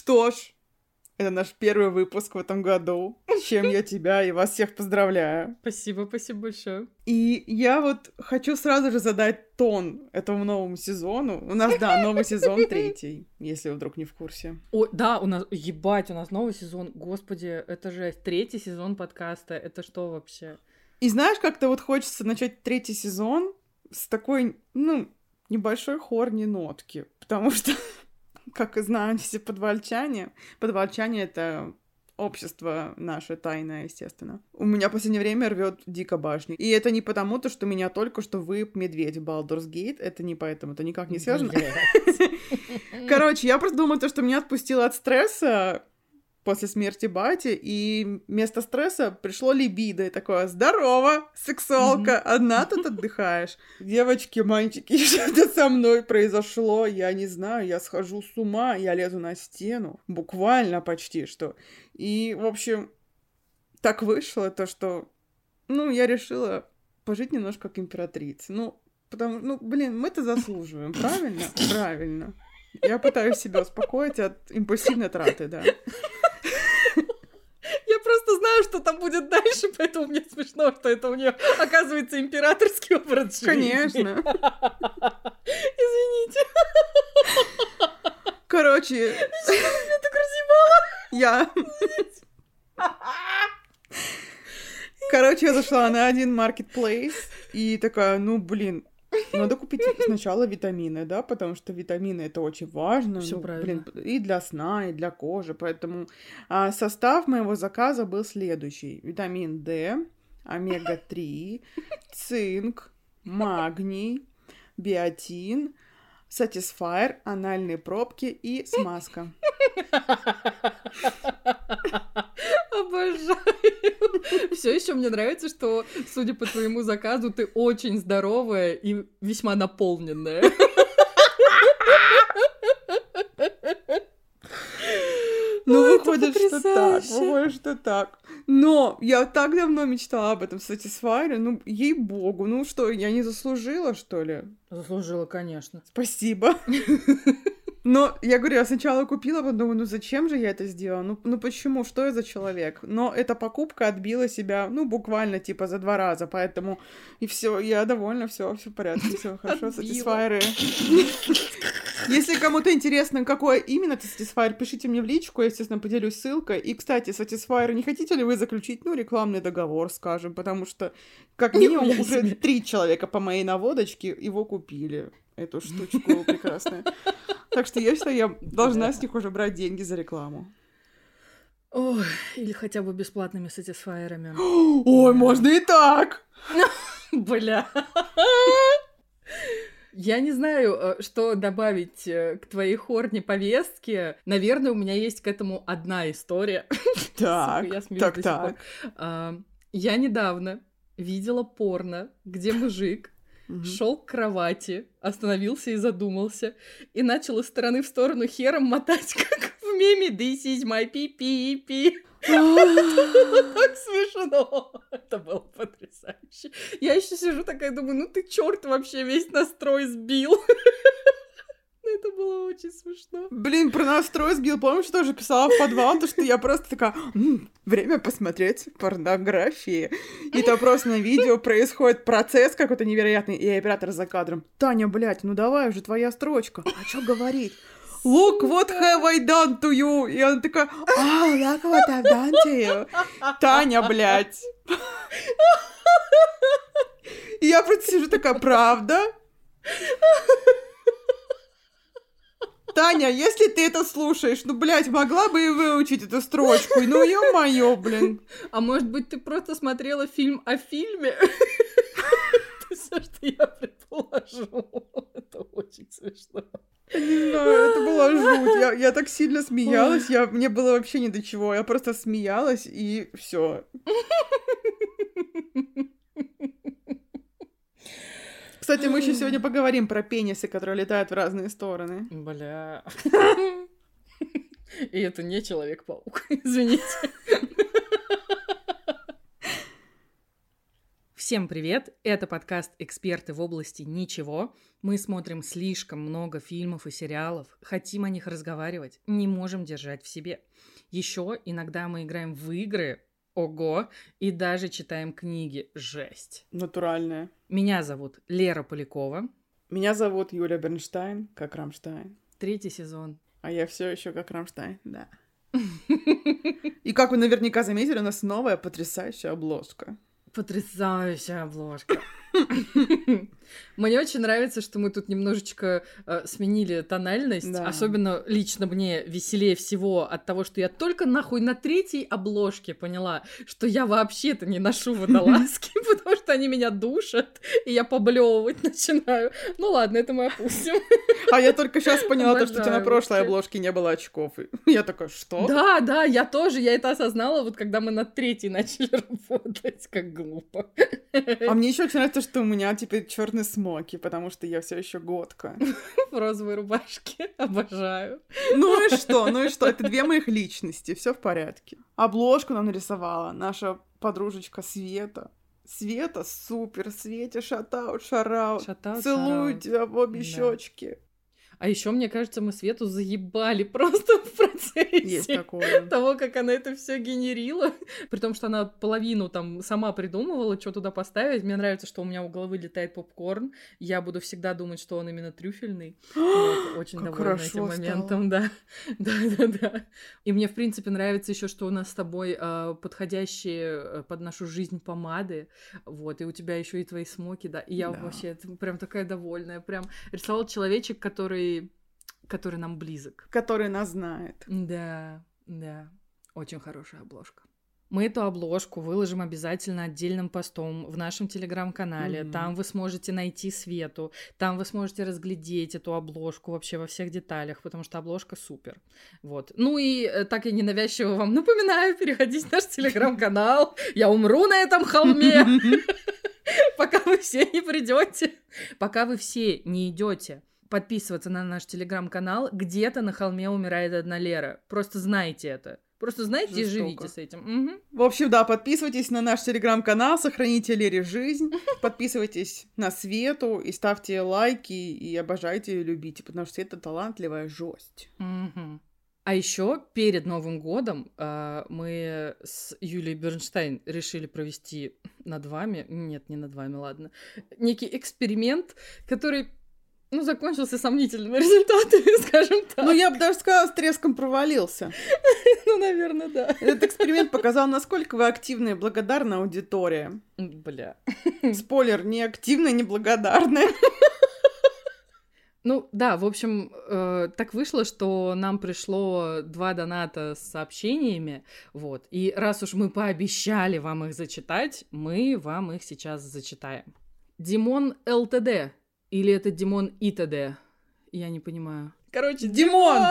Что ж, это наш первый выпуск в этом году, с чем я тебя и вас всех поздравляю. Спасибо, спасибо большое. И я вот хочу сразу же задать тон этому новому сезону. У нас, да, новый сезон третий, если вы вдруг не в курсе. О, да, у нас, ебать, у нас новый сезон. Господи, это же третий сезон подкаста. Это что вообще? И знаешь, как-то вот хочется начать третий сезон с такой, ну, небольшой хорни нотки, потому что как и знаем все подвальчане. Подвальчане — это общество наше тайное, естественно. У меня в последнее время рвет дико башню. И это не потому, то, что меня только что вы медведь Baldur's Gate. Это не поэтому, это никак не связано. Короче, я просто думаю, то, что меня отпустило от стресса после смерти бати, и вместо стресса пришло либидо, и такое, здорово, сексуалка, mm-hmm. одна тут отдыхаешь. Девочки, мальчики, что-то со мной произошло, я не знаю, я схожу с ума, я лезу на стену, буквально почти что. И, в общем, так вышло то, что, ну, я решила пожить немножко как императрица. Ну, потому, ну, блин, мы это заслуживаем, правильно? Правильно. Я пытаюсь себя успокоить от импульсивной траты, да знаю, что там будет дальше, поэтому мне смешно, что это у нее оказывается императорский образ жизни. Конечно. Извините. Короче. Меня так разъебало. Я. Короче, я зашла на один маркетплейс и такая, ну, блин, надо купить сначала витамины, да, потому что витамины это очень важно. Все ну, правильно. Блин, и для сна, и для кожи. Поэтому а, состав моего заказа был следующий: витамин D, омега-3, цинк, магний, биотин, сатисфайр, анальные пробки и смазка. Обожаю. Все еще мне нравится, что, судя по твоему заказу, ты очень здоровая и весьма наполненная. Ну, выходит, что так. Выходит, что так. Но я так давно мечтала об этом Satisfyer, ну, ей-богу, ну что, я не заслужила, что ли? Заслужила, конечно. Спасибо. Но я говорю, я сначала купила, потом думаю, ну зачем же я это сделала? Ну, ну почему? Что я за человек? Но эта покупка отбила себя, ну, буквально типа за два раза, поэтому и все, я довольна, все, все в порядке, все хорошо, сатисфайеры. Если кому-то интересно, какое именно Satisfyer, пишите мне в личку, я, естественно, поделюсь ссылкой. И, кстати, Satisfyer, не хотите ли вы заключить, ну, рекламный договор, скажем, потому что, как минимум, уже три человека по моей наводочке его купили эту штучку прекрасную. Так что я считаю, я должна с них уже брать деньги за рекламу. Ой, или хотя бы бесплатными сатисфайерами. Ой, можно и так! Бля. Я не знаю, э, что добавить э, к твоей хорне повестке. Наверное, у меня есть к этому одна история. Так, я так, так. А, я недавно видела порно, где мужик угу. шел к кровати, остановился и задумался, и начал из стороны в сторону хером мотать, как в меме «This is my пи-пи-пи». Это было так смешно. Это было потрясающе. Я еще сижу такая, думаю, ну ты черт вообще весь настрой сбил. Это было очень смешно. Блин, про настрой сбил. Помнишь, что тоже писала в подвал, то что я просто такая, М, время посмотреть порнографии. И то просто на видео происходит процесс какой-то невероятный, и оператор за кадром. Таня, блядь, ну давай уже, твоя строчка. А что говорить? Look what have I done to you? И она такая, oh, look what I've done to you. Таня, блядь. И я просто сижу такая, правда? Таня, если ты это слушаешь, ну, блядь, могла бы и выучить эту строчку. Ну, ё-моё, блин. А может быть, ты просто смотрела фильм о фильме? Это все, что я предположу. Это очень смешно. Не знаю, это была жуть. Я, я так сильно смеялась, я, мне было вообще ни до чего. Я просто смеялась, и все. Кстати, мы еще сегодня поговорим про пенисы, которые летают в разные стороны. Бля. И это не Человек-паук, извините. Всем привет! Это подкаст «Эксперты в области ничего». Мы смотрим слишком много фильмов и сериалов, хотим о них разговаривать, не можем держать в себе. Еще иногда мы играем в игры, ого, и даже читаем книги, жесть. Натуральная. Меня зовут Лера Полякова. Меня зовут Юля Бернштайн, как Рамштайн. Третий сезон. А я все еще как Рамштайн, да. И как вы наверняка заметили, у нас новая потрясающая обложка. Потрясающая обложка. Мне очень нравится, что мы тут немножечко э, сменили тональность. Да. Особенно лично мне веселее всего от того, что я только нахуй на третьей обложке поняла, что я вообще-то не ношу водолазки, потому что они меня душат, и я поблевывать начинаю. Ну ладно, это мы опустим. А я только сейчас поняла, то, что у тебя на прошлой обложке не было очков. Я такая, что? Да, да, я тоже, я это осознала, вот когда мы на третьей начали работать, как глупо. А мне еще очень нравится, что у меня теперь черный смоки, потому что я все еще годка. В розовой рубашке. Обожаю. Ну и что? Ну и что? Это две моих личности. Все в порядке. Обложку нам нарисовала наша подружечка Света. Света, супер, Свете, шатаут, шараут. Целую тебя в обе да. щечки. А еще, мне кажется, мы Свету заебали просто в процессе того, как она это все генерила. При том, что она половину там сама придумывала, что туда поставить. Мне нравится, что у меня у головы летает попкорн. Я буду всегда думать, что он именно трюфельный. вот, очень как довольна этим моментом, да. да, да, да. И мне, в принципе, нравится еще, что у нас с тобой э, подходящие э, под нашу жизнь помады. Вот, и у тебя еще и твои смоки, да. И я да. вообще прям такая довольная. Прям рисовал человечек, который который, нам близок. Который нас знает. Да, да. Очень хорошая обложка. Мы эту обложку выложим обязательно отдельным постом в нашем телеграм-канале. Mm-hmm. Там вы сможете найти Свету, там вы сможете разглядеть эту обложку вообще во всех деталях, потому что обложка супер. Вот. Ну и э, так я ненавязчиво вам напоминаю, переходите в наш телеграм-канал. Я умру на этом холме, пока вы все не придете, пока вы все не идете подписываться на наш телеграм-канал. Где-то на холме умирает одна Лера. Просто знайте это. Просто знайте Жестоко. и живите с этим. Угу. В общем, да, подписывайтесь на наш телеграм-канал, сохраните Лере жизнь, подписывайтесь на Свету и ставьте лайки и обожайте и любите, потому что это талантливая жесть. Угу. А еще перед Новым годом э, мы с Юлией Бернштейн решили провести над вами, нет, не над вами, ладно, некий эксперимент, который ну, закончился сомнительными результатами, скажем так. Ну, я бы даже сказала, с треском провалился. Ну, наверное, да. Этот эксперимент показал, насколько вы активная и благодарная аудитория. Бля. Спойлер, не активная, не благодарная. Ну да, в общем, э, так вышло, что нам пришло два доната с сообщениями, вот. И раз уж мы пообещали вам их зачитать, мы вам их сейчас зачитаем. Димон ЛТД или это Димон ИТД? Я не понимаю. Короче, Димон!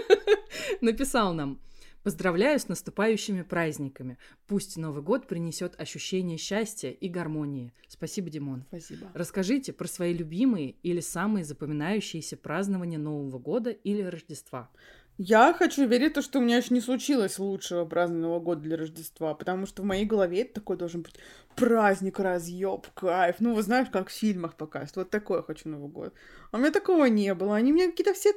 Написал нам. Поздравляю с наступающими праздниками. Пусть Новый год принесет ощущение счастья и гармонии. Спасибо, Димон. Спасибо. Расскажите про свои любимые или самые запоминающиеся празднования Нового года или Рождества. Я хочу верить, что у меня еще не случилось лучшего празднования года для Рождества, потому что в моей голове это такой должен быть праздник, разъеб, кайф. Ну, вы знаете, как в фильмах показывают. Вот такой я хочу Новый год. А у меня такого не было. Они мне какие-то все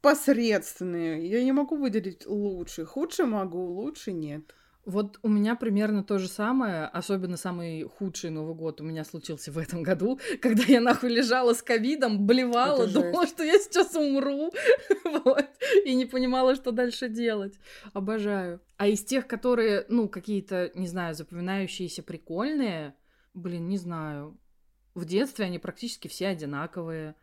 посредственные. Я не могу выделить лучший. Худший могу, лучше нет. Вот у меня примерно то же самое, особенно самый худший Новый год у меня случился в этом году, когда я нахуй лежала с ковидом, блевала, думала, что я сейчас умру, вот, и не понимала, что дальше делать. Обожаю. А из тех, которые, ну, какие-то, не знаю, запоминающиеся прикольные, блин, не знаю. В детстве они практически все одинаковые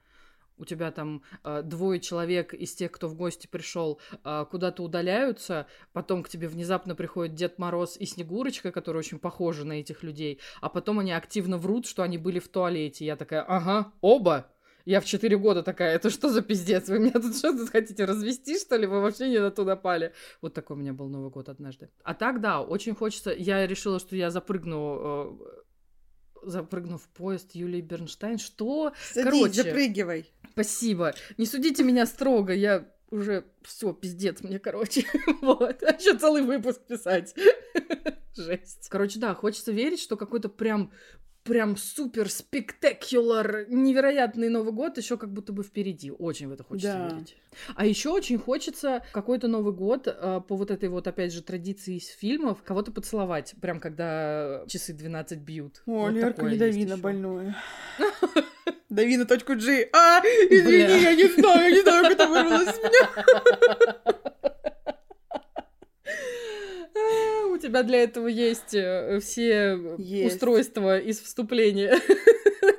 у тебя там э, двое человек из тех, кто в гости пришел, э, куда-то удаляются, потом к тебе внезапно приходит Дед Мороз и Снегурочка, которые очень похожи на этих людей, а потом они активно врут, что они были в туалете. Я такая, ага, оба. Я в 4 года такая, это что за пиздец? Вы меня тут что тут хотите развести, что ли? Вы вообще не на туда пали. Вот такой у меня был Новый год однажды. А так, да, очень хочется... Я решила, что я запрыгну э, запрыгну в поезд Юлии Бернштейн. Что? Садись, Короче, запрыгивай. Спасибо. Не судите меня строго, я уже все, пиздец мне, короче. вот. А еще целый выпуск писать. Жесть. Короче, да, хочется верить, что какой-то прям прям супер спектакуляр, невероятный Новый год еще как будто бы впереди. Очень в это хочется да. верить. А еще очень хочется какой-то Новый год э, по вот этой вот, опять же, традиции из фильмов кого-то поцеловать, прям когда часы 12 бьют. О, вот Лерка не дави на больное. Дави на точку G. А, извини, я не знаю, я не знаю, как это вырвалось из меня. У тебя для этого есть э, все есть. устройства из вступления.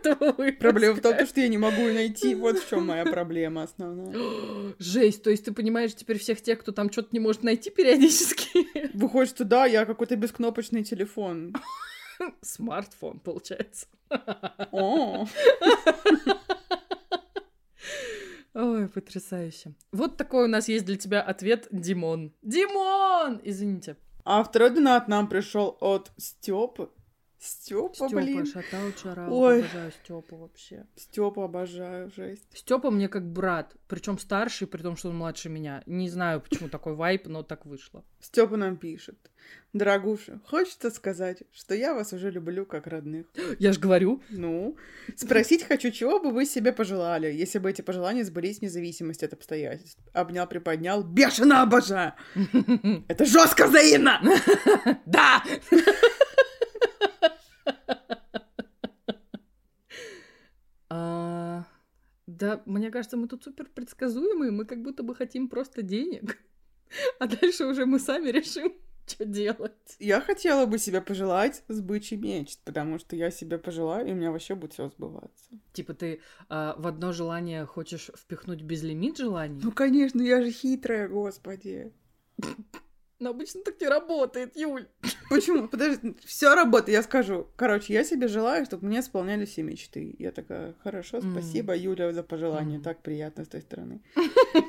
Проблема в том, что я не могу найти. Вот в чем моя проблема основная. Жесть, то есть ты понимаешь теперь всех тех, кто там что-то не может найти периодически? Выходит, что да, я какой-то бескнопочный телефон. Смартфон, получается. Ой, потрясающе. Вот такой у нас есть для тебя ответ, Димон. Димон! Извините. А второй донат нам пришел от Степы. Степа, блин. шатал, чарал. Ой. Обожаю Степу вообще. Степа обожаю, жесть. Степа мне как брат, причем старший, при том, что он младше меня. Не знаю, почему такой вайп, но так вышло. Степа нам пишет. Дорогуша, хочется сказать, что я вас уже люблю как родных. Я ж говорю. Ну, спросить хочу, чего бы вы себе пожелали, если бы эти пожелания сбылись вне зависимости от обстоятельств. Обнял, приподнял, бешено обожаю. Это жестко взаимно! Да! да, мне кажется, мы тут супер предсказуемые, мы как будто бы хотим просто денег. А дальше уже мы сами решим, что делать. Я хотела бы себе пожелать с бычий меч, потому что я себе пожелаю, и у меня вообще будет все сбываться. Типа ты а, в одно желание хочешь впихнуть безлимит желаний? Ну, конечно, я же хитрая, господи. Но обычно так не работает, Юль. Почему? Подожди, все работает, я скажу. Короче, я себе желаю, чтобы мне исполняли все мечты. Я такая, хорошо, спасибо, mm. Юля, за пожелание. Mm. Так приятно с той стороны.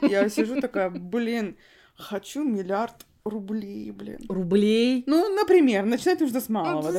Я сижу такая, блин, хочу миллиард рублей, блин. Рублей? Ну, например, начинать нужно с малого.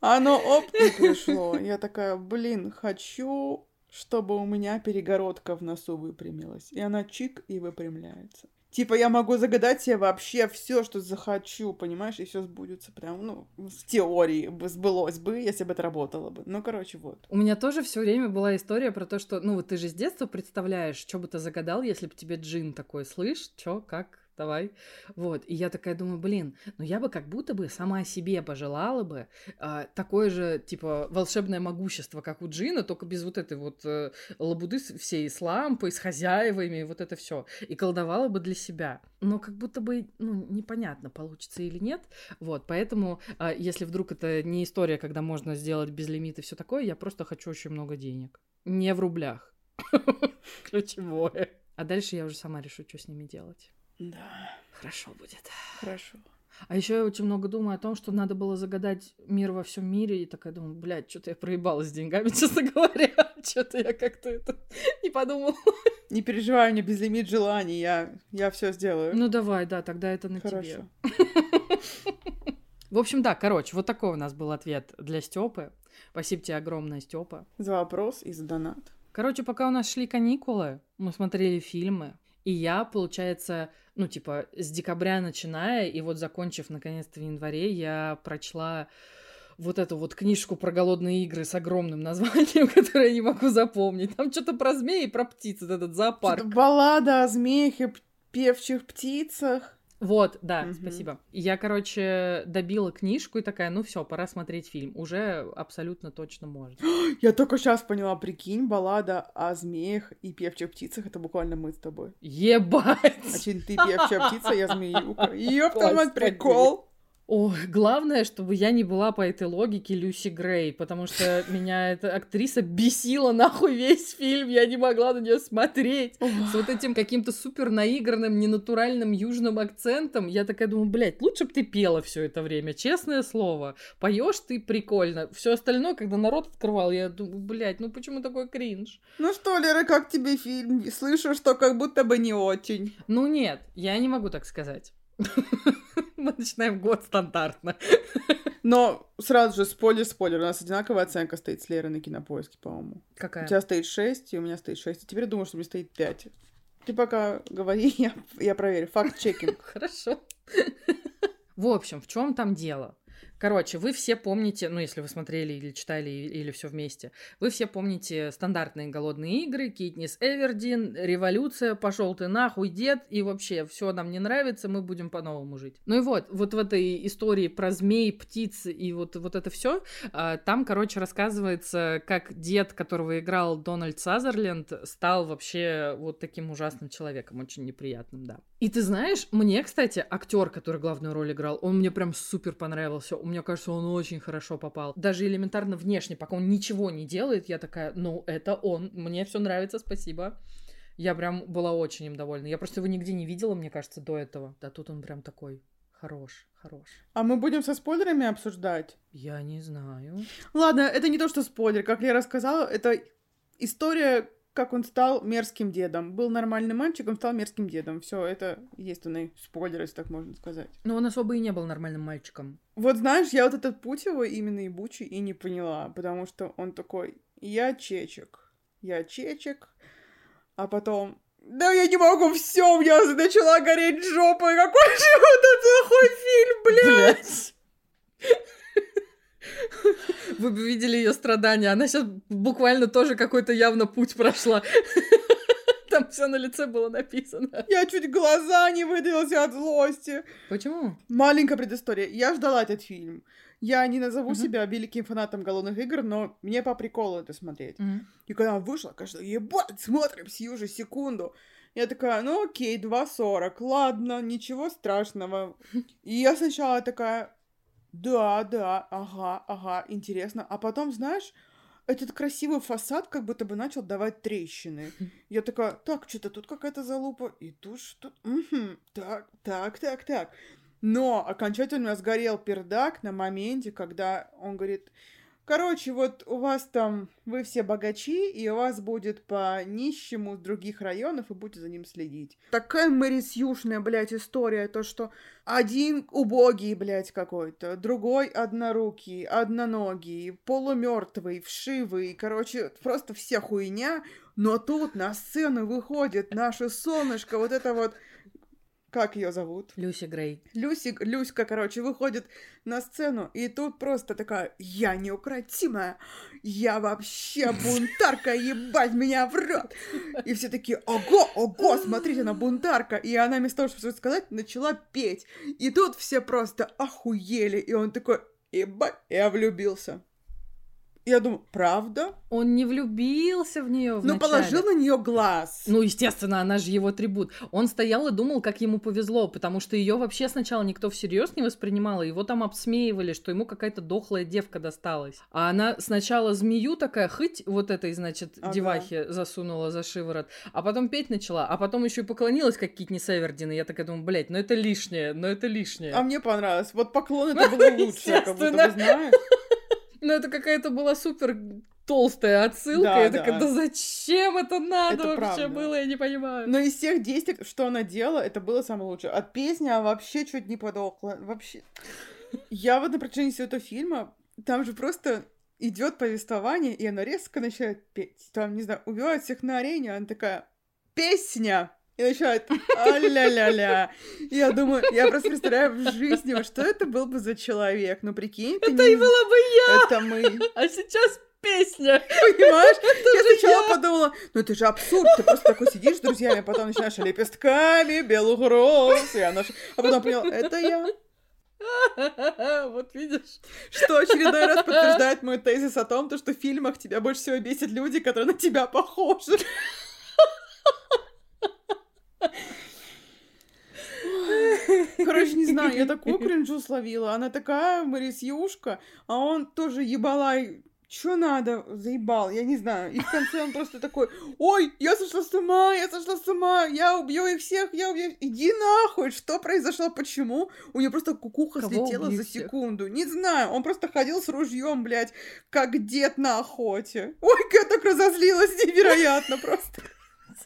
Оно оп, пришло. Я такая, блин, хочу чтобы у меня перегородка в носу выпрямилась. И она чик и выпрямляется. Типа я могу загадать себе вообще все, что захочу, понимаешь, и все сбудется прям, ну, в теории бы сбылось бы, если бы это работало бы. Ну, короче, вот. У меня тоже все время была история про то, что, ну, вот ты же с детства представляешь, что бы ты загадал, если бы тебе джин такой, слышь, что, как, давай. Вот, и я такая думаю, блин, ну я бы как будто бы сама себе пожелала бы э, такое же, типа, волшебное могущество, как у Джина, только без вот этой вот э, лабуды всей с лампой, с хозяевами, вот это все. И колдовала бы для себя. Но как будто бы, ну, непонятно, получится или нет. Вот, поэтому, э, если вдруг это не история, когда можно сделать без лимита и все такое, я просто хочу очень много денег. Не в рублях. Ключевое. А дальше я уже сама решу, что с ними делать. Да. Хорошо будет. Хорошо. А еще я очень много думаю о том, что надо было загадать мир во всем мире, и такая думаю, блядь, что-то я проебалась с деньгами, честно говоря. Что-то я как-то это не подумала. Не переживай, у меня безлимит желаний, я, я все сделаю. Ну давай, да, тогда это на Хорошо. тебе. В общем, да, короче, вот такой у нас был ответ для Степы. Спасибо тебе огромное, Степа. За вопрос и за донат. Короче, пока у нас шли каникулы, мы смотрели фильмы, и я, получается, ну, типа, с декабря начиная, и вот закончив, наконец-то, в январе, я прочла вот эту вот книжку про голодные игры с огромным названием, которое я не могу запомнить. Там что-то про змеи и про птиц, этот зоопарк. Баллада о змеях и певчих птицах. Вот, да, угу. спасибо. Я, короче, добила книжку и такая, ну все, пора смотреть фильм. Уже абсолютно точно можно. Я только сейчас поняла, прикинь, баллада о змеях и певчих птицах, это буквально мы с тобой. Ебать! А ты певчая птица, я змеюка. Ёпта, прикол! Ой, главное, чтобы я не была по этой логике Люси Грей, потому что меня эта актриса бесила нахуй весь фильм, я не могла на нее смотреть. С вот этим каким-то супер наигранным, ненатуральным южным акцентом. Я такая думаю, блядь, лучше бы ты пела все это время, честное слово. Поешь ты прикольно. Все остальное, когда народ открывал, я думаю, блядь, ну почему такой кринж? Ну что, Лера, как тебе фильм? Слышу, что как будто бы не очень. Ну нет, я не могу так сказать. Мы начинаем год стандартно. Но сразу же спойлер-спойлер. У нас одинаковая оценка стоит с Лерой на кинопоиске, по-моему. Какая? У тебя стоит 6, и у меня стоит 6. И теперь думаю, что у меня стоит 5. Ты пока говори, я, я проверю. Факт-чекинг. Хорошо. В общем, в чем там дело? Короче, вы все помните, ну, если вы смотрели или читали, или все вместе, вы все помните стандартные голодные игры, Китнис Эвердин, революция, пошел ты нахуй, дед, и вообще все нам не нравится, мы будем по-новому жить. Ну и вот, вот в этой истории про змей, птиц и вот, вот это все, а, там, короче, рассказывается, как дед, которого играл Дональд Сазерленд, стал вообще вот таким ужасным человеком, очень неприятным, да. И ты знаешь, мне, кстати, актер, который главную роль играл, он мне прям супер понравился. Мне кажется, он очень хорошо попал. Даже элементарно внешне, пока он ничего не делает, я такая, ну, это он. Мне все нравится, спасибо. Я прям была очень им довольна. Я просто его нигде не видела, мне кажется, до этого. Да тут он прям такой хорош, хорош. А мы будем со спойлерами обсуждать? Я не знаю. Ладно, это не то, что спойлер. Как я рассказала, это история как он стал мерзким дедом. Был нормальным мальчиком, стал мерзким дедом. Все, это единственный спойлер, если так можно сказать. Но он особо и не был нормальным мальчиком. Вот знаешь, я вот этот путь его именно ебучий и не поняла, потому что он такой, я чечек, я чечек, а потом, да я не могу, все, у меня начала гореть жопа, какой же вот этот плохой фильм, блядь! Вы бы видели ее страдания. Она сейчас буквально тоже какой-то явно путь прошла. Там все на лице было написано. Я чуть глаза не выдавился от злости. Почему? Маленькая предыстория. Я ждала этот фильм. Я не назову uh-huh. себя великим фанатом голодных игр, но мне по приколу это смотреть. Uh-huh. И когда вышла, конечно, ебать, смотрим сию же секунду. Я такая, ну окей, 2.40, ладно, ничего страшного. И я сначала такая, да, да, ага, ага, интересно. А потом, знаешь, этот красивый фасад как будто бы начал давать трещины. Я такая, так, что-то тут какая-то залупа, и тут что... Угу, так, так, так, так. Но окончательно у меня сгорел пердак на моменте, когда он говорит, Короче, вот у вас там, вы все богачи, и у вас будет по нищему других районов, и будете за ним следить. Такая Мэрис Южная, блядь, история, то, что один убогий, блядь, какой-то, другой однорукий, одноногий, полумертвый, вшивый, короче, просто вся хуйня, но тут на сцену выходит наше солнышко, вот это вот как ее зовут? Люси Грей. Люси, Люська, короче, выходит на сцену, и тут просто такая, я неукротимая, я вообще бунтарка, ебать меня в рот. И все такие, ого, ого, смотрите, она бунтарка. И она вместо того, чтобы сказать, начала петь. И тут все просто охуели, и он такой, ебать, я влюбился. Я думаю, правда? Он не влюбился в нее. Ну, положил на нее глаз. Ну, естественно, она же его атрибут. Он стоял и думал, как ему повезло, потому что ее вообще сначала никто всерьез не воспринимал, его там обсмеивали, что ему какая-то дохлая девка досталась. А она сначала змею такая, хыть вот этой, значит, ага. девахе засунула за шиворот, а потом петь начала, а потом еще и поклонилась, как Китни Севердин. И я такая думаю, блядь, ну это лишнее, ну это лишнее. А мне понравилось. Вот поклон это было лучше, как будто бы, знаешь. Ну, это какая-то была супер толстая отсылка. Да, я да. такая, да зачем это надо это вообще правда. было, я не понимаю. Но из всех действий, что она делала, это было самое лучшее. От песни а вообще чуть не подохла. Вообще. Я вот на протяжении всего этого фильма, там же просто идет повествование, и она резко начинает петь. Там, не знаю, убивают всех на арене, она такая, песня! И начинает а-ля-ля-ля. Я думаю, я просто представляю в жизни, что это был бы за человек. Ну, прикинь, Это не... и была бы я! Это мы. А сейчас песня. Понимаешь? Это я сначала я. подумала, ну это же абсурд, ты просто такой сидишь с друзьями, а потом начинаешь лепестками белых роз, и она... А потом поняла, это я. Вот видишь. Что очередной раз подтверждает мой тезис о том, что в фильмах тебя больше всего бесит люди, которые на тебя похожи. Короче, не знаю, я такую кринжу словила. Она такая Марисьюшка, а он тоже ебалай Чё надо? Заебал, я не знаю. И в конце он просто такой, ой, я сошла с ума, я сошла с ума, я убью их всех, я убью их. Иди нахуй, что произошло, почему? У него просто кукуха Кого слетела за секунду. Всех? Не знаю, он просто ходил с ружьем, блядь, как дед на охоте. Ой, я так разозлилась, невероятно просто.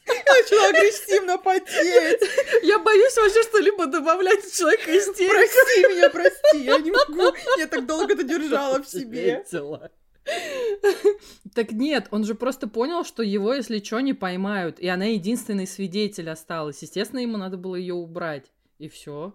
Я начала агрессивно потеть. Я боюсь вообще что-либо добавлять в человека истерику. Прости меня, прости, я не могу. Я так долго это держала в себе. Так нет, он же просто понял, что его, если что, не поймают. И она единственный свидетель осталась. Естественно, ему надо было ее убрать. И все.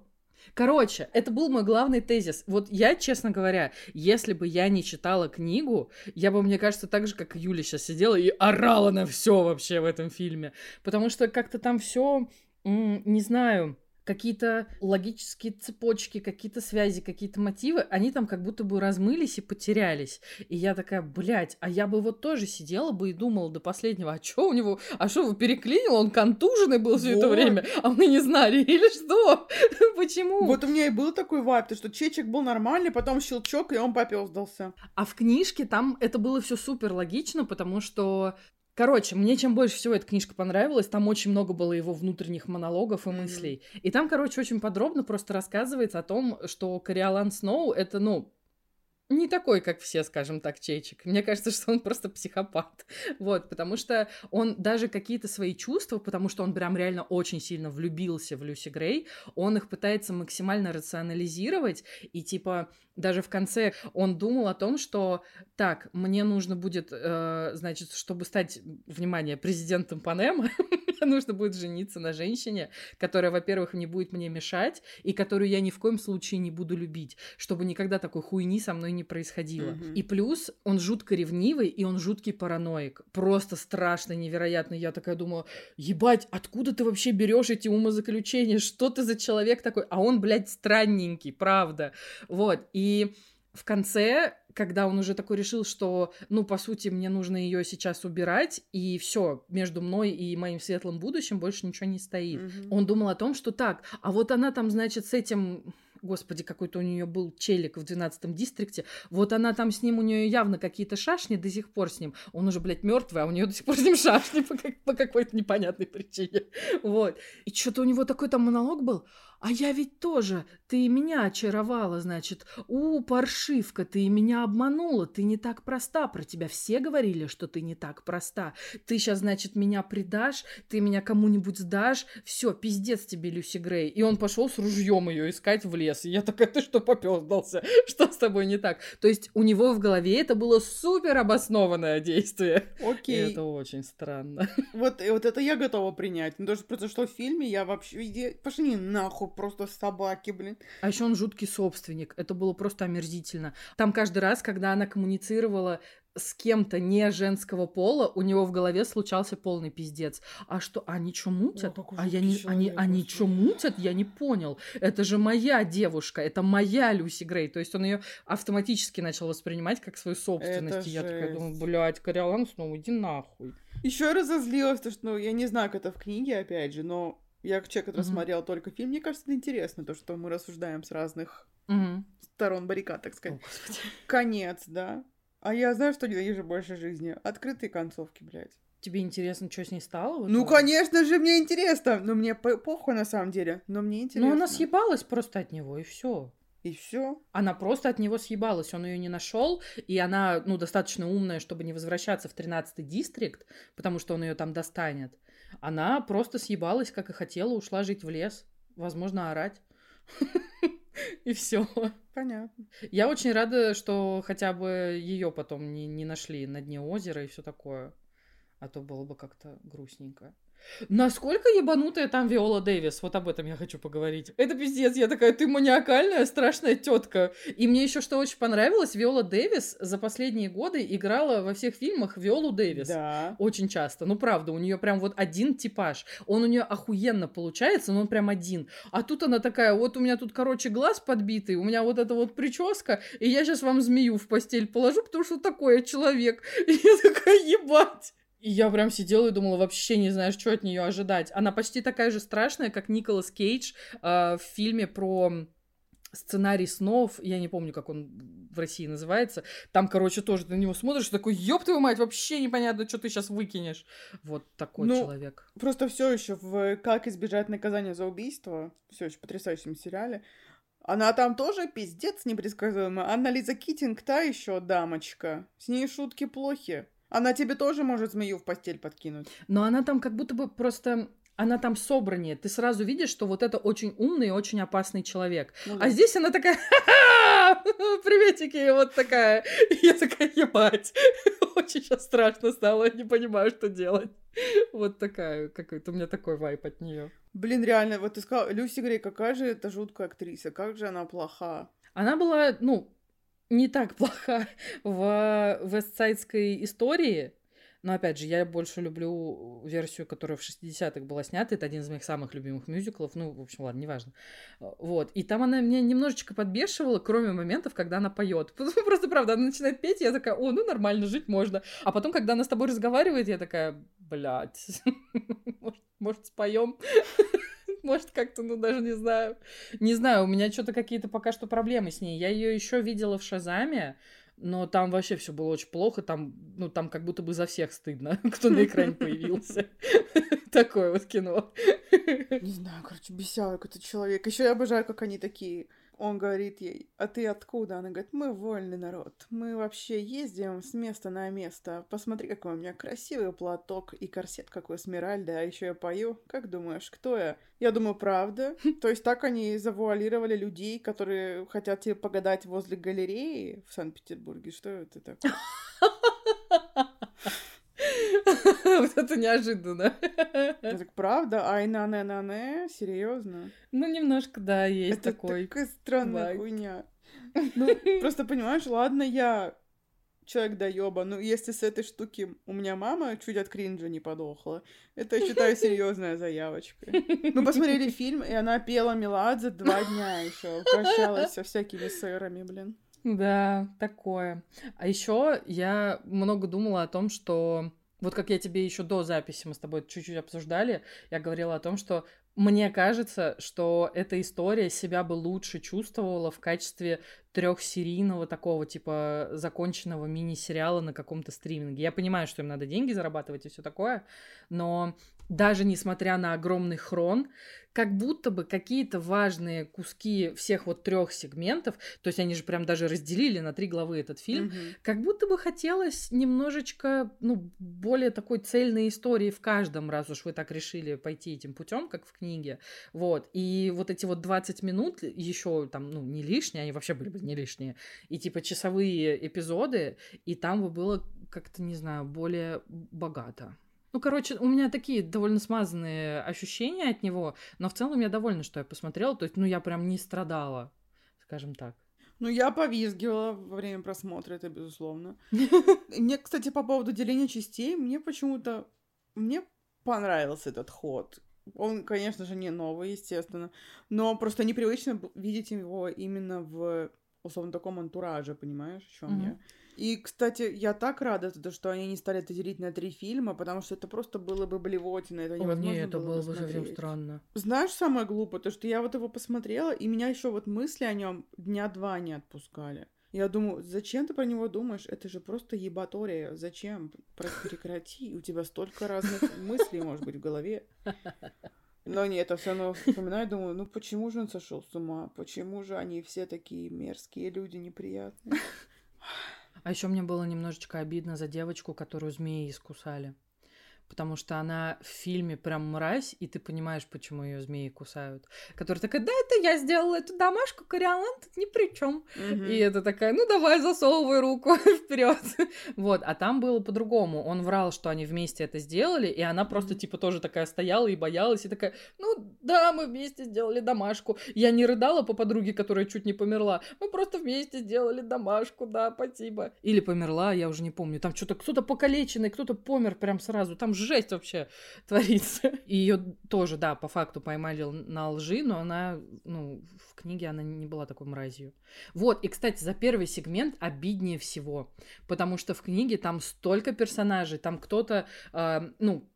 Короче, это был мой главный тезис. Вот я, честно говоря, если бы я не читала книгу, я бы, мне кажется, так же, как Юля сейчас сидела и орала на все вообще в этом фильме. Потому что как-то там все, не знаю, какие-то логические цепочки, какие-то связи, какие-то мотивы, они там как будто бы размылись и потерялись. И я такая, блядь, а я бы вот тоже сидела бы и думала до последнего, а что у него, а что, его переклинил, он контуженный был все вот. это время, а мы не знали, или что? Почему? Вот у меня и был такой вайп, то что чечек был нормальный, потом щелчок, и он попёздался. А в книжке там это было все супер логично, потому что Короче, мне чем больше всего эта книжка понравилась, там очень много было его внутренних монологов и мыслей. Mm-hmm. И там, короче, очень подробно просто рассказывается о том, что Кориолан Сноу это, ну, не такой, как все, скажем так, Чечек. Мне кажется, что он просто психопат. Вот, потому что он даже какие-то свои чувства, потому что он прям реально очень сильно влюбился в Люси Грей, он их пытается максимально рационализировать, и типа даже в конце он думал о том, что так, мне нужно будет, э, значит, чтобы стать, внимание, президентом Панема, мне нужно будет жениться на женщине, которая, во-первых, не будет мне мешать, и которую я ни в коем случае не буду любить, чтобы никогда такой хуйни со мной не происходило. Mm-hmm. И плюс он жутко ревнивый, и он жуткий параноик. Просто страшно, невероятно. Я такая думала, ебать, откуда ты вообще берешь эти умозаключения? Что ты за человек такой? А он, блядь, странненький, правда. Вот. И в конце, когда он уже такой решил, что, ну, по сути, мне нужно ее сейчас убирать, и все, между мной и моим светлым будущим больше ничего не стоит. Mm-hmm. Он думал о том, что так, а вот она там, значит, с этим господи, какой-то у нее был челик в 12-м дистрикте, вот она там с ним, у нее явно какие-то шашни до сих пор с ним, он уже, блядь, мертвый, а у нее до сих пор с ним шашни по, по какой-то непонятной причине, вот. И что-то у него такой там монолог был, а я ведь тоже, ты меня очаровала, значит. У, паршивка, ты меня обманула, ты не так проста. Про тебя все говорили, что ты не так проста. Ты сейчас, значит, меня предашь, ты меня кому-нибудь сдашь. Все, пиздец тебе, Люси Грей. И он пошел с ружьем ее искать в лес. И я такая, ты что попёздался? Что с тобой не так? То есть у него в голове это было супер обоснованное действие. Окей. И это очень странно. Вот, вот это я готова принять. Ну, даже просто что в фильме я вообще... Пошли нахуй просто собаки, блин. А еще он жуткий собственник. Это было просто омерзительно. Там каждый раз, когда она коммуницировала с кем-то не женского пола, у него в голове случался полный пиздец. А что, они что мутят? О, а я не, они, они что мутят? Я не понял. Это же моя девушка, это моя Люси Грей. То есть он ее автоматически начал воспринимать как свою собственность. Это и я жесть. такая думаю, блядь, Кориолан снова иди нахуй. Еще разозлилась, то что, ну, я не знаю, как это в книге, опять же, но я человек, который mm-hmm. смотрел только фильм, мне кажется, это интересно, то, что мы рассуждаем с разных mm-hmm. сторон баррикад, так сказать. Oh, Конец, да. А я знаю, что ненавижу больше жизни. Открытые концовки, блядь. Тебе интересно, что с ней стало? Ну, конечно же, мне интересно. Но мне похуй на самом деле. Но мне интересно. Ну, она съебалась просто от него, и все. И все. Она просто от него съебалась, он ее не нашел, и она, ну, достаточно умная, чтобы не возвращаться в 13-й дистрикт, потому что он ее там достанет. Она просто съебалась, как и хотела, ушла жить в лес, возможно, орать. И все. Понятно. Я очень рада, что хотя бы ее потом не, не нашли на дне озера и все такое. А то было бы как-то грустненько. Насколько ебанутая там Виола Дэвис? Вот об этом я хочу поговорить. Это пиздец, я такая, ты маниакальная, страшная тетка. И мне еще что очень понравилось, Виола Дэвис за последние годы играла во всех фильмах Виолу Дэвис. Да. Очень часто. Ну, правда, у нее прям вот один типаж. Он у нее охуенно получается, но он прям один. А тут она такая, вот у меня тут, короче, глаз подбитый, у меня вот эта вот прическа, и я сейчас вам змею в постель положу, потому что такой я человек. И я такая, ебать. И я прям сидела и думала, вообще не знаю, что от нее ожидать. Она почти такая же страшная, как Николас Кейдж э, в фильме про сценарий снов, я не помню, как он в России называется, там, короче, тоже на него смотришь, такой, ёб твою мать, вообще непонятно, что ты сейчас выкинешь. Вот такой ну, человек. Просто все еще в «Как избежать наказания за убийство», все еще потрясающем сериале, она там тоже пиздец непредсказуемая. Анна Лиза Китинг та еще дамочка. С ней шутки плохи. Она тебе тоже может змею в постель подкинуть. Но она там как будто бы просто она там собраннее. Ты сразу видишь, что вот это очень умный и очень опасный человек. Ну А здесь она такая, «Ха-ха! приветики, вот такая. И я такая, ебать, очень сейчас страшно стало, не понимаю, что делать. Вот такая, какой-то у меня такой вайп от нее. Блин, реально, вот ты сказала, Люси Грей, какая же это жуткая актриса, как же она плоха. Она была, ну, не так плоха в вестсайдской истории, но, опять же, я больше люблю версию, которая в 60-х была снята. Это один из моих самых любимых мюзиклов. Ну, в общем, ладно, неважно. Вот. И там она меня немножечко подбешивала, кроме моментов, когда она поет. Просто, правда, она начинает петь, я такая, о, ну, нормально, жить можно. А потом, когда она с тобой разговаривает, я такая, блядь, может споем? Может, как-то, ну, даже не знаю. Не знаю, у меня что-то какие-то пока что проблемы с ней. Я ее еще видела в Шазаме, но там вообще все было очень плохо. Там, ну, там как будто бы за всех стыдно, кто на экране появился. Такое вот кино. Не знаю, короче, бесял какой-то человек. Еще я обожаю, как они такие. Он говорит ей, а ты откуда? Она говорит, мы вольный народ. Мы вообще ездим с места на место. Посмотри, какой у меня красивый платок и корсет, какой Смиральда. А еще я пою. Как думаешь, кто я? Я думаю, правда. То есть так они завуалировали людей, которые хотят тебе погадать возле галереи в Санкт-Петербурге. Что это такое? Вот это неожиданно. Так, правда? Ай, на не на не Серьезно? Ну, немножко, да, есть Это такой. такая странная вайб. хуйня. Ну, просто понимаешь, ладно, я человек доеба, но если с этой штуки у меня мама чуть от кринжа не подохла, это, я считаю, серьезная заявочка. Мы посмотрели фильм, и она пела Меладзе два дня еще, прощалась со всякими сырами, блин. Да, такое. А еще я много думала о том, что вот как я тебе еще до записи, мы с тобой чуть-чуть обсуждали, я говорила о том, что мне кажется, что эта история себя бы лучше чувствовала в качестве трехсерийного такого типа законченного мини-сериала на каком-то стриминге. Я понимаю, что им надо деньги зарабатывать и все такое, но даже несмотря на огромный хрон, как будто бы какие-то важные куски всех вот трех сегментов, то есть они же прям даже разделили на три главы этот фильм, Мгм. как будто бы хотелось немножечко, ну, более такой цельной истории в каждом, раз уж вы так решили пойти этим путем, как в книге. Вот. И вот эти вот 20 минут еще там, ну, не лишние, они вообще были бы не лишние. И типа часовые эпизоды, и там бы было как-то, не знаю, более богато. Ну, короче, у меня такие довольно смазанные ощущения от него, но в целом я довольна, что я посмотрела. То есть, ну, я прям не страдала, скажем так. Ну, я повизгивала во время просмотра, это безусловно. Мне, кстати, по поводу деления частей, мне почему-то... Мне понравился этот ход. Он, конечно же, не новый, естественно, но просто непривычно видеть его именно в условно таком антураже, понимаешь, о чем Мгм. я? И, кстати, я так рада, то, что они не стали это делить на три фильма, потому что это просто было бы блевотина, это О, невозможно не, это было бы совсем странно. Знаешь, самое глупое, то, что я вот его посмотрела, и меня еще вот мысли о нем дня два не отпускали. Я думаю, зачем ты про него думаешь? Это же просто ебатория. Зачем? Прекрати. У тебя столько разных мыслей, может быть, в голове. Но нет, я все равно вспоминаю, думаю, ну почему же он сошел с ума? Почему же они все такие мерзкие люди, неприятные? А еще мне было немножечко обидно за девочку, которую змеи искусали. Потому что она в фильме прям мразь, и ты понимаешь, почему ее змеи кусают. Которая такая, да, это я сделала эту домашку, Кориолан тут ни при чем. Мгм. И это такая, ну давай, засовывай руку вперед. Вот, а там было по-другому. Он врал, что они вместе это сделали, и она просто типа тоже такая стояла и боялась, и такая, ну да, мы вместе сделали домашку. Я не рыдала по подруге, которая чуть не померла. Мы просто вместе сделали домашку, да, спасибо. Или померла, я уже не помню. Там что-то кто-то покалеченный, кто-то помер прям сразу. Там жесть вообще творится. И ее тоже, да, по факту поймали на лжи, но она, ну, в книге она не была такой мразью. Вот, и, кстати, за первый сегмент обиднее всего, потому что в книге там столько персонажей, там кто-то, э, ну,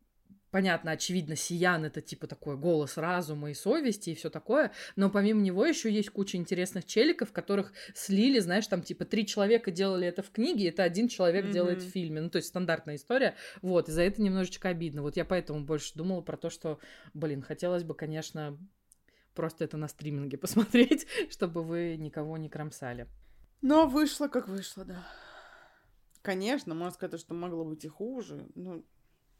понятно, очевидно, Сиян это типа такой голос разума и совести и все такое, но помимо него еще есть куча интересных челиков, которых слили, знаешь, там типа три человека делали это в книге, это один человек Мгм. делает в фильме, ну то есть стандартная история, вот, и за это немножечко обидно, вот я поэтому больше думала про то, что, блин, хотелось бы, конечно, просто это на стриминге посмотреть, чтобы вы никого не кромсали. Но вышло, как вышло, да. Конечно, можно сказать, что могло быть и хуже. Ну,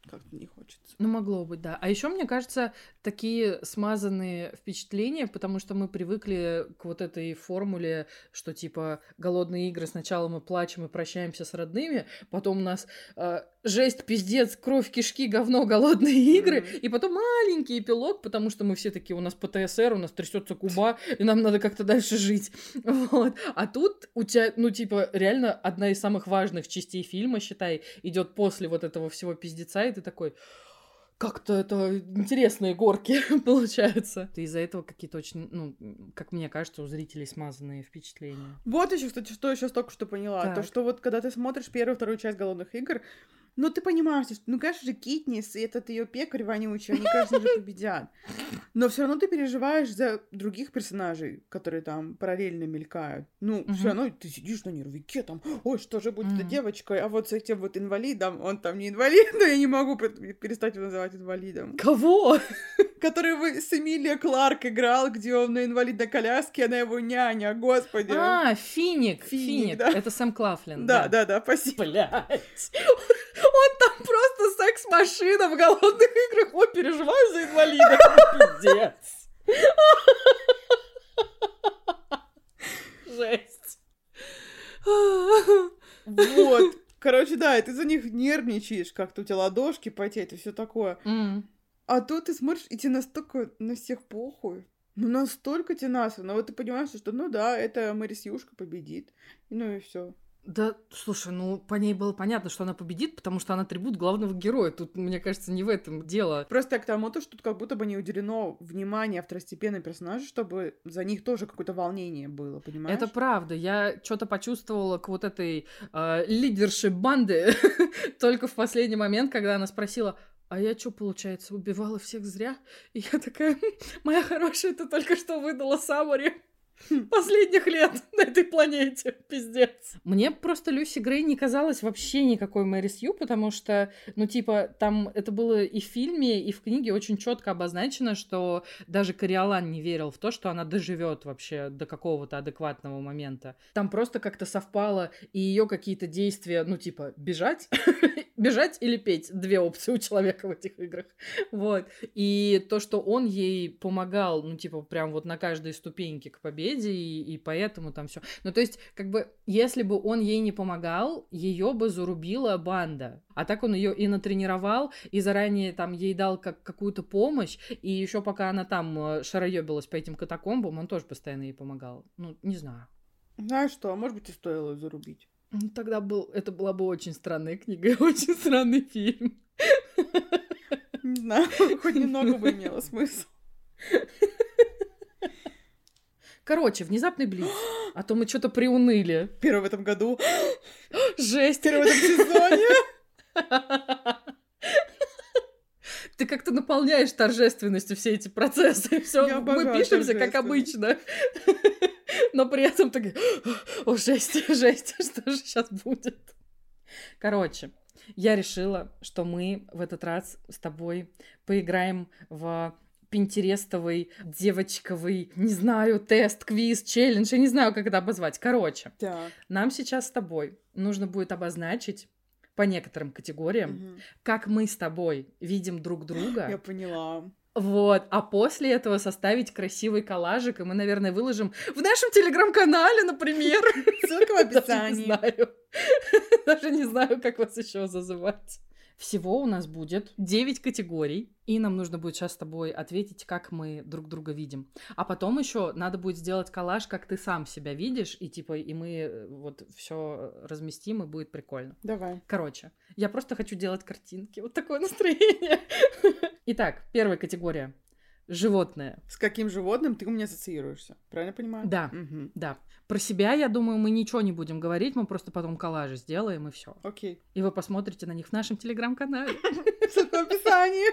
как-то не хочется. Ну, могло быть, да. А еще, мне кажется, такие смазанные впечатления, потому что мы привыкли к вот этой формуле, что типа голодные игры сначала мы плачем и прощаемся с родными, потом нас э, жесть, пиздец, кровь, кишки, говно, голодные игры, mm-hmm. и потом маленький эпилог, потому что мы все такие, у нас ПТСР, у нас трясется Куба, и нам надо как-то дальше жить. Вот. А тут у тебя, ну, типа, реально одна из самых важных частей фильма, считай, идет после вот этого всего пиздеца, и ты такой, как-то это интересные горки получаются. Из-за этого какие-то очень, ну, как мне кажется, у зрителей смазанные впечатления. Вот еще, кстати, что я сейчас только что поняла. Так. То, что вот когда ты смотришь первую, вторую часть «Голодных игр», ну, ты понимаешь, что, ну, конечно же, Китнис и этот ее пекарь вонючий, они, конечно же, победят. Но все равно ты переживаешь за других персонажей, которые там параллельно мелькают. Ну, uh-huh. все равно ты сидишь на нервике, там, ой, что же будет uh-huh. эта девочка, а вот с этим вот инвалидом, он там не инвалид, но я не могу перестать его называть инвалидом. Кого? Который с Эмилия Кларк играл, где он на инвалидной коляске, она его няня, господи. А, Финик, Финик, Финик. Да. это Сэм Клафлин. Да, да, да, да спасибо. Блять. Он там просто секс-машина в голодных играх. Ой, переживаю за инвалида. Пиздец. Жесть. Вот. Короче, да, и ты за них нервничаешь, как-то у тебя ладошки потеют и все такое. Mm. А тут ты смотришь, и тебе настолько на всех похуй. Ну, настолько тебе насрано. Вот ты понимаешь, что, ну да, это Мэрис Юшка победит. Ну и все. Да, слушай, ну по ней было понятно, что она победит, потому что она трибут главного героя. Тут, мне кажется, не в этом дело. Просто к тому, то, что тут как будто бы не уделено внимание второстепенным персонажам, чтобы за них тоже какое-то волнение было, понимаешь? Это правда. Я что-то почувствовала к вот этой э, лидерши банды только в последний момент, когда она спросила, а я что, получается, убивала всех зря? И я такая, моя хорошая, ты только что выдала Самари. последних лет на этой планете. Пиздец. Мне просто Люси Грей не казалась вообще никакой Мэри Сью, потому что, ну, типа, там это было и в фильме, и в книге очень четко обозначено, что даже Кориолан не верил в то, что она доживет вообще до какого-то адекватного момента. Там просто как-то совпало и ее какие-то действия, ну, типа, бежать, бежать или петь. Две опции у человека в этих играх. Вот. И то, что он ей помогал, ну, типа, прям вот на каждой ступеньке к победе, и, и поэтому там все. Ну, то есть, как бы, если бы он ей не помогал, ее бы зарубила банда. А так он ее и натренировал, и заранее там ей дал как какую-то помощь, и еще пока она там э, шароебилась по этим катакомбам, он тоже постоянно ей помогал. Ну, не знаю. Знаешь что, а может быть, и стоило зарубить. Ну, тогда был, это была бы очень странная книга и очень странный фильм. Не знаю, хоть немного бы имело смысл. Короче, внезапный блиц. А то мы что-то приуныли. Первый в этом году. Жесть. Первый в этом сезоне. Ты как-то наполняешь торжественностью все эти процессы. Все, мы пишемся как обычно. Но при этом так, о, жесть, жесть, что же сейчас будет? Короче, я решила, что мы в этот раз с тобой поиграем в пинтерестовый, девочковый, не знаю, тест, квиз, челлендж, я не знаю, как это обозвать. Короче, так. нам сейчас с тобой нужно будет обозначить по некоторым категориям, угу. как мы с тобой видим друг друга. Я поняла. Вот, а после этого составить красивый коллажик, и мы, наверное, выложим в нашем телеграм-канале, например. Ссылка в описании. Даже не знаю. Даже не знаю, как вас еще зазывать. Всего у нас будет 9 категорий, и нам нужно будет сейчас с тобой ответить, как мы друг друга видим. А потом еще надо будет сделать коллаж, как ты сам себя видишь, и типа, и мы э, вот все разместим, и будет прикольно. Давай. Короче, я просто хочу делать картинки. Вот такое настроение. Итак, первая категория животное. С каким животным ты у меня ассоциируешься? Правильно понимаю? Да, угу. да. Про себя, я думаю, мы ничего не будем говорить, мы просто потом коллажи сделаем и все. Окей. И вы посмотрите на них в нашем телеграм-канале. В описании.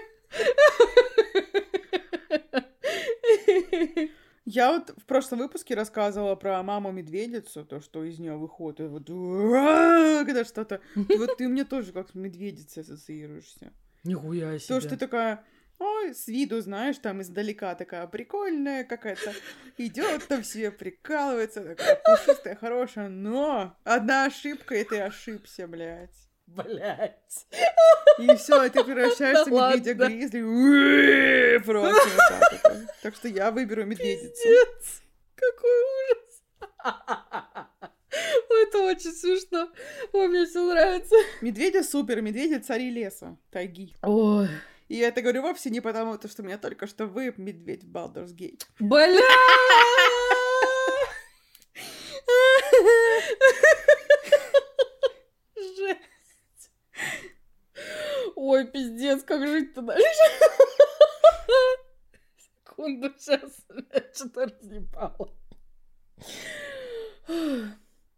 Я вот в прошлом выпуске рассказывала про маму-медведицу, то, что из нее выходит, вот, когда что-то... Вот ты мне тоже как с медведицей ассоциируешься. Нихуя себе. То, что ты такая Ой, с виду, знаешь, там издалека такая прикольная какая-то, идет там все прикалывается, такая пушистая, хорошая, но одна ошибка, и ты ошибся, блядь. Блять. И все, и ты превращаешься в медведя ладно. гризли. Просто вот так что я выберу медведицу. Пиздец. Какой ужас. Это очень смешно. Ой, мне все нравится. Медведи супер, медведи цари леса, тайги. Ой. И я это говорю вовсе не потому, то, что меня только что вы медведь в Baldur's Gate. Бля! Жесть. Ой, пиздец, как жить-то дальше? Секунду, сейчас что-то разъебало.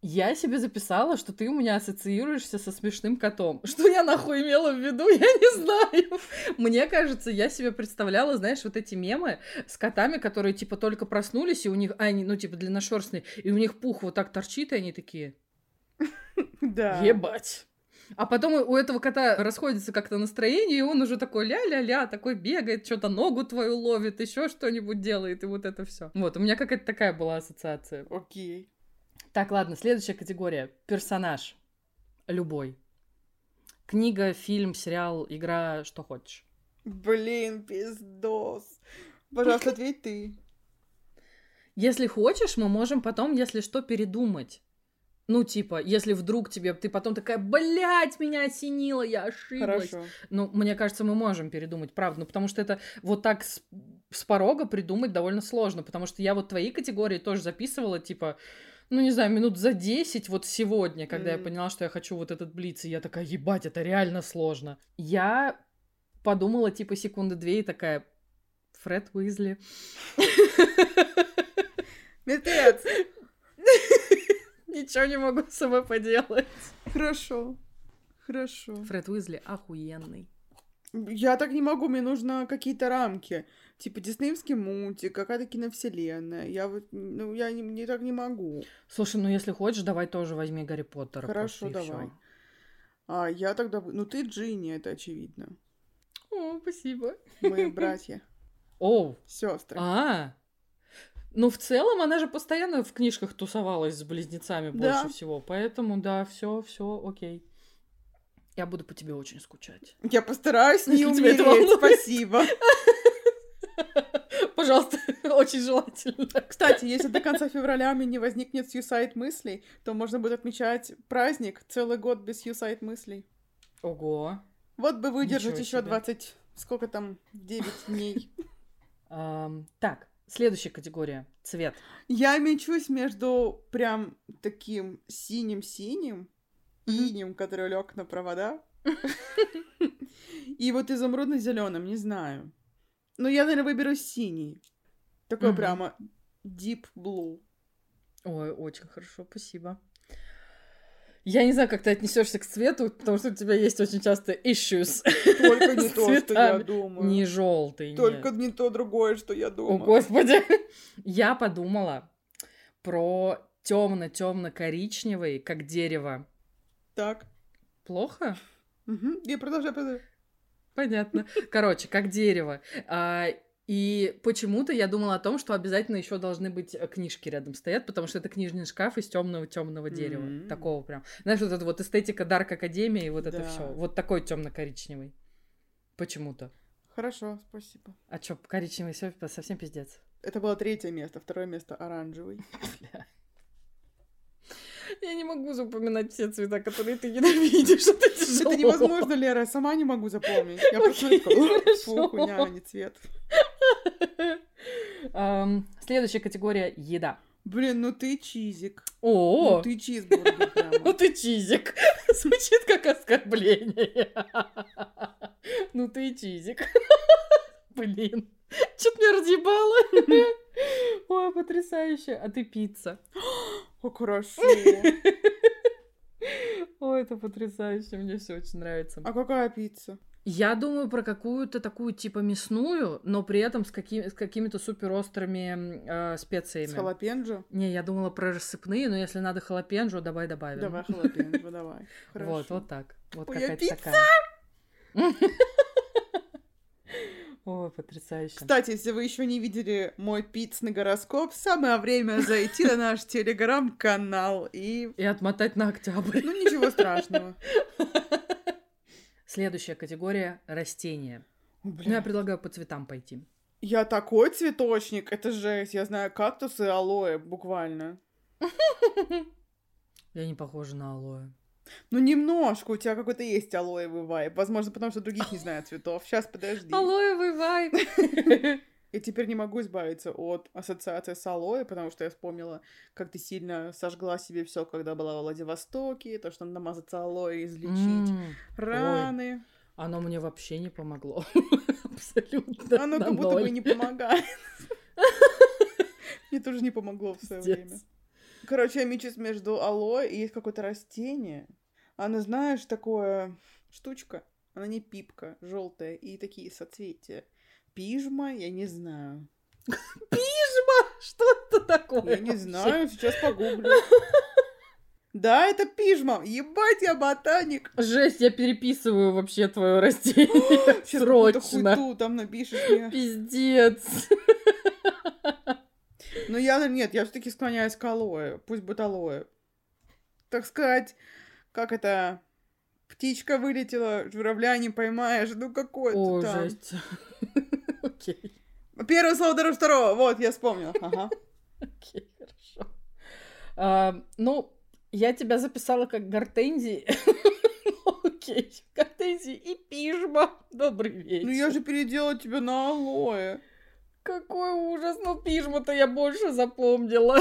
Я себе записала, что ты у меня ассоциируешься со смешным котом. Что я нахуй имела в виду, я не знаю. Мне кажется, я себе представляла, знаешь, вот эти мемы с котами, которые типа только проснулись, и у них, а, они, ну типа длинношерстные, и у них пух вот так торчит, и они такие, Да. ебать. А потом у этого кота расходится как-то настроение, и он уже такой ля-ля-ля, такой бегает, что-то ногу твою ловит, еще что-нибудь делает, и вот это все. Вот, у меня какая-то такая была ассоциация. Окей. Так, ладно, следующая категория. Персонаж. Любой. Книга, фильм, сериал, игра, что хочешь. Блин, пиздос. Пожалуйста, ответь ты. Если хочешь, мы можем потом, если что, передумать. Ну, типа, если вдруг тебе, ты потом такая, блядь, меня осенило, я ошиблась. Хорошо. Ну, мне кажется, мы можем передумать, правда. Ну, потому что это вот так с, с порога придумать довольно сложно. Потому что я вот твои категории тоже записывала, типа, ну, не знаю, минут за 10 вот сегодня, когда я Мгм. поняла, что я хочу вот этот блиц, и я такая, ебать, это реально сложно. Я подумала, типа, секунды две и такая, Фред Уизли. Мертвец. Ничего не могу с собой поделать. Хорошо. Хорошо. Фред Уизли охуенный. Я так не могу, мне нужно какие-то рамки. Типа диснеевский мультик, какая-то киновселенная. Я вот, ну, я не, не так не могу. Слушай, ну если хочешь, давай тоже возьми Гарри Поттера. Хорошо, просто, давай. всё. А я тогда... Ну, ты Джинни, это очевидно. О, спасибо. Мы братья, О, сестры. а. Ну, в целом, она же постоянно в книжках тусовалась с близнецами Да. больше всего. Поэтому, да, все, все, окей. Я буду по тебе очень скучать. Я постараюсь не это умереть, волнует. спасибо. Пожалуйста, очень желательно. Кстати, если до конца февраля мне не возникнет сьюсайд мыслей, то можно будет отмечать праздник целый год без сьюсайд мыслей. Ого. Вот бы выдержать еще себе. 20... Сколько там? 9 дней. Так, следующая категория. Цвет. Я мечусь между прям таким синим-синим, инем, который лег на провода, и вот изумрудно-зеленым, не знаю. Но я, наверное, выберу синий. Такой прямо deep blue. Ой, очень хорошо, спасибо. Я не знаю, как ты отнесешься к цвету, потому что у тебя есть очень часто issues. Только не то, что я думаю. Не желтый. Только не то другое, что я О, думаю. господи. Я подумала про темно-темно-коричневый, как дерево. Так. Плохо? Мгм. И продолжай, продолжай. Понятно. Короче, как дерево. А, и почему-то я думала о том, что обязательно еще должны быть э, книжки рядом стоят, потому что это книжный шкаф из темного темного дерева. М. Такого прям. Знаешь, вот эта вот эстетика Дарк Академии, вот это Да. все. Вот такой темно-коричневый. Почему-то. Хорошо, спасибо. А чё, коричневый все совсем пиздец. Это было третье место, второе место оранжевый. Я не могу запоминать все цвета, которые ты ненавидишь. Это тяжело. Это невозможно, Лера, я сама не могу запомнить. Я просто такая, «Ух, хорошо. фу, хуйня, а не цвет. Следующая категория — еда. Блин, ну ты чизик. О, Ну ты чизбургер ну ты чизик. Звучит как оскорбление. Ну ты чизик. Блин, что-то меня разъебало. Ой, потрясающе. А ты пицца. О, хорошо. Ой, это потрясающе. Мне все очень нравится. А какая пицца? Я думаю про какую-то такую типа мясную, но при этом с, какими- с какими-то супер острыми э, специями. С халапенджо? Не, я думала про рассыпные, но если надо халапенджо, давай добавим. Давай халапенджо, давай. Вот, Хорошо. вот так. Вот Ой, а какая-то такая. Ой, потрясающе. Кстати, если вы еще не видели мой пиццный гороскоп, самое время зайти на наш телеграм-канал и... И отмотать на октябрь. Ну, ничего страшного. Следующая категория — растения. О, Ну, я предлагаю по цветам пойти. Я такой цветочник, это жесть. Я знаю кактусы и алоэ, буквально. Я не похожа на алоэ. Ну, немножко, у тебя какой-то есть алоэвый вайб. Возможно, потому что других не знаю цветов. Сейчас, подожди. Алоэвый вайб. Я теперь не могу избавиться от ассоциации с алоэ, потому что я вспомнила, как ты сильно сожгла себе все, когда была во Владивостоке, то, что надо намазаться алоэ и излечить М, раны. Оно мне вообще не помогло. Абсолютно. Оно как будто бы не помогает. Мне тоже не помогло в свое время. Короче, я мечусь между алоэ и есть какое-то растение. Оно, знаешь, такое штучка. Она не пипка, желтая, и такие соцветия. Пижма, я не знаю. Что это такое? Я не знаю, сейчас погуглю. Да, это пижма. Ебать, я ботаник. Жесть, я переписываю вообще твое растение. Срочно. хуйту там напишешь мне. Пиздец. Но я, нет, я все-таки склоняюсь к алоэ. Пусть будет алоэ. Так сказать, как это... Птичка вылетела, журавля не поймаешь. Ну, какой то там. жесть. Окей, Первое слово дороже второго. Вот, я вспомнила. Ага. окей, хорошо. А, Ну, я тебя записала как гортензии. Ну, Окей, гортензии и пижма. Добрый вечер. Ну, я же переделала тебя на алоэ. Какой ужас, ну пижму-то я больше запомнила.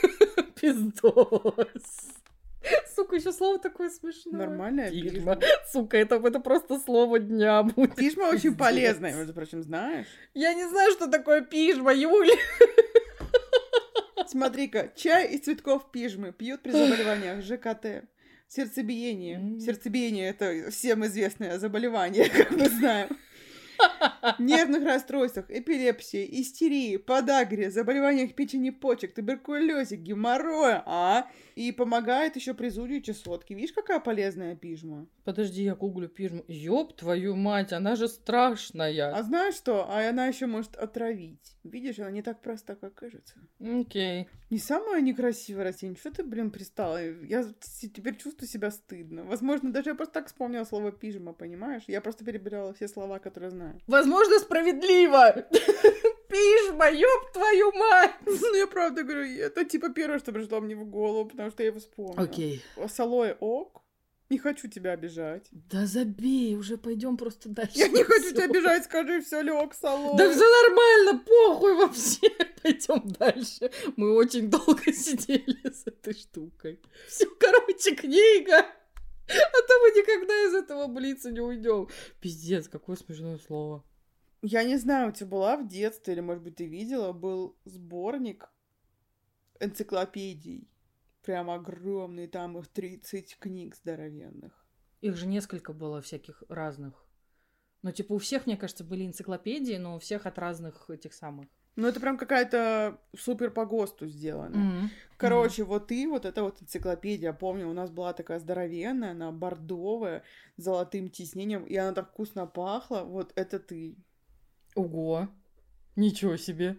Пиздос. Сука, еще слово такое смешное. Нормальная Пижма. пижма. Сука, это, это просто слово дня будет. Пижма очень Пиздец. полезная, между прочим, знаешь? Я не знаю, что такое пижма, Юля. Смотри-ка, чай из цветков пижмы пьют при заболеваниях ЖКТ. Сердцебиение. М. Сердцебиение это всем известное заболевание, как мы знаем. Нервных расстройствах, эпилепсии, истерии, подагре, заболеваниях печени почек, туберкулезе, геморроя, а? И помогает еще при зуде и чесотке. Видишь, какая полезная пижма? Подожди, я гуглю пижму. Ёб твою мать, она же страшная. А знаешь что? А она еще может отравить. Видишь, она не так проста, как кажется. Окей. Не самое некрасивое растение. Что ты, блин, пристала? Я теперь чувствую себя стыдно. Возможно, даже я просто так вспомнила слово пижма, понимаешь? Я просто перебирала все слова, которые знаю. Возможно, справедливо. Пижма, ёб твою мать. Ну, я правда говорю, это типа первое, что пришло мне в голову, потому что я его вспомнила. Окей. А Салой ок. Не хочу тебя обижать. Да забей, уже пойдем просто дальше. Я не хочу Всё. тебя обижать, скажи все, Лёг, Салой. Да все нормально, похуй вообще. Пойдем дальше. Мы очень долго сидели с этой штукой. Все, короче, книга. А то мы никогда из этого блица не уйдем. Пиздец, какое смешное слово. Я не знаю, у тебя была в детстве, или, может быть, ты видела, был сборник энциклопедий. Прям огромный, там их 30 книг здоровенных. Их же несколько было всяких разных. Ну, типа, у всех, мне кажется, были энциклопедии, но у всех от разных этих самых. Ну, это прям какая-то супер по ГОСТу сделана. Короче, вот и вот эта вот энциклопедия, помню, у нас была такая здоровенная, она бордовая, с золотым тиснением, и она так вкусно пахла. Вот это ты. Ого. Ничего себе.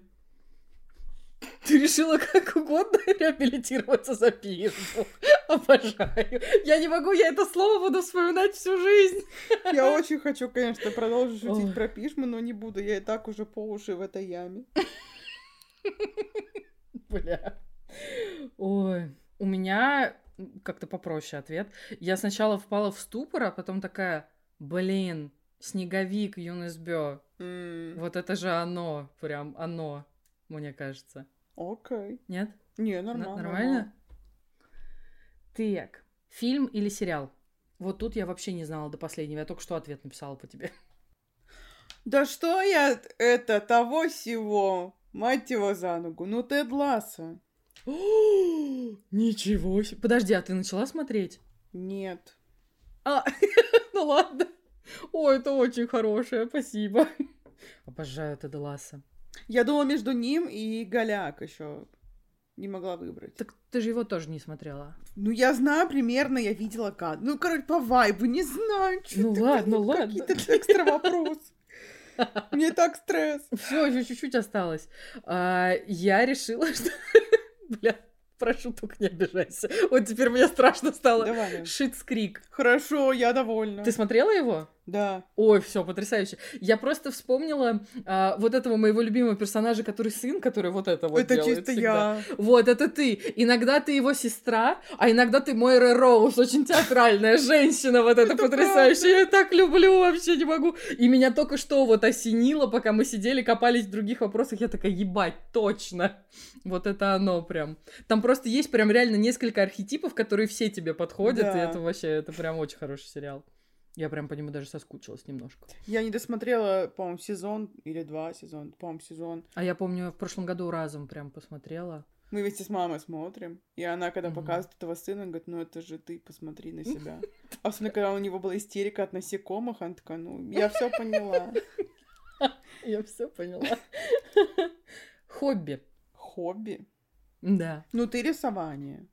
Ты решила как угодно реабилитироваться за пизду. Обожаю. Я не могу, я это слово буду вспоминать всю жизнь. Я очень хочу, конечно, продолжить шутить Ой. про пишму, но не буду. Я и так уже по уши в этой яме. Бля. Ой. У меня как-то попроще ответ. Я сначала впала в ступор, а потом такая, блин, снеговик Юнесбё. М, Вот это же оно, прям оно, мне кажется. Окей. Нет? Не, Н- нормально. Нормально? Так, фильм или сериал? Вот тут я вообще не знала до последнего. Я только что ответ написала по тебе. Да что я это, того всего, мать его за ногу, ну Тед Ласса. Ничего себе. Подожди, а ты начала смотреть? Нет. А, ну ладно. О, это очень хорошее, спасибо. Обожаю Теда Ласса. Я думала между ним и Голяк еще. Не могла выбрать. Так ты же его тоже не смотрела. Ну, я знаю примерно, я видела как. Ну, короче, по вайбу, не знаю. чё Ну ты, ладно, блин, ладно. Какие-то экстра вопросы. Мне так стресс. Все, еще чуть-чуть осталось. А, я решила, что... Бля, Прошу, только не обижайся. Вот теперь мне страшно стало. Давай. Шитскрик. Хорошо, я довольна. Ты смотрела его? Да. Ой, все, потрясающе. Я просто вспомнила а, вот этого моего любимого персонажа, который сын, который вот это вот Это делает чисто всегда. я. Вот, это ты. Иногда ты его сестра, а иногда ты Мойра Роуз, очень театральная женщина, вот это Это потрясающе. Я так люблю, вообще не могу. И меня только что вот осенило, пока мы сидели, копались в других вопросах, я такая, ебать, точно. Вот это оно прям. Там просто есть прям реально несколько архетипов, которые все тебе подходят, и Да. это вообще, это прям очень хороший сериал. Я прям по нему даже соскучилась немножко. Я не досмотрела, по-моему, сезон или два сезона, по-моему, сезон. А я помню, в прошлом году разом прям посмотрела. Мы вместе с мамой смотрим, и она, когда Мгм. показывает этого сына, говорит, ну это же ты, посмотри на себя. Особенно, когда у него была истерика от насекомых, она такая, ну, я все поняла. Я все поняла. Хобби. Хобби? Да. Ну, ты рисование.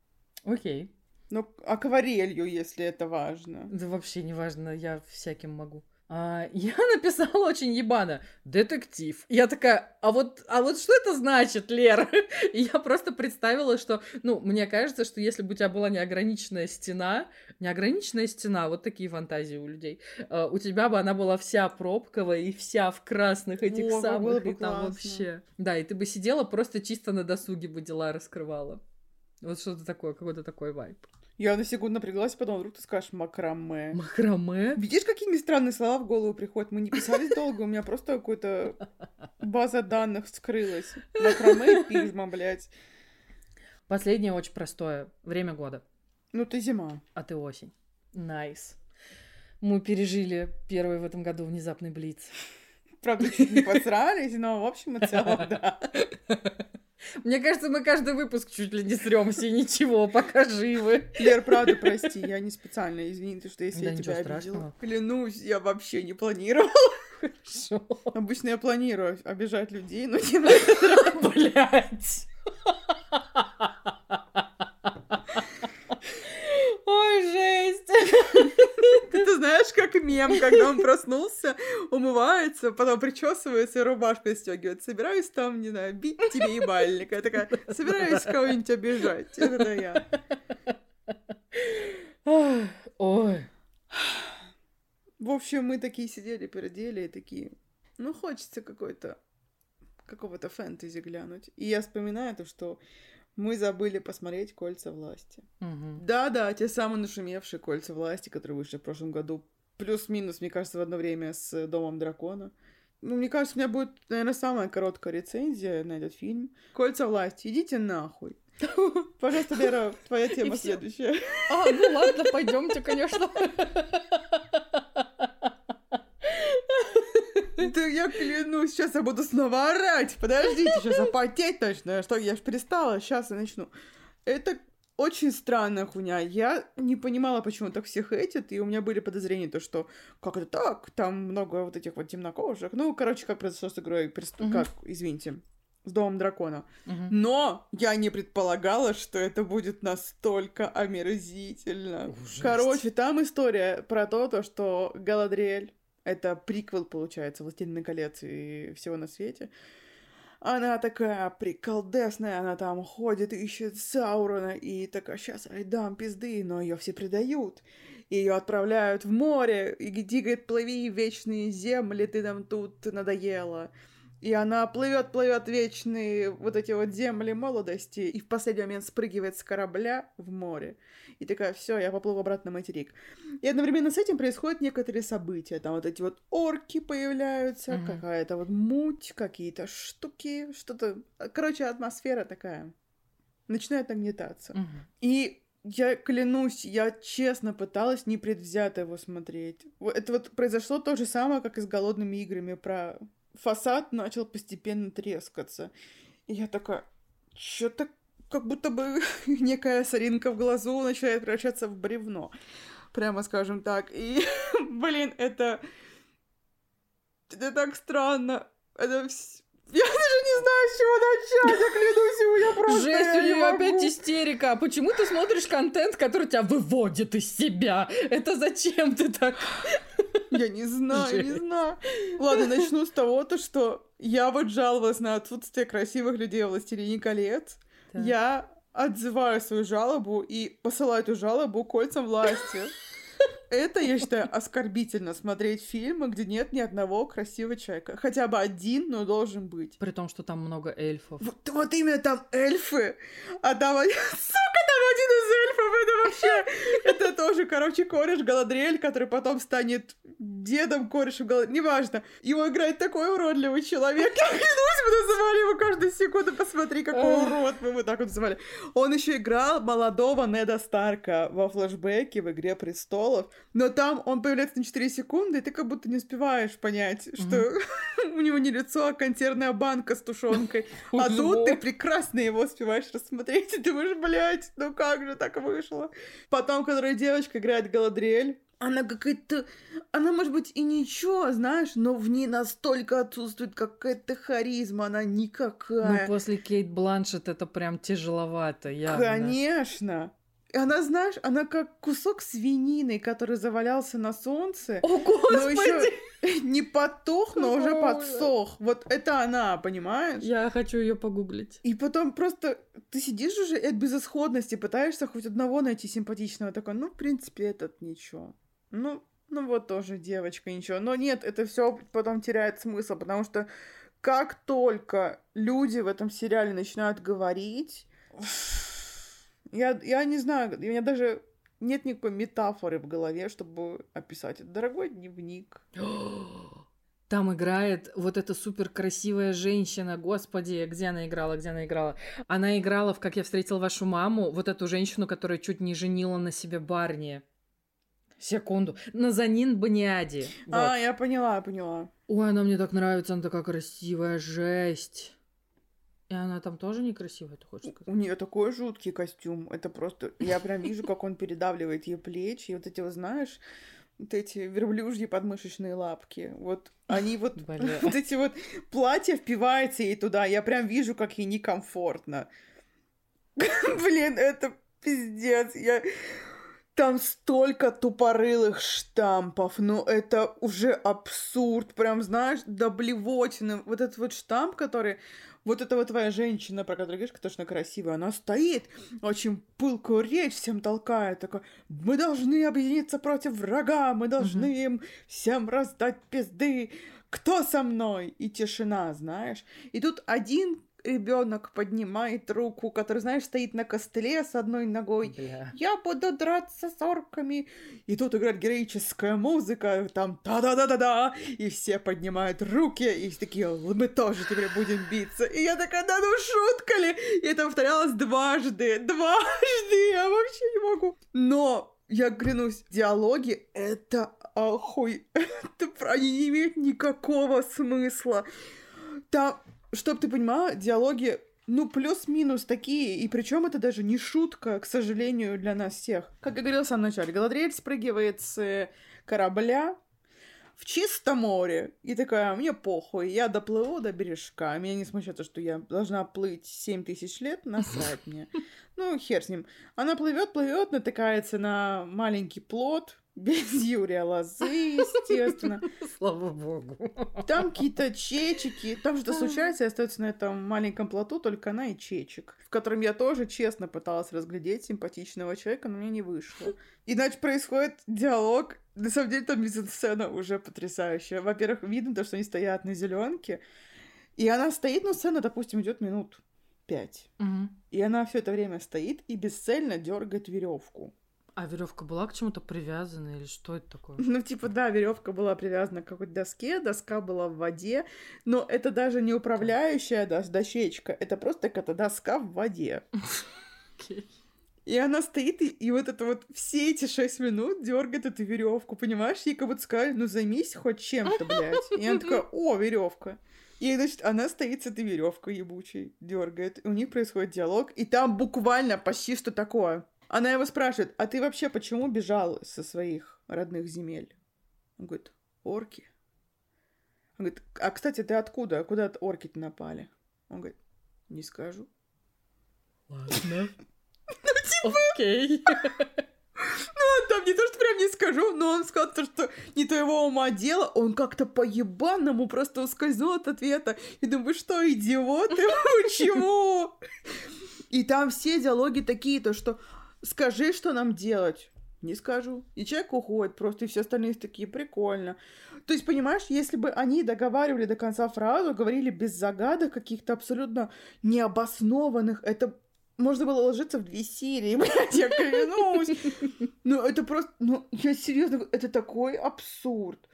Окей. Ну, акварелью, если это важно. Да вообще не важно, я всяким могу. А, я написала очень ебано детектив. Я такая, а вот, а вот что это значит, Лера? И я просто представила, что, ну, мне кажется, что если бы у тебя была неограниченная стена, неограниченная стена, вот такие фантазии у людей, э, у тебя бы она была вся пробковая и вся в красных этих О, самых, бы и там классно. вообще. Да, и ты бы сидела просто чисто на досуге бы дела раскрывала. Вот что-то такое, какой-то такой вайб. Я на секунду напряглась, потом вдруг ты скажешь макраме. Макраме? Видишь, какими странные слова в голову приходят? Мы не писались долго, у меня просто какая-то база данных вскрылась. Макраме и пижма, блядь. Последнее очень простое. Время года. Ну ты зима. А ты осень. Nice. Мы пережили первый в этом году внезапный блиц. Правда, чуть не посрались, но в общем и целом, да. Мне кажется, мы каждый выпуск чуть ли не срёмся, и ничего, пока живы. Лер, правда, прости, я не специально, извини, ты, что если Да я тебя обидела. страшного. Клянусь, я вообще не планировала. Хорошо. Обычно я планирую обижать людей, но не на этот раз. Блять. Ой, жесть. Ты знаешь, как мем, когда он проснулся, умывается, потом причесывается и рубашку стягивает. Собираюсь там, не знаю, бить тебе ебальника. Я такая, собираюсь кого-нибудь обижать. Это я. Ой. В общем, мы такие сидели, передели и такие, ну, хочется какой-то, какого-то фэнтези глянуть. И я вспоминаю то, что мы забыли посмотреть «Кольца власти». Да-да, те самые нашумевшие «Кольца власти», которые вышли в прошлом году. Плюс-минус, мне кажется, в одно время с «Домом дракона». Ну, мне кажется, у меня будет, наверное, самая короткая рецензия на этот фильм. «Кольца власти», идите нахуй. Пожалуйста, Лера, твоя тема следующая. А, ну ладно, пойдемте, конечно. Да я клянусь, сейчас я буду снова орать. Подождите, сейчас запотеть начну. Что, я ж перестала, сейчас я начну. Это очень странная хуйня. Я не понимала, почему так всех этят, и у меня были подозрения, то, что как это так, там много вот этих вот темнокожих. Ну, короче, как произошло с игрой, преступ- Мгм. как, извините, с Домом Дракона. Мгм. Но я не предполагала, что это будет настолько омерзительно. О, жесть. Короче, там история про то, то что Галадриэль, это приквел, получается, «Властелин колец» и всего на свете, она такая приколдесная, она там ходит, ищет Саурона, и такая, сейчас я дам пизды, но ее все предают. Ее отправляют в море, и где, говорит, плыви вечные земли, ты нам тут надоела. И она плывет, плывет вечные вот эти вот земли молодости, и в последний момент спрыгивает с корабля в море. И такая, все, я поплыву обратно на материк. И одновременно с этим происходят некоторые события. Там вот эти вот орки появляются, Мгм. какая-то вот муть, какие-то штуки, что-то... Короче, атмосфера такая. Начинает нагнетаться. Мгм. И я клянусь, я честно пыталась непредвзято его смотреть. Это вот произошло то же самое, как и с голодными играми. Про фасад начал постепенно трескаться. И я такая, что-то как будто бы некая соринка в глазу начинает превращаться в бревно. Прямо скажем так. И, блин, это... Это так странно. Это... вс- Я даже не знаю, с чего начать. Я клянусь ему, я просто... Жесть, я у не нее могу. опять истерика. А Почему ты смотришь контент, который тебя выводит из себя? Это зачем ты так? Я не знаю, не Жесть. знаю. Ладно, начну с того, то, что я вот жаловалась на отсутствие красивых людей в «Властелине колец». Так. Я отзываю свою жалобу и посылаю эту жалобу кольцам власти. Это, я считаю, оскорбительно смотреть фильмы, где нет ни одного красивого человека. Хотя бы один, но должен быть. При том, что там много эльфов. Вот, вот именно там эльфы, а там... Сука, там один из эльфов, это вообще... Это тоже, короче, кореш Галадриэль, который потом станет дедом корешем Галадриэль. Неважно. Его играет такой уродливый человек. Я клянусь, мы называли его каждую секунду. Посмотри, какой урод мы его так вот называли. Он еще играл молодого Неда Старка во флешбеке в «Игре престолов». Но там он появляется на 4 секунды, и ты как будто не успеваешь понять, что у него не лицо, а консервная банка с тушенкой. А тут ты прекрасно его успеваешь рассмотреть, и думаешь, блядь, ну как же так вышло? Потом, которая девочка играет Галадриэль, она какая-то... Она, может быть, и ничего, знаешь, но в ней настолько отсутствует какая-то харизма, она никакая. Ну, после Кейт Бланшет это прям тяжеловато, явно. Конечно. И она, знаешь, она как кусок свинины, который завалялся на солнце. О, господи! Но еще не потух, но уже подсох. Вот это она, понимаешь? Я хочу ее погуглить. И потом просто ты сидишь уже от безысходности пытаешься хоть одного найти симпатичного. Такой, ну, в принципе, этот ничего. Ну, ну вот тоже девочка, ничего. Но нет, это все потом теряет смысл, потому что как только люди в этом сериале начинают говорить я, я не знаю, у меня даже нет никакой метафоры в голове, чтобы описать это. Дорогой дневник. Там играет вот эта супер красивая женщина, господи, где она играла, где она играла? Она играла в «Как я встретил вашу маму», вот эту женщину, которая чуть не женила на себе Барни. Секунду. Назанин Баниади. Вот. А, я поняла, я поняла. Ой, она мне так нравится, она такая красивая, жесть. И она там тоже некрасивая, ты хочешь сказать? У нее такой жуткий костюм. Это просто... Я прям вижу, как он передавливает ей плечи. И вот эти, вот знаешь, вот эти верблюжьи подмышечные лапки. Вот они вот... Вот эти вот платья впиваются ей туда. Я прям вижу, как ей некомфортно. Блин, это пиздец. Я... Там столько тупорылых штампов, ну это уже абсурд, прям, знаешь, до блевотины. Вот этот вот штамп, который вот эта вот твоя женщина, про которую говоришь, которая красивая, она стоит, очень пылкую речь всем толкает, такой, мы должны объединиться против врага, мы должны им всем раздать пизды, кто со мной? И тишина, знаешь. И тут один ребенок поднимает руку, который, знаешь, стоит на костыле с одной ногой. Бля. Я буду драться с орками. И тут играет героическая музыка, там та-да-да-да-да, и все поднимают руки, и такие, мы тоже теперь будем биться. И я такая, да ну шутка ли? И это повторялось дважды, дважды, я вообще не могу. Но я клянусь, диалоги — это охуй. Это, они не имеют никакого смысла. Там чтобы ты понимала, диалоги ну, плюс-минус такие, и причем это даже не шутка, к сожалению, для нас всех. Как я говорила в самом начале, Галадриэль спрыгивает с корабля в чистом море, и такая, мне похуй, я доплыву до бережка, меня не смущает то, что я должна плыть 7 тысяч лет, насрать мне. Ну, хер с ним. Она плывет, плывет, натыкается на маленький плод, без Юрия Лозы, естественно. Слава богу. Там какие-то чечики. Там что-то случается и остается на этом маленьком плоту только она и чечик, в котором я тоже честно пыталась разглядеть симпатичного человека, но мне не вышло. Иначе происходит диалог. На самом деле там сцена уже потрясающая. Во-первых, видно то, что они стоят на зеленке, и она стоит, но сцена, допустим, идет минут пять. Угу. И она все это время стоит и бесцельно дергает веревку. А веревка была к чему-то привязана или что это такое? Ну, типа, да, веревка была привязана к какой-то доске, доска была в воде, но это даже не управляющая да, дощечка, это просто какая-то доска в воде. Okay. И она стоит, и, и вот это вот все эти шесть минут дергает эту веревку, понимаешь? Ей как будто сказали, ну займись хоть чем-то, блядь. И она такая, о, веревка. И, значит, она стоит с этой веревкой ебучей, дергает. У них происходит диалог, и там буквально почти что такое. Она его спрашивает, а ты вообще почему бежал со своих родных земель? Он говорит, орки. Он говорит, а, кстати, ты откуда? Куда орки-то напали? Он говорит, не скажу. Ладно. Ну, типа... Окей. Ну, там не то, что прям не скажу, но он сказал, то, что не твоего ума дело, он как-то по-ебаному просто ускользнул от ответа. И думаю, что, идиоты, почему? И там все диалоги такие, то что скажи, что нам делать. Не скажу. И человек уходит просто, и все остальные такие, прикольно. То есть, понимаешь, если бы они договаривали до конца фразу, говорили без загадок каких-то абсолютно необоснованных, это можно было ложиться в две серии, блядь, я клянусь. Ну, это просто, ну, я серьезно, это такой абсурд.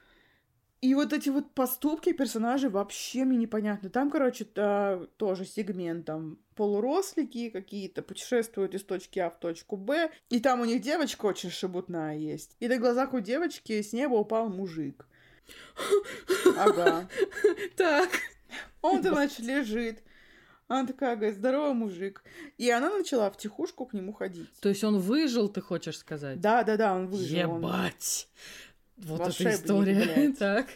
И вот эти вот поступки персонажей вообще мне непонятны. Там, короче, -то, тоже сегмент, там полурослики какие-то путешествуют из точки А в точку Б, и там у них девочка очень шебутная есть. И на глазах у девочки с неба упал мужик. Ага. Так. Он там, значит, лежит. Она такая, говорит, здоровый мужик. И она начала в тихушку к нему ходить. То есть он выжил, ты хочешь сказать? Да, да, да, он выжил. Ебать! Вот эта история. Так.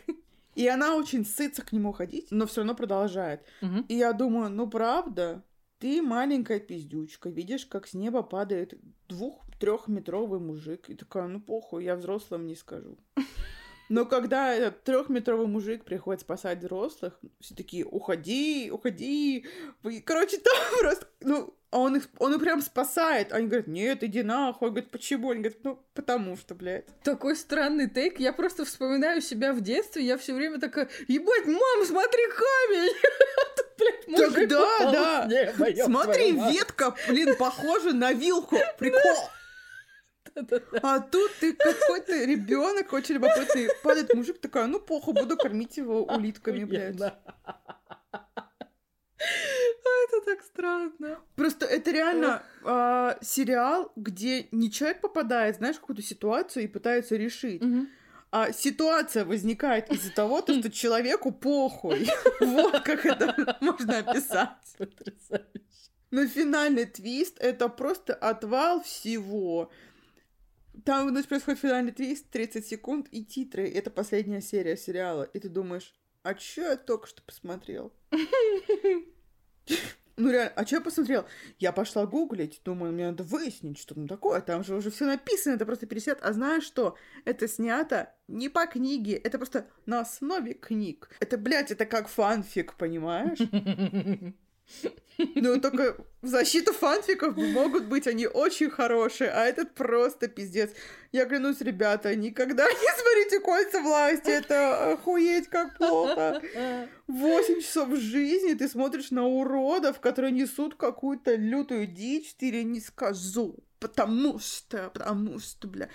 И она очень сытся к нему ходить, но все равно продолжает. Угу. И я думаю, ну правда, ты маленькая пиздючка, видишь, как с неба падает двух-трехметровый мужик. И такая, ну похуй, я взрослым не скажу. Но когда этот трехметровый мужик приходит спасать взрослых, все такие, уходи, уходи. Короче, там просто, ну, он их, он их прям спасает. Они говорят, нет, иди нахуй. Он говорит, почему? Они говорят, ну, потому что, блядь. Такой странный тейк. Я просто вспоминаю себя в детстве. Я все время такая, ебать, мам, смотри, камень! Так да, да. Смотри, ветка, блин, похожа на вилку. Прикол. А тут ты какой-то ребенок очень любопытный. Падает мужик, такая, ну похуй, буду кормить его улитками, блядь. Это так странно. Просто это реально э, сериал, где не человек попадает, знаешь, в какую-то ситуацию и пытается решить. Угу. А ситуация возникает из-за того, что человеку похуй. Вот как это можно описать. Потрясающе. Но финальный твист — это просто отвал всего. Там, значит, происходит финальный твист, 30 секунд и титры. Это последняя серия сериала. И ты думаешь, а чё я только что посмотрел? Ну реально, а что я посмотрел? Я пошла гуглить, думаю, мне надо выяснить, что там такое. Там же уже все написано, это просто пересет. А знаешь что? Это снято не по книге, это просто на основе книг. Это, блядь, это как фанфик, понимаешь? Ну, только в защиту фанфиков могут быть они очень хорошие, а этот просто пиздец. Я клянусь, ребята, никогда не смотрите «Кольца власти», это охуеть как плохо. Восемь часов жизни ты смотришь на уродов, которые несут какую-то лютую дичь, ты не скажу, потому что, потому что, бля,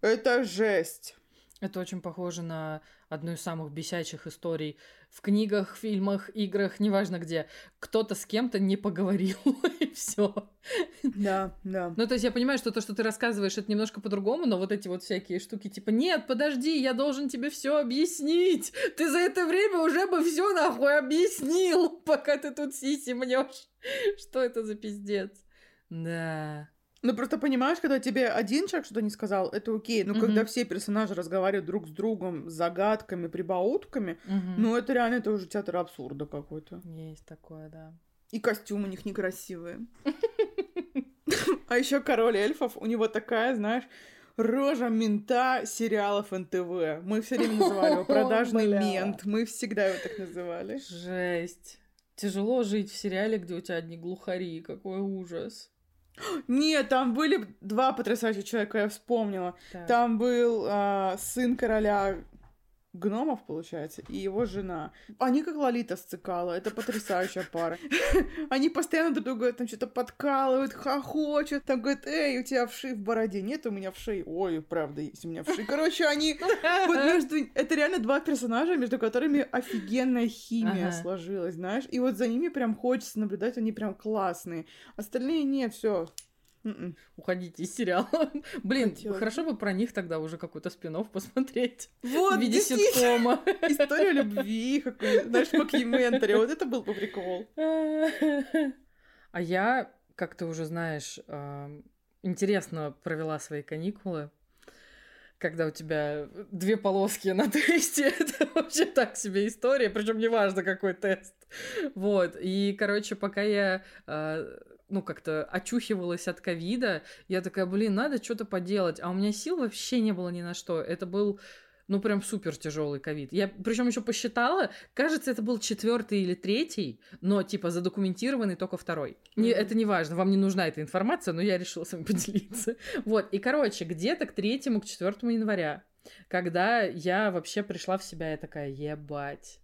это жесть. Это очень похоже на одну из самых бесячих историй в книгах, фильмах, играх, неважно где, кто-то с кем-то не поговорил, и все. Да, да. Ну, то есть я понимаю, что то, что ты рассказываешь, это немножко по-другому, но вот эти вот всякие штуки, типа, нет, подожди, я должен тебе все объяснить. Ты за это время уже бы все нахуй объяснил, пока ты тут сиси мнешь. Что это за пиздец? Да. Ну, просто понимаешь, когда тебе один человек что-то не сказал, это окей. Но mm-hmm. когда все персонажи разговаривают друг с другом с загадками, прибаутками, mm-hmm. ну, это реально это уже театр абсурда какой-то. Есть такое, да. И костюмы у них некрасивые. А еще король эльфов, у него такая, знаешь, рожа мента сериалов НТВ. Мы все время называли его продажный мент. Мы всегда его так называли. Жесть. Тяжело жить в сериале, где у тебя одни глухари. Какой ужас. Нет, там были два потрясающих человека, я вспомнила. Так. Там был а, сын короля гномов, получается, и его жена. Они как Лолита с Цикала, это потрясающая пара. Они постоянно друг друга там что-то подкалывают, хохочут, там говорят, эй, у тебя вши в бороде. Нет, у меня вши. Ой, правда, есть у меня вши. Короче, они... Вот между... Это реально два персонажа, между которыми офигенная химия Ага. сложилась, знаешь? И вот за ними прям хочется наблюдать, они прям классные. Остальные нет, все. Уходите из сериала. Блин, Хотела хорошо бы про них тогда уже какой-то спин посмотреть. Вот, в виде ситкома. История любви, какой, знаешь, мокюментари. Вот это был бы прикол. А я, как ты уже знаешь, интересно провела свои каникулы. Когда у тебя две полоски на тесте, это вообще так себе история, причем неважно какой тест. Вот, и, короче, пока я, а, ну, как-то очухивалась от ковида, я такая, блин, надо что-то поделать, а у меня сил вообще не было ни на что. Это был Ну, прям супер тяжелый ковид. Я причем еще посчитала, кажется, это был четвертый или третий, но типа задокументированный только второй. Не, mm-hmm. Это не важно, вам не нужна эта информация, но я решила с вами поделиться. Вот, и короче, где-то к третьему, к четвертому января, когда я вообще пришла в себя, я такая, ебать,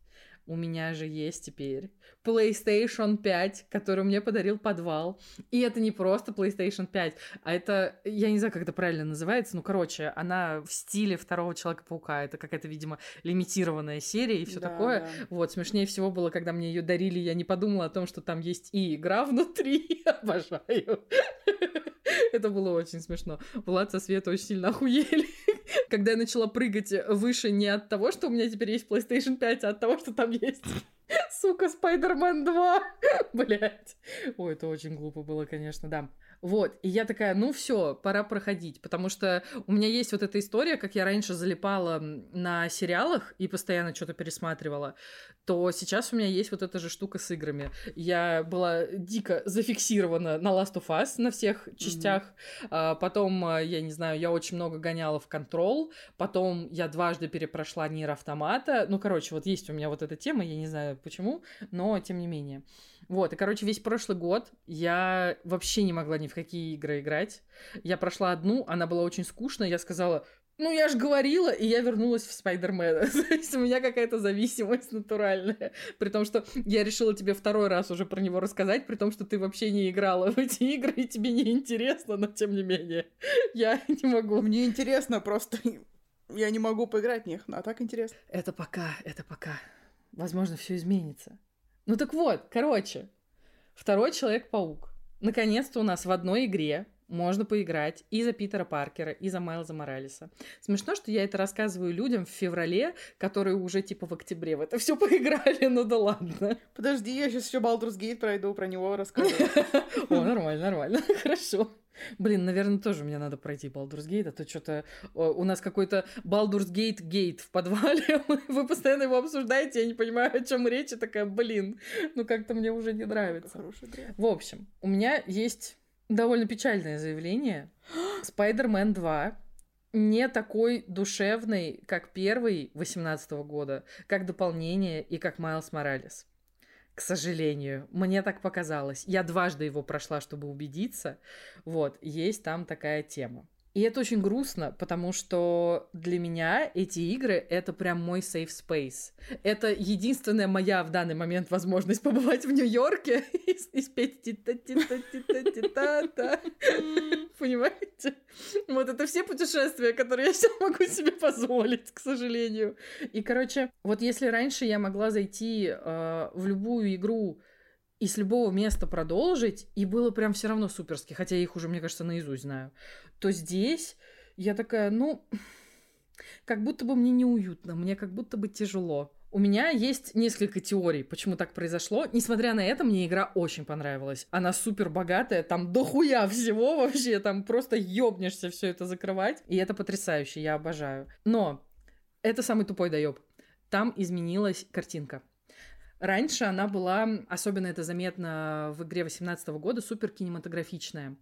у меня же есть теперь PlayStation 5, который мне подарил подвал. И это не просто PlayStation 5, а это, я не знаю, как это правильно называется, ну, короче, она в стиле второго Человека-паука. Это какая-то, видимо, лимитированная серия и все да, такое. Да. Вот, смешнее всего было, когда мне ее дарили, я не подумала о том, что там есть и игра внутри. Обожаю. Это было очень смешно. Влад со Света очень сильно охуели. Когда я начала прыгать выше не от того, что у меня теперь есть PlayStation 5, а от того, что там есть Сука, Спайдермен 2. Блять. Ой, это очень глупо было, конечно, да. Вот, и я такая, ну все, пора проходить, потому что у меня есть вот эта история, как я раньше залипала на сериалах и постоянно что-то пересматривала, то сейчас у меня есть вот эта же штука с играми. Я была дико зафиксирована на Last of Us на всех частях, mm-hmm. а, потом, а, я не знаю, я очень много гоняла в Control, потом я дважды перепрошла Нир Автомата, ну, короче, вот есть у меня вот эта тема, я не знаю почему, но тем не менее. Вот, и, короче, весь прошлый год я вообще не могла ни в какие игры играть. Я прошла одну, она была очень скучная, я сказала, ну, я же говорила, и я вернулась в Спайдермена. То есть у меня какая-то зависимость натуральная. При том, что я решила тебе второй раз уже про него рассказать, при том, что ты вообще не играла в эти игры, и тебе не интересно, но тем не менее. Я не могу. Мне интересно, просто я не могу поиграть в них, а так интересно. Это пока, это пока. Возможно, все изменится. Ну так вот, короче, второй Человек-паук. Наконец-то у нас в одной игре можно поиграть и за Питера Паркера, и за Майлза Моралеса. Смешно, что я это рассказываю людям в феврале, которые уже типа в октябре в это все поиграли, ну да ладно. Подожди, я сейчас еще Baldur's Gate пройду, про него рассказываю. О, нормально, нормально, хорошо. Блин, наверное, тоже мне надо пройти Baldur's Gate, а то что-то у нас какой-то Baldur's Gate гейт в подвале, вы постоянно его обсуждаете, я не понимаю, о чем речь, и такая, блин, ну как-то мне уже не нравится. В общем, у меня есть довольно печальное заявление. Spider-Man 2 не такой душевный, как первый 18 года, как дополнение и как Майлз Моралес. К сожалению, мне так показалось. Я дважды его прошла, чтобы убедиться. Вот, есть там такая тема. И это очень грустно, потому что для меня эти игры — это прям мой safe space. Это единственная моя в данный момент возможность побывать в Нью-Йорке и спеть ти-та-ти-та-ти-та-ти-та-та. Понимаете? Вот это все путешествия, которые я сейчас могу себе позволить, к сожалению. И, короче, вот если раньше я могла зайти э, в любую игру и с любого места продолжить, и было прям все равно суперски, хотя я их уже, мне кажется, наизусть знаю, то здесь я такая, ну, как будто бы мне неуютно, мне как будто бы тяжело. У меня есть несколько теорий, почему так произошло. Несмотря на это, мне игра очень понравилась. Она супер богатая, там дохуя всего вообще, там просто ёбнешься все это закрывать. И это потрясающе, я обожаю. Но это самый тупой доеб. Там изменилась картинка. Раньше она была, особенно это заметно в игре 18 года, супер кинематографичная.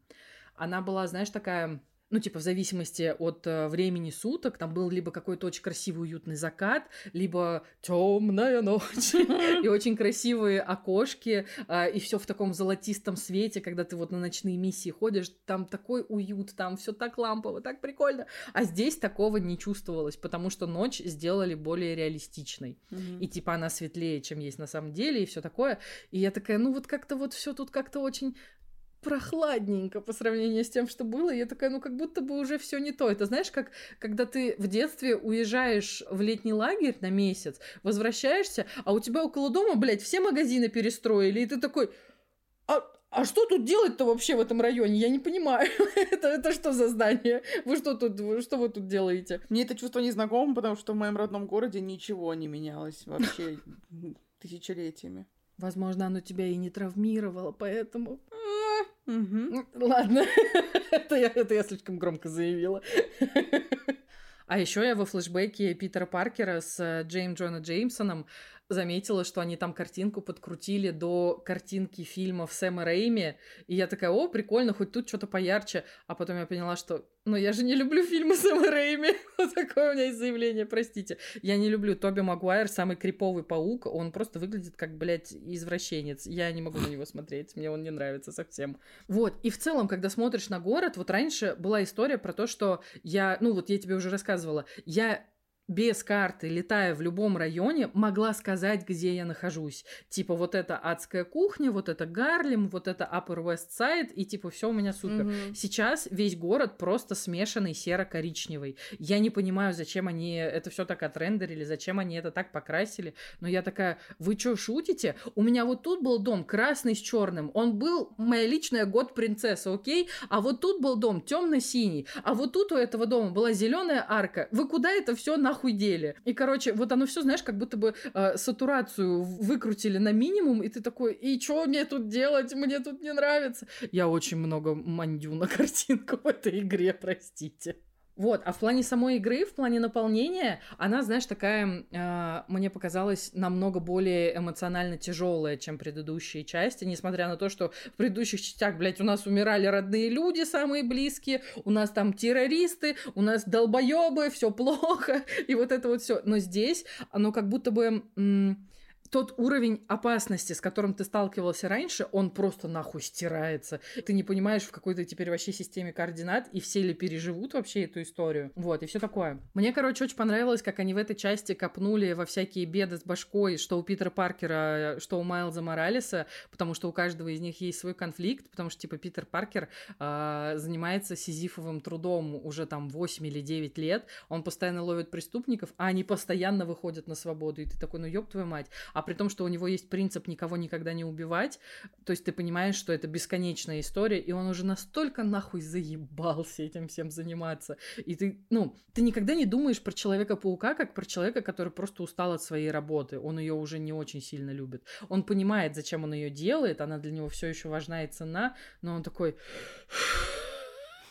Она была, знаешь, такая ну, типа, в зависимости от э, времени суток, там был либо какой-то очень красивый уютный закат, либо темная ночь, и очень красивые окошки, э, и все в таком золотистом свете, когда ты вот на ночные миссии ходишь, там такой уют, там все так лампово, так прикольно. А здесь такого не чувствовалось, потому что ночь сделали более реалистичной. И типа она светлее, чем есть на самом деле, и все такое. И я такая, ну вот как-то вот все тут как-то очень прохладненько по сравнению с тем, что было. я такая, ну как будто бы уже все не то. Это знаешь, как когда ты в детстве уезжаешь в летний лагерь на месяц, возвращаешься, а у тебя около дома, блядь, все магазины перестроили, и ты такой, а, а что тут делать-то вообще в этом районе? Я не понимаю. это, это что за здание? Вы что тут, вы, что вы тут делаете? Мне это чувство не знакомо, потому что в моем родном городе ничего не менялось вообще тысячелетиями. Возможно, оно тебя и не травмировало, поэтому... Угу. Ладно, это, я, это я слишком громко заявила. А еще я во флешбеке Питера Паркера с э, Джейм Джона Джеймсоном заметила, что они там картинку подкрутили до картинки фильмов Сэма Рэйми, и я такая, о, прикольно, хоть тут что-то поярче, а потом я поняла, что, ну, я же не люблю фильмы Сэма Рэйми, вот такое у меня есть заявление, простите. Я не люблю Тоби Магуайр, самый криповый паук, он просто выглядит как, блядь, извращенец, я не могу на него смотреть, мне он не нравится совсем. Вот, и в целом, когда смотришь на город, вот раньше была история про то, что я, ну, вот я тебе уже рассказывала, я без карты, летая в любом районе, могла сказать, где я нахожусь. Типа, вот это адская кухня, вот это Гарлем, вот это Upper West Side, и типа, все у меня супер. Mm-hmm. Сейчас весь город просто смешанный серо-коричневый. Я не понимаю, зачем они это все так отрендерили, зачем они это так покрасили. Но я такая, вы что, шутите? У меня вот тут был дом красный с черным. Он был моя личная год принцесса, окей? А вот тут был дом темно-синий. А вот тут у этого дома была зеленая арка. Вы куда это все на нахуй дели. И, короче, вот оно все, знаешь, как будто бы э, сатурацию выкрутили на минимум, и ты такой, и что мне тут делать? Мне тут не нравится. Я очень много мандю на картинку в этой игре, простите. Вот, а в плане самой игры, в плане наполнения, она, знаешь, такая, э, мне показалась намного более эмоционально тяжелая, чем предыдущие части, несмотря на то, что в предыдущих частях, блядь, у нас умирали родные люди, самые близкие, у нас там террористы, у нас долбоебы, все плохо, и вот это вот все. Но здесь оно как будто бы... М- тот уровень опасности, с которым ты сталкивался раньше, он просто нахуй стирается. Ты не понимаешь, в какой-то теперь вообще системе координат, и все ли переживут вообще эту историю. Вот, и все такое. Мне, короче, очень понравилось, как они в этой части копнули во всякие беды с башкой, что у Питера Паркера, что у Майлза Моралеса, потому что у каждого из них есть свой конфликт, потому что, типа, Питер Паркер э, занимается сизифовым трудом уже там 8 или 9 лет, он постоянно ловит преступников, а они постоянно выходят на свободу, и ты такой, ну ёб твою мать, а при том, что у него есть принцип никого никогда не убивать, то есть ты понимаешь, что это бесконечная история, и он уже настолько нахуй заебался этим всем заниматься. И ты, ну, ты никогда не думаешь про Человека-паука, как про человека, который просто устал от своей работы. Он ее уже не очень сильно любит. Он понимает, зачем он ее делает, она для него все еще важна и цена, но он такой...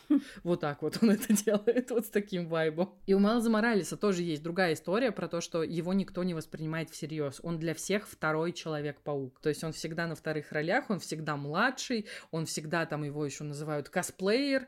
Вот так вот он это делает, вот с таким вайбом. И у Майлза Моралеса тоже есть другая история про то, что его никто не воспринимает всерьез. Он для всех второй Человек-паук. То есть он всегда на вторых ролях, он всегда младший, он всегда там его еще называют косплеер,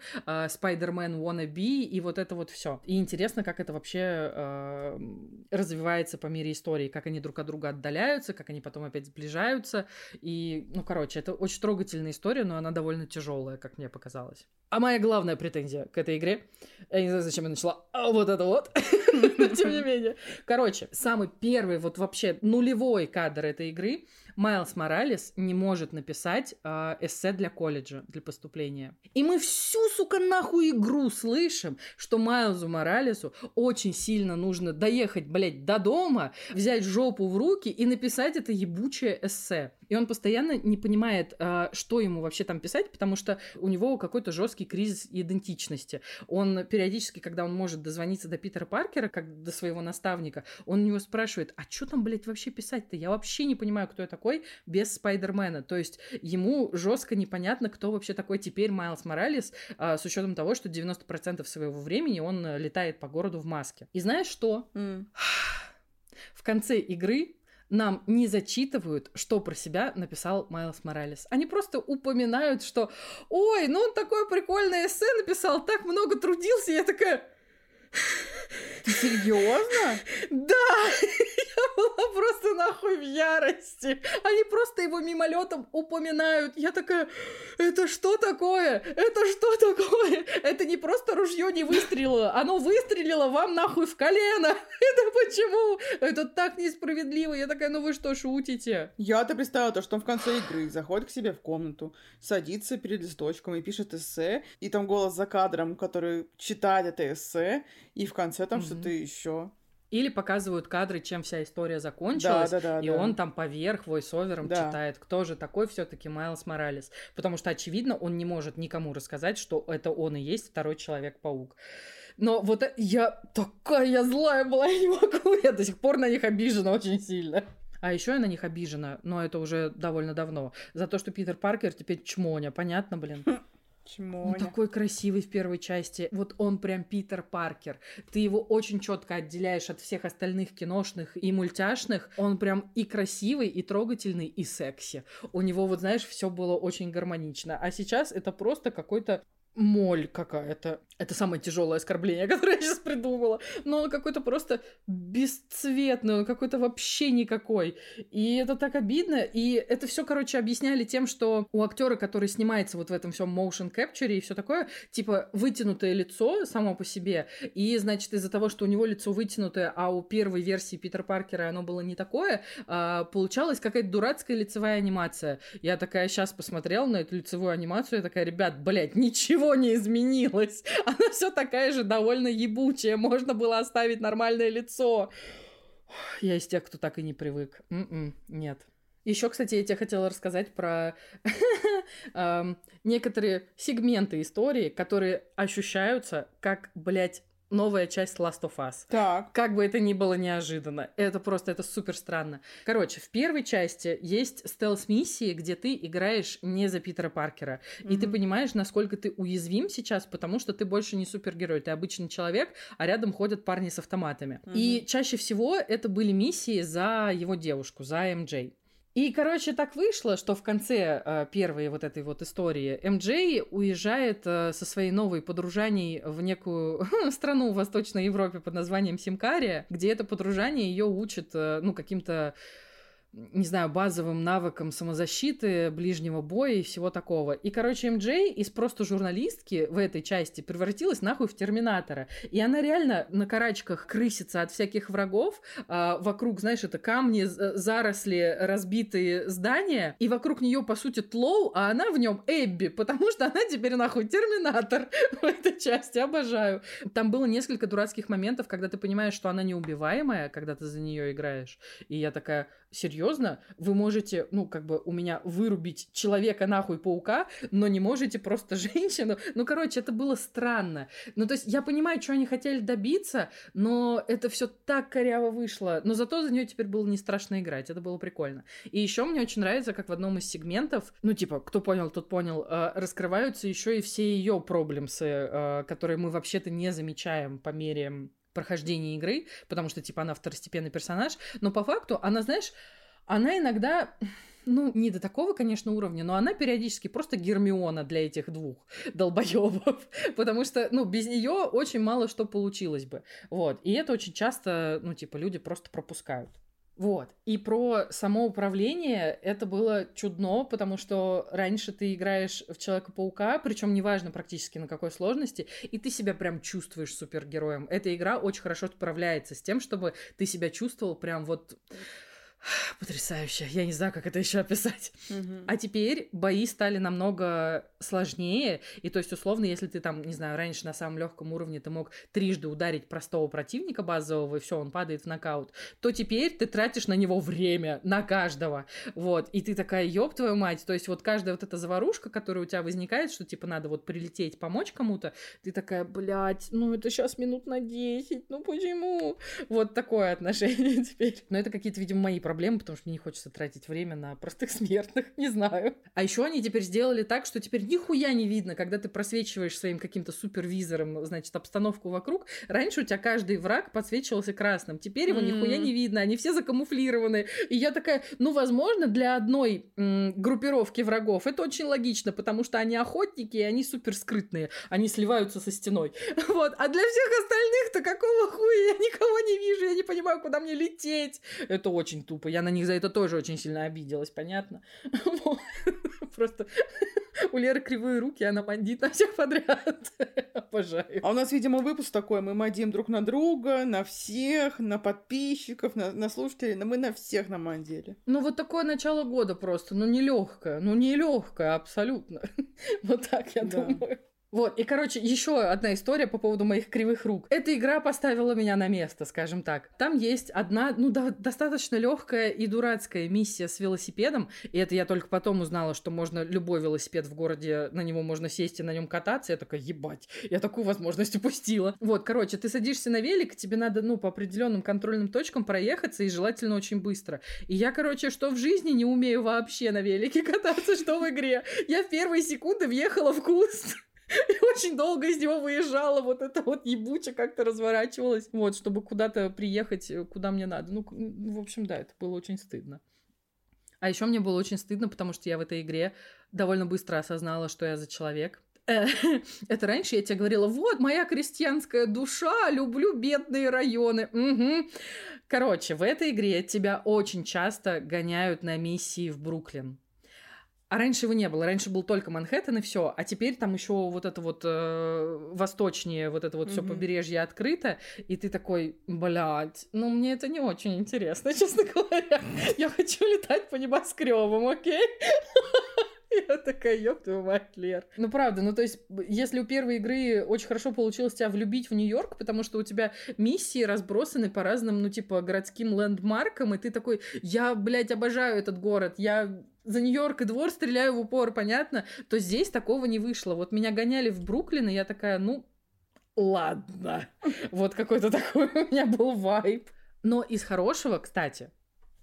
Спайдермен uh, wannabe и вот это вот все. И интересно, как это вообще uh, развивается по мере истории, как они друг от друга отдаляются, как они потом опять сближаются. И, ну, короче, это очень трогательная история, но она довольно тяжелая, как мне показалось. А моя главная претензия к этой игре, я не знаю, зачем я начала, а вот это вот, но тем не менее. Короче, самый первый вот вообще нулевой кадр этой игры Майлз Моралес не может написать э, эссе для колледжа, для поступления. И мы всю, сука, нахуй игру слышим, что Майлзу Моралесу очень сильно нужно доехать, блядь, до дома, взять жопу в руки и написать это ебучее эссе. И он постоянно не понимает, э, что ему вообще там писать, потому что у него какой-то жесткий кризис идентичности. Он периодически, когда он может дозвониться до Питера Паркера, как до своего наставника, он у него спрашивает, а что там, блядь, вообще писать-то? Я вообще не понимаю, кто я такой такой без Спайдермена. То есть ему жестко непонятно, кто вообще такой теперь Майлз Моралес, а, с учетом того, что 90% своего времени он э, летает по городу в маске. И знаешь что? Mm. В конце игры нам не зачитывают, что про себя написал Майлз Моралес. Они просто упоминают, что «Ой, ну он такое прикольное эссе написал, так много трудился». Я такая ты серьезно? Да! Я была просто нахуй в ярости. Они просто его мимолетом упоминают. Я такая, это что такое? Это что такое? Это не просто ружье не выстрелило, оно выстрелило вам нахуй в колено. Это почему? Это так несправедливо. Я такая, ну вы что, шутите? Я-то представила то, что он в конце игры заходит к себе в комнату, садится перед листочком и пишет эссе, и там голос за кадром, который читает это эссе, и в конце там mm-hmm. что-то еще. Или показывают кадры, чем вся история закончилась, да, да, да, и да. он там поверх войсовером да. читает, кто же такой все-таки Майлз Моралес. Потому что, очевидно, он не может никому рассказать, что это он и есть второй Человек-паук. Но вот я такая злая была, я не могу, я до сих пор на них обижена очень сильно. А еще я на них обижена, но это уже довольно давно, за то, что Питер Паркер теперь чмоня, понятно, блин? Чмоня. Он такой красивый в первой части. Вот он прям Питер Паркер. Ты его очень четко отделяешь от всех остальных киношных и мультяшных. Он прям и красивый, и трогательный, и секси. У него, вот знаешь, все было очень гармонично. А сейчас это просто какой-то моль какая-то. Это самое тяжелое оскорбление, которое я сейчас придумала. Но он какой-то просто бесцветный, он какой-то вообще никакой. И это так обидно. И это все, короче, объясняли тем, что у актера, который снимается вот в этом всем motion capture и все такое, типа вытянутое лицо само по себе. И, значит, из-за того, что у него лицо вытянутое, а у первой версии Питера Паркера оно было не такое, а, получалась какая-то дурацкая лицевая анимация. Я такая сейчас посмотрела на эту лицевую анимацию, я такая, ребят, блядь, ничего не изменилось она все такая же довольно ебучая. Можно было оставить нормальное лицо. Я из тех, кто так и не привык. М-м, нет. Еще, кстати, я тебе хотела рассказать про некоторые сегменты истории, которые ощущаются как, блядь, новая часть Last of Us. Так. Как бы это ни было неожиданно. Это просто, это супер странно. Короче, в первой части есть стелс-миссии, где ты играешь не за Питера Паркера. Mm-hmm. И ты понимаешь, насколько ты уязвим сейчас, потому что ты больше не супергерой. Ты обычный человек, а рядом ходят парни с автоматами. Mm-hmm. И чаще всего это были миссии за его девушку, за МД. И, короче, так вышло, что в конце э, первой вот этой вот истории МД уезжает э, со своей новой подружаней в некую страну в Восточной Европе под названием Симкария, где это подружание ее учит, э, ну, каким-то не знаю, базовым навыкам самозащиты, ближнего боя и всего такого. И, короче, МД из просто журналистки в этой части превратилась нахуй в терминатора. И она реально на карачках крысится от всяких врагов. А, вокруг, знаешь, это камни, заросли, разбитые здания. И вокруг нее, по сути, Тлоу, а она в нем Эбби, потому что она теперь нахуй терминатор в этой части. Обожаю. Там было несколько дурацких моментов, когда ты понимаешь, что она неубиваемая, когда ты за нее играешь. И я такая, серьезно, вы можете, ну, как бы у меня вырубить человека нахуй паука, но не можете просто женщину. Ну, короче, это было странно. Ну, то есть я понимаю, что они хотели добиться, но это все так коряво вышло. Но зато за нее теперь было не страшно играть. Это было прикольно. И еще мне очень нравится, как в одном из сегментов, ну, типа, кто понял, тот понял, э, раскрываются еще и все ее проблемсы, э, которые мы вообще-то не замечаем по мере прохождения игры, потому что, типа, она второстепенный персонаж, но по факту она, знаешь, она иногда ну, не до такого, конечно, уровня, но она периодически просто Гермиона для этих двух долбоебов, потому что, ну, без нее очень мало что получилось бы, вот, и это очень часто, ну, типа, люди просто пропускают. Вот. И про самоуправление это было чудно, потому что раньше ты играешь в Человека-паука, причем неважно практически на какой сложности, и ты себя прям чувствуешь супергероем. Эта игра очень хорошо справляется с тем, чтобы ты себя чувствовал прям вот Потрясающе. Я не знаю, как это еще описать. Угу. А теперь бои стали намного сложнее. И то есть, условно, если ты там, не знаю, раньше на самом легком уровне ты мог трижды ударить простого противника базового, и все, он падает в нокаут, то теперь ты тратишь на него время, на каждого. Вот. И ты такая, ёб твою мать. То есть, вот каждая вот эта заварушка, которая у тебя возникает, что типа надо вот прилететь, помочь кому-то, ты такая, блядь, ну это сейчас минут на 10, ну почему? Вот такое отношение теперь. Но это какие-то, видимо, мои проблемы, потому что мне не хочется тратить время на простых смертных, не знаю. А еще они теперь сделали так, что теперь нихуя не видно, когда ты просвечиваешь своим каким-то супервизором, значит, обстановку вокруг. Раньше у тебя каждый враг подсвечивался красным, теперь его mm. нихуя не видно, они все закамуфлированы. И я такая, ну, возможно, для одной м- группировки врагов это очень логично, потому что они охотники, и они супер скрытные, они сливаются со стеной. Вот, а для всех остальных-то какого хуя? Я никого не вижу, я не понимаю, куда мне лететь. Это очень тупо. Я на них за это тоже очень сильно обиделась, понятно? Просто у Леры кривые руки, она мандит на всех подряд. Обожаю. А у нас, видимо, выпуск такой. Мы мандим друг на друга, на всех, на подписчиков, на, на слушателей. Но мы на всех намандили. Ну, вот такое начало года просто. Ну, нелегкое. Ну, нелегкое абсолютно. Вот так я думаю. Вот, и, короче, еще одна история по поводу моих кривых рук. Эта игра поставила меня на место, скажем так. Там есть одна, ну, да, достаточно легкая и дурацкая миссия с велосипедом, и это я только потом узнала, что можно любой велосипед в городе, на него можно сесть и на нем кататься. Я такая, ебать, я такую возможность упустила. Вот, короче, ты садишься на велик, тебе надо, ну, по определенным контрольным точкам проехаться, и желательно очень быстро. И я, короче, что в жизни не умею вообще на велике кататься, что в игре. Я в первые секунды въехала в куст. Очень долго из него выезжала, вот это вот ебуча как-то разворачивалась, вот, чтобы куда-то приехать, э, куда мне надо. Ну, в общем, да, это было очень стыдно. А еще мне было очень стыдно, потому что я в этой игре довольно быстро осознала, что я за человек. Это раньше я тебе говорила, вот моя крестьянская душа, люблю бедные районы. Угу. Короче, в этой игре тебя очень часто гоняют на миссии в Бруклин. А раньше его не было. Раньше был только Манхэттен и все. А теперь там еще вот это вот э, восточнее, вот это вот mm-hmm. все побережье открыто. И ты такой, блядь, ну мне это не очень интересно, честно говоря. Я хочу летать по небоскребам, окей? Я такая, ёб твою мать, Лер. Ну, правда, ну, то есть, если у первой игры очень хорошо получилось тебя влюбить в Нью-Йорк, потому что у тебя миссии разбросаны по разным, ну, типа, городским лендмаркам, и ты такой, я, блядь, обожаю этот город, я за Нью-Йорк и двор стреляю в упор, понятно? То здесь такого не вышло. Вот меня гоняли в Бруклин, и я такая, ну, ладно. Вот какой-то такой у меня был вайб. Но из хорошего, кстати,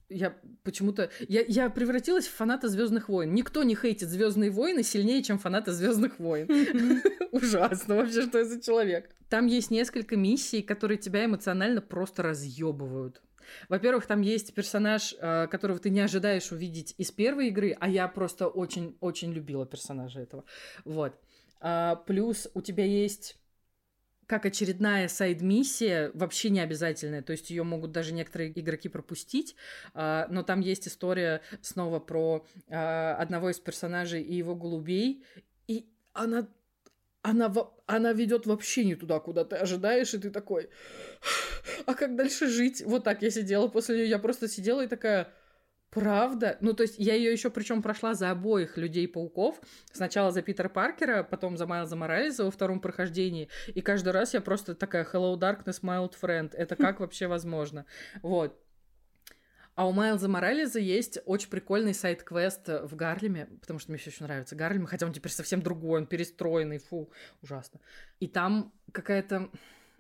я почему-то... Я, я превратилась в фаната Звездных войн. Никто не хейтит Звездные войны сильнее, чем фанаты Звездных войн. Ужасно вообще, что я за человек. Там есть несколько миссий, которые тебя эмоционально просто разъебывают. Во-первых, там есть персонаж, э, которого ты не ожидаешь увидеть из первой игры, а я просто очень-очень любила персонажа этого. Вот. А, плюс у тебя есть как очередная сайд-миссия, вообще не обязательная, то есть ее могут даже некоторые игроки пропустить, а, но там есть история снова про а, одного из персонажей и его голубей, и она она, она ведет вообще не туда, куда ты ожидаешь, и ты такой, а как дальше жить? Вот так я сидела после нее, я просто сидела и такая, правда? Ну, то есть я ее еще причем прошла за обоих людей-пауков. Сначала за Питера Паркера, потом за Майлза Морализа во втором прохождении. И каждый раз я просто такая, hello darkness, my old friend. Это как вообще возможно? Вот. А у Майлза Морализа есть очень прикольный сайт-квест в Гарлеме, потому что мне все еще нравится Гарлем, хотя он теперь совсем другой, он перестроенный, фу, ужасно. И там какая-то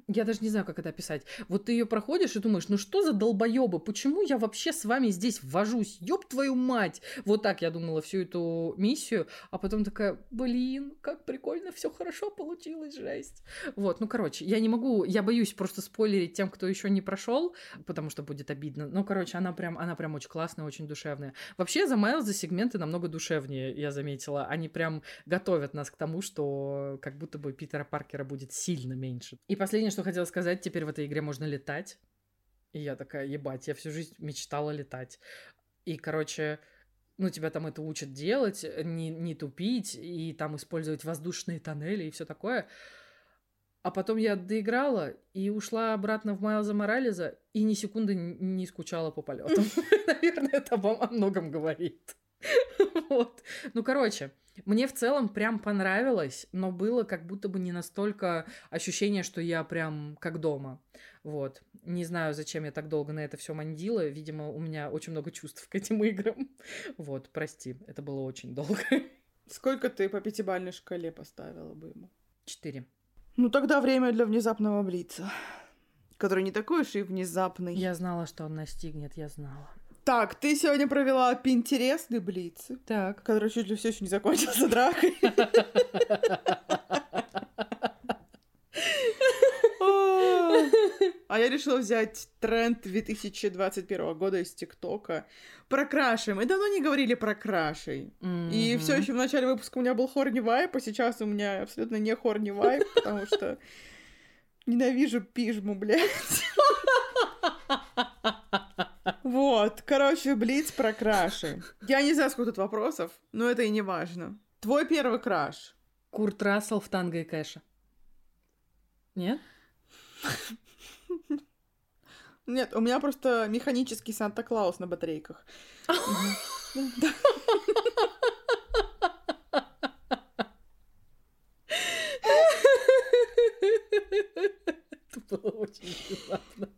я даже не знаю, как это описать. Вот ты ее проходишь и думаешь, ну что за долбоебы? Почему я вообще с вами здесь ввожусь? Ёб твою мать! Вот так я думала всю эту миссию, а потом такая, блин, как прикольно, все хорошо получилось, жесть. Вот, ну короче, я не могу, я боюсь просто спойлерить тем, кто еще не прошел, потому что будет обидно. Ну, короче, она прям, она прям очень классная, очень душевная. Вообще, за Майлза сегменты намного душевнее, я заметила. Они прям готовят нас к тому, что как будто бы Питера Паркера будет сильно меньше. И последнее, что хотела сказать, теперь в этой игре можно летать. И я такая, ебать, я всю жизнь мечтала летать. И, короче, ну, тебя там это учат делать, не, не тупить, и там использовать воздушные тоннели и все такое. А потом я доиграла и ушла обратно в Майлза Морализа и ни секунды не скучала по полетам. Наверное, это вам о многом говорит. Вот. Ну, короче, мне в целом прям понравилось, но было как будто бы не настолько ощущение, что я прям как дома. Вот. Не знаю, зачем я так долго на это все мандила. Видимо, у меня очень много чувств к этим играм. Вот, прости, это было очень долго. Сколько ты по пятибалльной шкале поставила бы ему? Четыре. Ну, тогда время для внезапного блица, который не такой уж и внезапный. Я знала, что он настигнет, я знала. Так, ты сегодня провела интересный блиц. Так. Который чуть ли все еще не закончился дракой. А я решила взять тренд 2021 года из ТикТока про краши. Мы давно не говорили про крашей. Mm-hmm. И все еще в начале выпуска у меня был хорни вайп, а сейчас у меня абсолютно не хорни вайп, потому что ненавижу пижму, блядь. Вот, короче, Блиц про краши. Я не знаю, сколько тут вопросов, но это и не важно. Твой первый краш. Курт Рассел в танго и кэша. Нет? Нет, у меня просто механический Санта-Клаус на батарейках.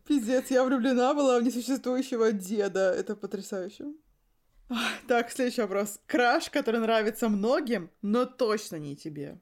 Молодец, я влюблена была в несуществующего деда. Это потрясающе. Так, следующий вопрос. Краш, который нравится многим, но точно не тебе.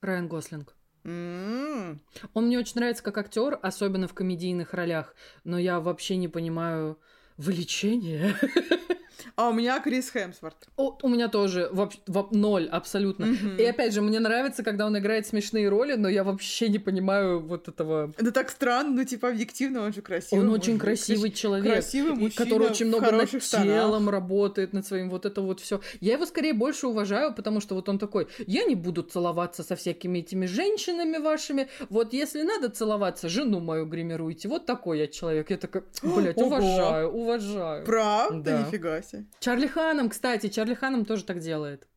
Райан Гослинг. М-м. Он мне очень нравится как актер, особенно в комедийных ролях, но я вообще не понимаю влечения. А у меня Крис Хемсворт. О, у меня тоже вообще ноль абсолютно. Мгм. И опять же, мне нравится, когда он играет смешные роли, но я вообще не понимаю вот этого. Это так странно, ну типа объективно он же красивый. Он очень красивый человек, красивый мужчина который очень в много над хороших штанах. телом работает, над своим вот это вот все. Я его скорее больше уважаю, потому что вот он такой: я не буду целоваться со всякими этими женщинами вашими. Вот если надо целоваться, жену мою гримируйте. Вот такой я человек. Я такая, блядь, уважаю, уважаю. Правда? Да. Нифига себе. Чарли Ханом, кстати, Чарли Ханом тоже так делает.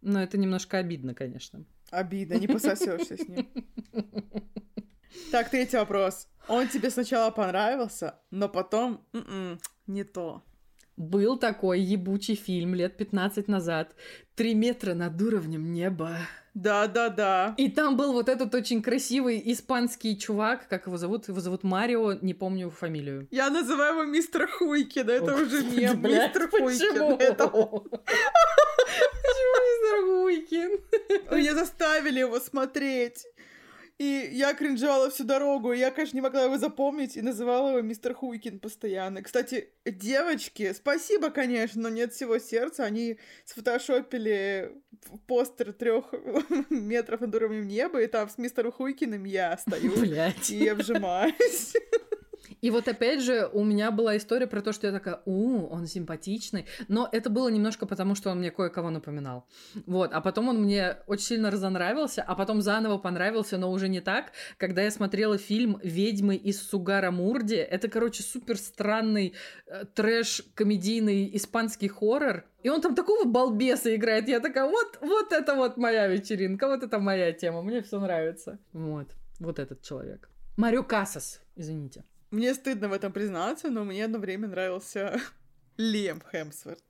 Но это немножко обидно, конечно. Обидно, не пососешься с ним. Так, третий вопрос. Он тебе сначала понравился, но потом м-м, не то. Был такой ебучий фильм лет 15 назад. Три метра над уровнем неба. Да-да-да. И там был вот этот очень красивый испанский чувак, как его зовут? Его зовут Марио, не помню фамилию. Я называю его мистер Хуйкин, это Ох, уже мем. блядь, Мистер? Хуйкин. Это. Почему мистер Хуйкин? Меня заставили его смотреть. И я кринжевала всю дорогу. и Я, конечно, не могла его запомнить и называла его мистер Хуйкин постоянно. Кстати, девочки, спасибо, конечно, но нет всего сердца. Они сфотошопили постер трех метров над уровнем неба, и там с мистером Хуйкиным я стою Блять. и обжимаюсь. И вот опять же, у меня была история про то, что я такая, у, он симпатичный. Но это было немножко потому, что он мне кое-кого напоминал. Вот, а потом он мне очень сильно разонравился, а потом заново понравился, но уже не так, когда я смотрела фильм «Ведьмы из Сугара Мурди». Это, короче, супер странный э, трэш-комедийный испанский хоррор. И он там такого балбеса играет. Я такая, вот, вот это вот моя вечеринка, вот это моя тема, мне все нравится. Вот, вот этот человек. Марио Касас, извините. Мне стыдно в этом признаться, но мне одно время нравился Лем Хемсворт.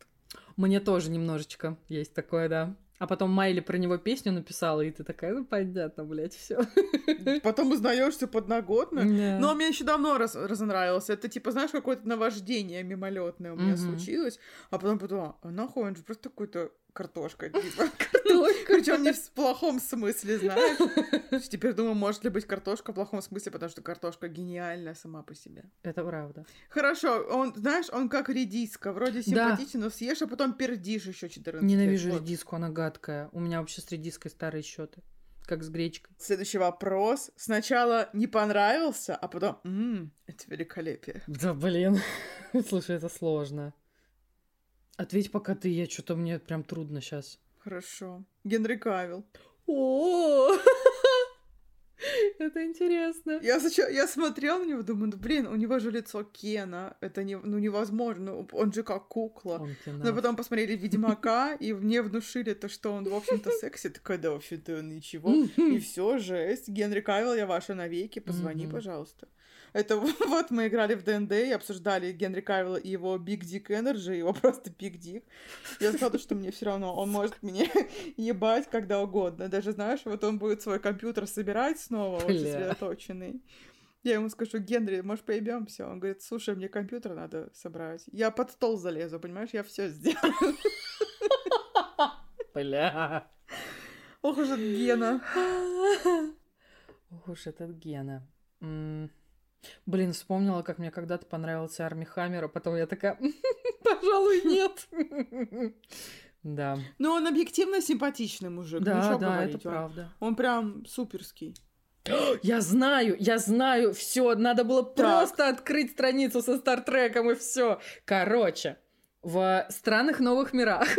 Мне тоже немножечко есть такое, да. А потом Майли про него песню написала, и ты такая, ну понятно, блядь, все. Потом узнаешь все подноготно. Но он мне еще давно раз, разонравился. Это типа, знаешь, какое-то наваждение мимолетное у меня Мгм. случилось. А потом подумала, а нахуй он же просто какой-то картошка, типа. Только. Причем не в плохом смысле, знаешь. Теперь думаю, может ли быть картошка в плохом смысле, потому что картошка гениальная сама по себе. Это правда. Хорошо, он, знаешь, он как редиска, вроде симпатичен, но съешь, а потом пердишь еще 14 лет. Ненавижу редиску, она гадкая. У меня вообще с редиской старые счеты. Как с гречкой. Следующий вопрос. Сначала не понравился, а потом, «М, это великолепие. Да, блин. Слушай, это сложно. Ответь пока ты, я что-то мне прям трудно сейчас. Хорошо. Генри Кавилл. О, это интересно. Я, сначала, я смотрела на него, думаю, ну блин, у него же лицо Кена, это не, ну, невозможно, он же как кукла. Но потом посмотрели Ведьмака, и мне внушили то, что он, в общем-то, секси. Такая, да, вообще-то ничего. И все, жесть. Генри Кавилл, я ваша навеки, позвони, пожалуйста. Это вот мы играли в ДНД и обсуждали Генри Кавилла и его Big Dick Energy, его просто Big Dick. Я сказала, что мне все равно, он может меня ебать когда угодно. Даже, знаешь, вот он будет свой компьютер собирать снова, очень сосредоточенный. Я ему скажу, Генри, может, поебемся? Он говорит, слушай, мне компьютер надо собрать. Я под стол залезу, понимаешь, я все сделаю. Бля. Ох уж этот Гена. Ох уж этот Гена. Блин, вспомнила, как мне когда-то понравился Арми Хаммер, а потом я такая, пожалуй, нет. Да, Ну, он объективно симпатичный мужик. ну, да, да, говорить, это он- правда. Он прям суперский. Я знаю, я знаю, все, надо было просто открыть страницу со Стартреком и все. Короче, в странных новых мирах.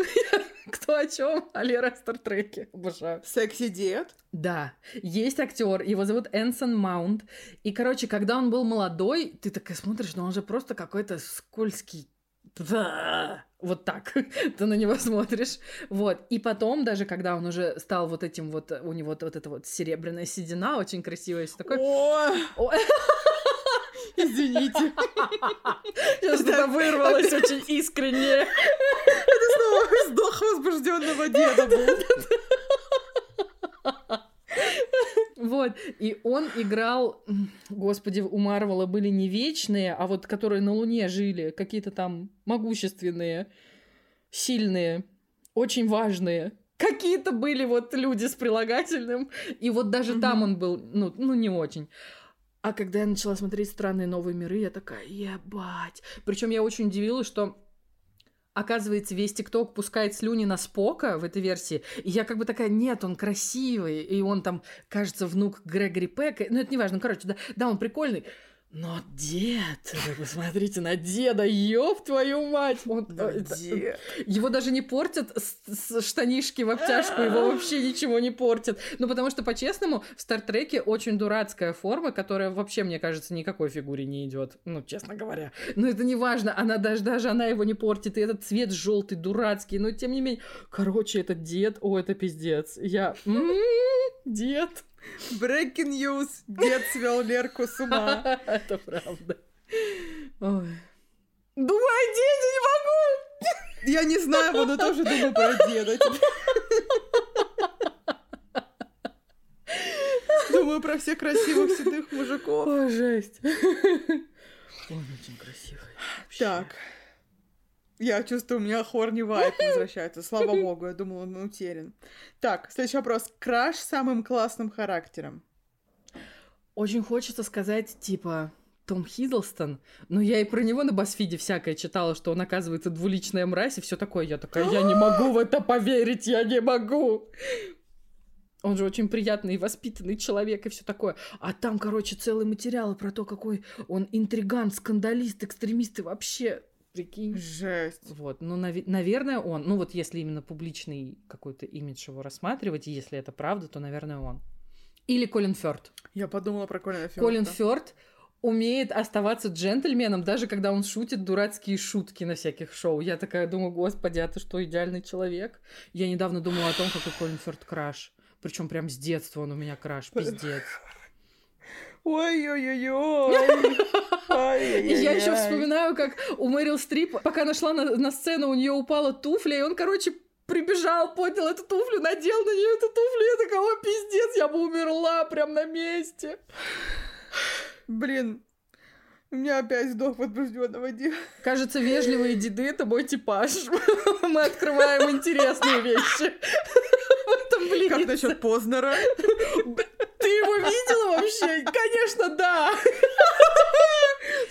Кто о чем? А Лера Стартреке. Обожаю. Секси дед. Да, есть актер, его зовут Энсон Маунт. И, короче, когда он был молодой, ты такая смотришь, но он же просто какой-то скользкий. Вот так ты на него смотришь. Вот. И потом, даже когда он уже стал вот этим вот, у него вот, эта вот серебряная седина, очень красивая, всё такое. Извините. Сейчас что-то вырвалось очень искренне. Вздох возбужденного деда был. Вот, Вот. И он играл, господи, у Марвела были не вечные, а вот которые на Луне жили, какие-то там могущественные, сильные, очень важные. Какие-то были вот люди с прилагательным. И вот даже mm-hmm. там он был, ну, ну, не очень. А когда я начала смотреть «Странные новые миры», я такая, ебать. Причем я очень удивилась, что оказывается, весь ТикТок пускает слюни на Спока в этой версии. И я как бы такая, нет, он красивый, и он там, кажется, внук Грегори Пека. Ну, это не важно, короче, да, да, он прикольный. Но дед, вы посмотрите на деда, ёб твою мать! Он, да, это, дед. Его даже не портят с, с штанишки в обтяжку, его вообще ничего не портят. Ну, потому что, по-честному, в Стартреке очень дурацкая форма, которая вообще, мне кажется, никакой фигуре не идет. Ну, честно говоря. Но это не важно, она даже, даже она его не портит, и этот цвет желтый, дурацкий, но тем не менее... Короче, этот дед, о, это пиздец. Я... М-м, дед. Breaking news. Дед свел Лерку с ума. Это правда. Ой. Думаю о деде не могу! Я не знаю, буду тоже думаю про деда. Думаю про всех красивых седых мужиков. О, жесть. Он очень красивый. Так. Я чувствую, у меня хорни вайп возвращается. Слава богу, я думала, он утерян. Так, следующий вопрос. Краш самым классным характером? Очень хочется сказать, типа, том Хиддлстон, но я и про него на Басфиде всякое читала, что он, оказывается, двуличная мразь и все такое. Я такая, я не могу в это поверить, я не могу. Он же очень приятный и воспитанный человек и все такое. А там, короче, целый материал про то, какой он интриган, скандалист, экстремист и вообще Прикинь. Жесть. Вот, ну, нав- наверное, он. Ну, вот если именно публичный какой-то имидж его рассматривать, если это правда, то, наверное, он. Или Колин Фёрд. Я подумала про Колина Фёрда. Колин Фёрд умеет оставаться джентльменом, даже когда он шутит дурацкие шутки на всяких шоу. Я такая думаю, господи, а ты что, идеальный человек? Я недавно думала о том, какой Колин Фёрд краш. Причем прям с детства он у меня краш, пиздец. Ой-ой-ой-ой. И я еще вспоминаю, как у Мэрил Стрип, пока нашла на, на сцену, у нее упала туфля, и он, короче, прибежал, поднял эту туфлю, надел на нее эту туфлю, я такая, о, пиздец, я бы умерла прям на месте. Блин, у меня опять сдох возбужденного деда. Кажется, вежливые деды — это мой типаж. Мы открываем интересные вещи. Этом, блин. Как насчет Познера? Ты его видела вообще? Конечно, да.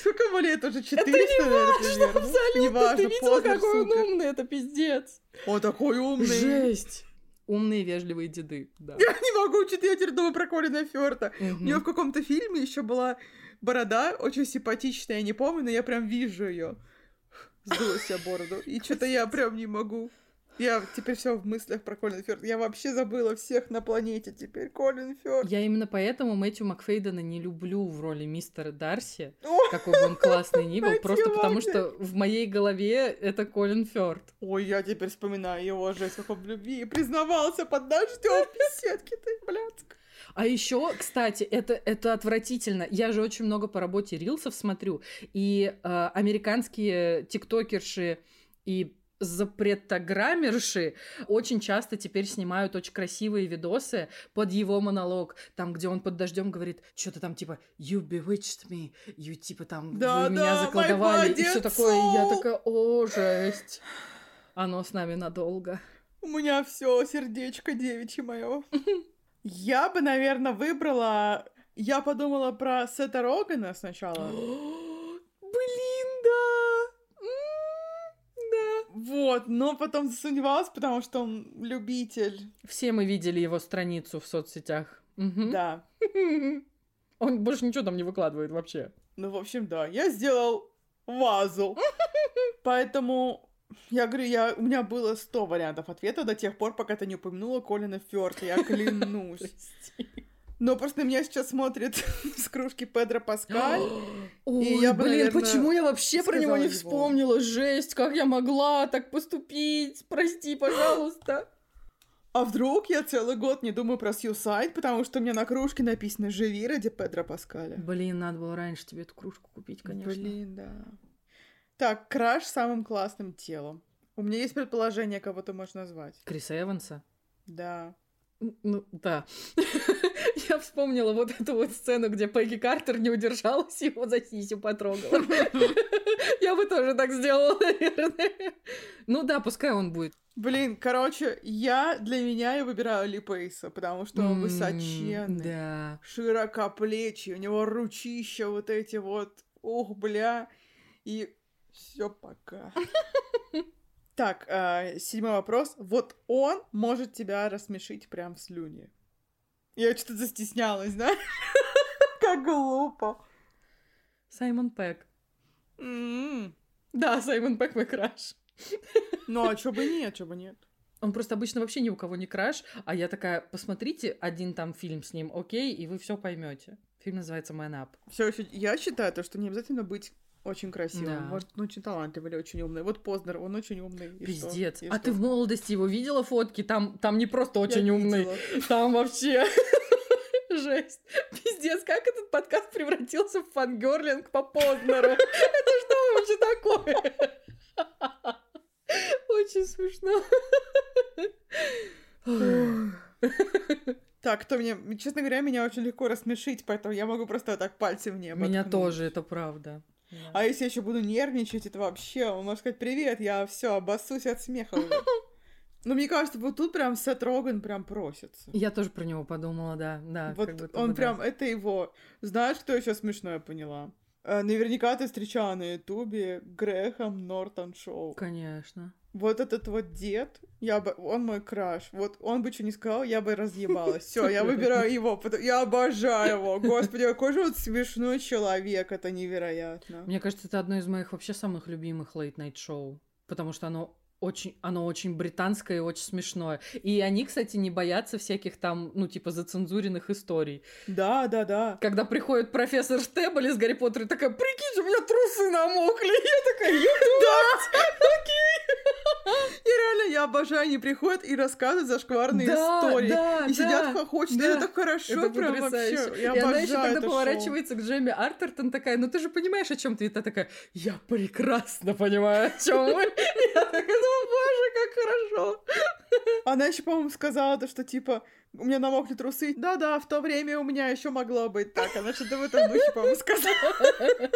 Сколько ему лет? Уже 400, Это не важно, абсолютно. Не важно. Ты видела, какой он умный? Это пиздец. Он такой умный. Жесть. Умные вежливые деды, да. Я не могу, что-то я теперь думаю про Колина Фёрта. Угу. У него в каком-то фильме еще была борода, очень симпатичная, я не помню, но я прям вижу ее. Сдула себе бороду. И что-то я прям не могу. Я теперь все в мыслях про Колин Фёрд. Я вообще забыла всех на планете теперь. Колин Фёрд. Я именно поэтому Мэтью Макфейдена не люблю в роли мистера Дарси, О! какой бы он классный ни был, просто потому что в моей голове это Колин Фёрд. Ой, я теперь вспоминаю его жесть, как он в любви признавался под дождем беседки ты, блядск. А еще, кстати, это, это отвратительно. Я же очень много по работе рилсов смотрю, и э, американские тиктокерши и запретограммерши очень часто теперь снимают очень красивые видосы под его монолог, там, где он под дождем говорит, что-то там типа «You bewitched me», «You» типа там да, «Вы да, меня заколдовали», и все такое. И я такая «О, жесть». Оно с нами надолго. У меня все сердечко девичье мое. Я бы, наверное, выбрала... Я подумала про Сета Рогана сначала. Блин, да! Вот, но потом засомневалась, потому что он любитель. Все мы видели его страницу в соцсетях. Угу. Да. Он больше ничего там не выкладывает вообще. Ну, в общем, да. Я сделал вазу. Поэтому я говорю, я, у меня было сто вариантов ответа до тех пор, пока ты не упомянула Колина Фёрта. Я клянусь. Но просто на меня сейчас смотрит с кружки Педро Паскаль. Ой, и я бы, блин, наверное, почему я вообще про него не вспомнила? Его. Жесть, как я могла так поступить? Прости, пожалуйста. А вдруг я целый год не думаю про Сьюсайд, потому что у меня на кружке написано «Живи ради Педро Паскаля». Блин, надо было раньше тебе эту кружку купить, конечно. Блин, да. Так, краш самым классным телом. У меня есть предположение, кого ты можешь назвать. Криса Эванса? Да. Ну, да. Я вспомнила вот эту вот сцену, где Пегги Картер не удержалась и его за сисю потрогала. Я бы тоже так сделала, наверное. Ну да, пускай он будет. Блин, короче, я для меня я выбираю Ли Пейса, потому что он высоченный, Да. широкоплечий, у него ручища вот эти вот, ух, бля, и все пока. Так, а, седьмой вопрос. Вот он может тебя рассмешить прям в слюне. Я что-то застеснялась, да? Как глупо. Саймон Пэк. М. Да, Саймон Пэк мой краш. Ну, а чё бы нет, чё бы нет. Он просто обычно вообще ни у кого не краш, а я такая, посмотрите один там фильм с ним, окей, и вы все поймете. Фильм называется Man Up. Все еще, я считаю, то, что не обязательно быть очень красивым. Да. Может, он очень талантливый или очень умный. Вот Познер, он очень умный. И что? Пиздец. И а что? ты в молодости его видела фотки? Там, там не просто Я очень умный, видела. там вообще жесть. Пиздец, как этот подкаст превратился в фангерлинг по Познеру? Это что вообще такое? Очень смешно. Так, кто мне... Честно говоря, меня очень легко рассмешить, поэтому я могу просто вот так пальцы в небо Меня ткнуть. тоже, это правда. А если я еще буду нервничать, это вообще... Он может сказать, привет, я все, обоссусь от смеха. уже». Ну, мне кажется, вот тут прям Сет Роган прям просится. Я тоже про него подумала, да, да. Вот он бы да. прям, это его. Знаешь, кто еще смешное поняла? Э, Наверняка ты встречала на Ютубе Грэхэм Нортон Шоу. Конечно. Вот этот вот дед, я бы, он мой краш. Вот он бы что не сказал, я бы разъебалась. Все, я выбираю его. потому- Я обожаю его. Господи, какой же он смешной человек. Это невероятно. Мне кажется, это одно из моих вообще самых любимых лейт-найт шоу, потому что оно очень, оно очень британское и очень смешное. И они, кстати, не боятся всяких там, ну, типа, зацензуренных историй. Да, да, да. Когда приходит профессор Штебль из Гарри Поттера и такая, прикинь, у меня трусы намокли. Я такая, «Ё- И реально, я обожаю, они приходят и рассказывают зашкварные Да, истории. да, и сидят да, хохочут. да. Это хорошо Это прям потрясающе. вообще. Я и она обожаю еще тогда это шоу. поворачивается к Джемми Артертон такая, ну ты же понимаешь, о чем ты? И та такая, я прекрасно понимаю, о чем мы. Я такая, ну боже, как хорошо. Она еще, по-моему, сказала то, что типа у меня намокли трусы. Да-да, в то время у меня еще могло быть так. Она что-то в этом духе, по-моему, сказала.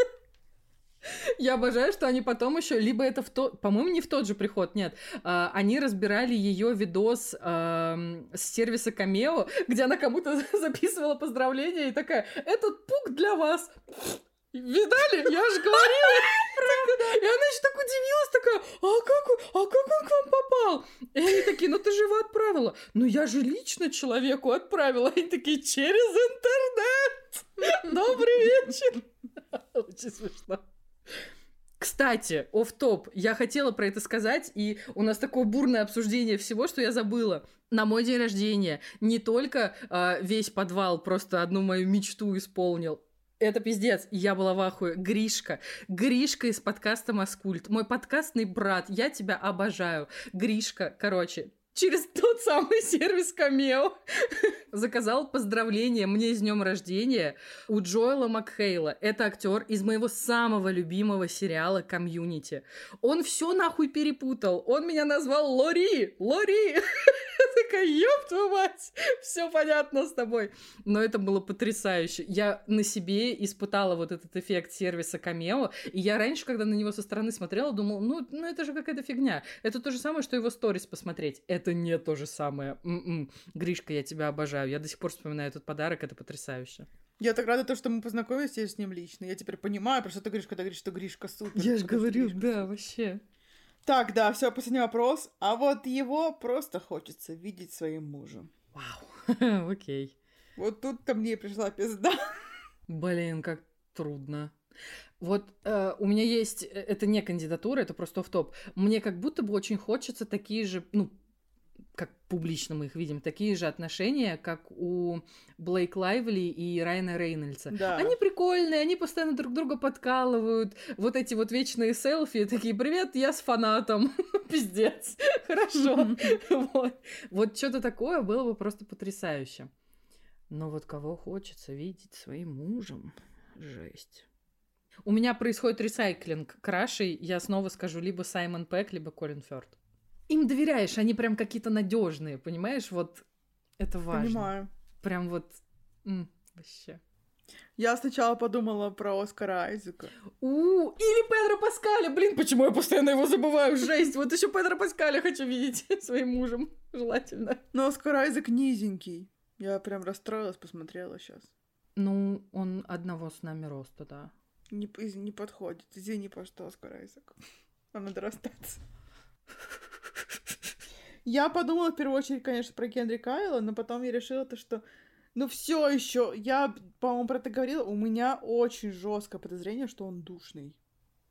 Я обожаю, что они потом еще, либо это в тот, по-моему, не в тот же приход, нет, а, они разбирали ее видос ам, с сервиса Камео, где она кому-то записывала поздравления и такая, этот пук для вас. Видали? Я же говорила. И она еще так удивилась, такая, а как, он- а как он к вам попал? И они такие, ну ты же его отправила. Ну я же лично человеку отправила. Они такие, через интернет. Добрый вечер. Очень смешно. Кстати, оф топ я хотела про это сказать, и у нас такое бурное обсуждение всего, что я забыла. На мой день рождения не только а, весь подвал просто одну мою мечту исполнил, это пиздец. Я была в ахуе. Гришка. Гришка из подкаста «Маскульт». Мой подкастный брат. Я тебя обожаю. Гришка, короче, через тот самый сервис Камео заказал поздравление мне с днем рождения у Джоэла Макхейла. Это актер из моего самого любимого сериала «Community». Он все нахуй перепутал. Он меня назвал Лори. Лори. Такая, ёб твою мать, все понятно с тобой. Но это было потрясающе. Я на себе испытала вот этот эффект сервиса Камео, и я раньше, когда на него со стороны смотрела, думала, ну, ну это же какая-то фигня. Это то же самое, что его сторис посмотреть. Это не то же самое. М-м. Гришка, я тебя обожаю. Я до сих пор вспоминаю этот подарок, это потрясающе. Я так рада, то, что мы познакомились с ним лично. Я теперь понимаю, про что ты говоришь, когда говоришь, что Гришка супер. Я же говорю, Гришка да, супер. вообще. Так, да, все, последний вопрос. А вот его просто хочется видеть своим мужем. Вау. Окей. Вот тут-то мне пришла пизда. Блин, как трудно. Вот э, у меня есть, э, это не кандидатура, это просто в топ. Мне как будто бы очень хочется такие же, ну, как публично мы их видим, такие же отношения, как у Блейк Лайвли и Райана Рейнольдса. Да. Они прикольные, они постоянно друг друга подкалывают. Вот эти вот вечные селфи, такие, привет, я с фанатом. Пиздец. Хорошо. Вот, вот что-то такое было бы просто потрясающе. Но вот кого хочется видеть своим мужем, жесть. У меня происходит ресайклинг крашей, я снова скажу, либо Саймон Пэк, либо Колин Фёрд. Им доверяешь, они прям какие-то надежные, понимаешь? Вот Это важно. Понимаю. Прям вот м, вообще. Я сначала подумала про Оскара Айзека. У, или Педро Паскаля. Блин, почему я постоянно его забываю? Жесть. Вот еще Педро Паскаля хочу видеть своим мужем. Желательно. Но Оскар Айзек низенький. Я прям расстроилась, посмотрела сейчас. Ну, он одного с нами роста, да. Не, не подходит. Извини, пожалуйста, Оскар Айзек. Нам надо расстаться. Я подумала в первую очередь, конечно, про Генри Кайла, но потом я решила то, что ну все еще, я, по-моему, про это говорила, у меня очень жесткое подозрение, что он душный.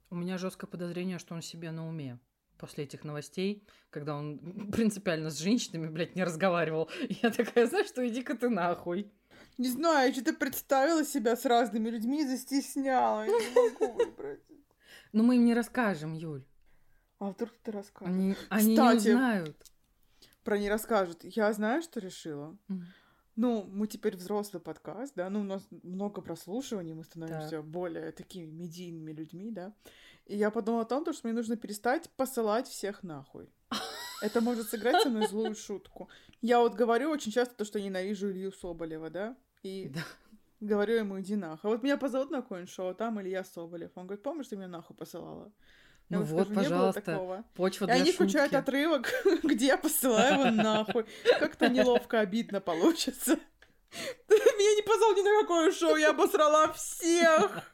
У меня жесткое подозрение, что он себе на уме. После этих новостей, когда он принципиально с женщинами, блядь, не разговаривал, я такая, знаешь что, иди-ка ты нахуй. Не знаю, я что-то представила себя с разными людьми и застесняла. Я не могу выбрать. Но мы им не расскажем, Юль. А вдруг ты расскажешь? Они, они не узнают. Про не расскажут. Я знаю, что решила. Мгм. Ну, мы теперь взрослый подкаст, да, ну, у нас много прослушиваний, мы становимся более такими медийными людьми, да. И я подумала о том, то, что мне нужно перестать посылать всех нахуй. Это может сыграть со мной злую шутку. Я вот говорю очень часто то, что ненавижу Илью Соболева, да, и Да. говорю ему, иди нахуй. А вот меня позовут на какое-нибудь шоу, там Илья Соболев. Он говорит, помнишь, ты меня нахуй посылала? Я Ну вот, скажу, «Не было пожалуйста, такого». Почва И для они включают шутки. отрывок, где я посылаю его нахуй. Как-то неловко, обидно получится. Меня не позвал ни на какое шоу, я обосрала всех.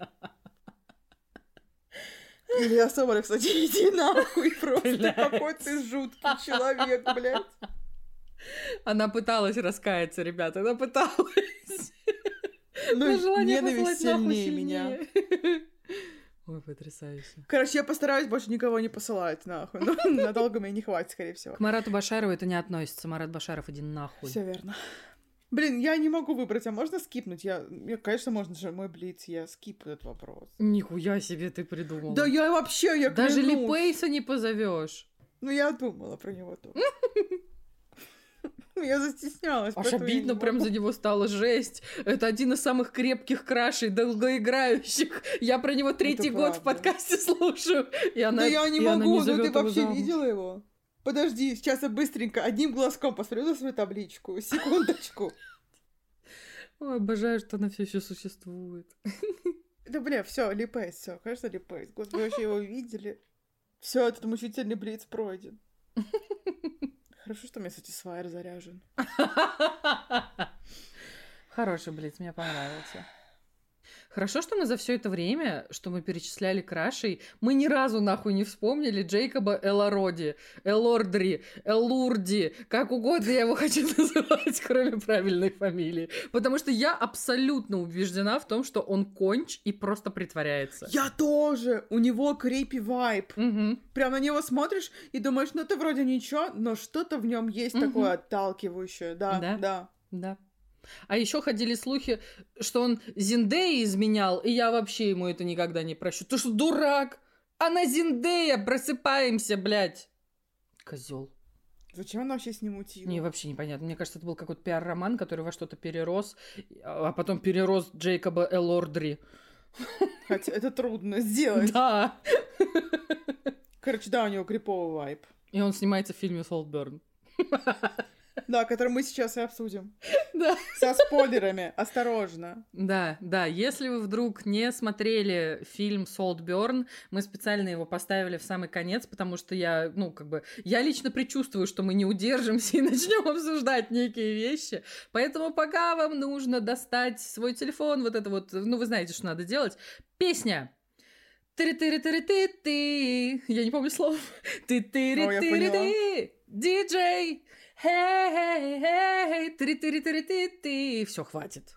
Илья Соболев, кстати, иди нахуй просто. Блядь. Какой ты жуткий человек, блядь. Она пыталась раскаяться, ребята, она пыталась. Ну, ненависть нахуй сильнее меня. Ой, потрясающе. Короче, я постараюсь больше никого не посылать нахуй. Но надолго мне не хватит, скорее всего. К Марату Башарову это не относится. Марат Башаров, иди нахуй. Все верно. Блин, я не могу выбрать, а можно скипнуть? Я, я конечно, можно же мой блиц, я скипну этот вопрос. Нихуя себе ты придумала. Да я вообще, я Даже клянусь. Ли Пейса не позовешь. Ну, я думала про него тоже. Я застеснялась. Аж обидно прям за него стало жесть. Это один из самых крепких крашей, долгоиграющих. Я про него третий год в правда. подкасте слушаю. И она, Да я не могу, ну зовёт ты вообще замуж. видела его? Подожди, сейчас я быстренько одним глазком посмотрю на свою табличку. Секундочку. Ой, обожаю, что она все еще существует. Да, бля, все, Липейс, все, кажется, Липейс. Господи, вы вообще его видели? Все, этот мучительный блиц пройден. Хорошо, что у меня, кстати, свайер заряжен. Хороший блиц, мне понравился. Хорошо, что мы за все это время, что мы перечисляли крашей, мы ни разу нахуй не вспомнили Джейкоба Элороди, Элордри, Элурди, как угодно я его хочу называть, кроме правильной фамилии. Потому что я абсолютно убеждена в том, что он конч и просто притворяется. Я тоже! У него крипи вайб. Мгм. Прям на него смотришь и думаешь, ну ты вроде ничего, но что-то в нем есть Мгм. такое отталкивающее. Да, Да. да. Да. А еще ходили слухи, что он Зиндея изменял, и я вообще ему это никогда не прощу. Ты что, дурак? Она Зиндея, просыпаемся, блядь. Козел. Зачем она вообще с ним утила? Не, вообще непонятно. Мне кажется, это был какой-то пиар-роман, который во что-то перерос, а потом перерос Джейкоба Элордри. Хотя это трудно сделать. Да. Короче, да, у него криповый вайб. И он снимается в фильме Солтберн. Да, который мы сейчас и обсудим. Да. Со спойлерами. Осторожно. Да, да. Если вы вдруг не смотрели фильм Saltburn, мы специально его поставили в самый конец, потому что я, ну, как бы, я лично предчувствую, что мы не удержимся и начнем обсуждать некие вещи. Поэтому пока вам нужно достать свой телефон, вот это вот, ну, вы знаете, что надо делать. Песня. ты ты ты ты ты Я не помню слов. ты ты ты ты Диджей. Хей, хей, ты ты ты Все, хватит.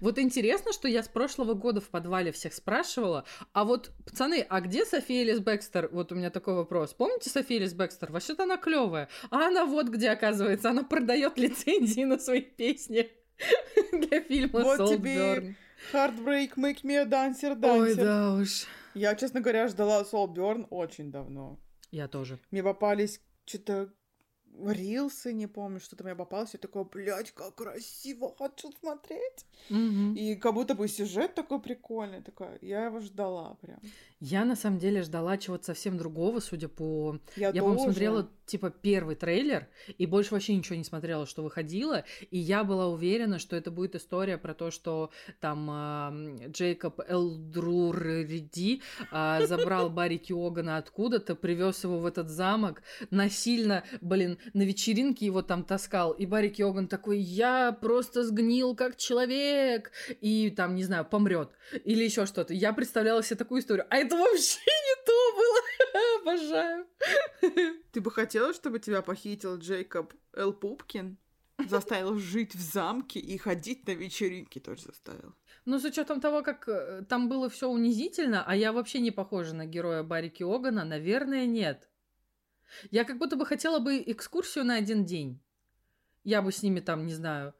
Вот интересно, что я с прошлого года в подвале всех спрашивала, а вот, пацаны, а где София Элис Бекстер? Вот у меня такой вопрос. Помните София Элис Бекстер? Вообще-то она клевая. А она вот где, оказывается, она продает лицензии на свои песни для фильма Вот тебе Heartbreak, Make Me a Dancer, Ой, Dancer. да уж. Я, честно говоря, ждала Soulburn очень давно. Я тоже. Мне попались что-то рилсы, не помню, что-то мне попалось. Я такая, блядь, как красиво, хочу смотреть. Мгм. И как будто бы сюжет такой прикольный. Такая, я его ждала прям. Я на самом деле ждала чего-то совсем другого, судя по Я, Я, по-моему, тоже. смотрела типа первый трейлер и больше вообще ничего не смотрела, что выходило, и я была уверена, что это будет история про то, что там э, Джейкоб Элдрурриди э, забрал Барри Киогана откуда-то, привез его в этот замок, насильно, блин, на вечеринке его там таскал, и Барри Киоган такой, я просто сгнил как человек, и там, не знаю, помрет, или еще что-то. Я представляла себе такую историю, а это вообще не то было, обожаю. Ты бы хотела, чтобы тебя похитил Джейкоб Эл Пупкин? Заставил жить в замке и ходить на вечеринки тоже заставил. Ну, с учетом того, как э, там было все унизительно, а я вообще не похожа на героя Барри Киогана, наверное, нет. Я как будто бы хотела бы экскурсию на один день. Я бы с ними там, не знаю,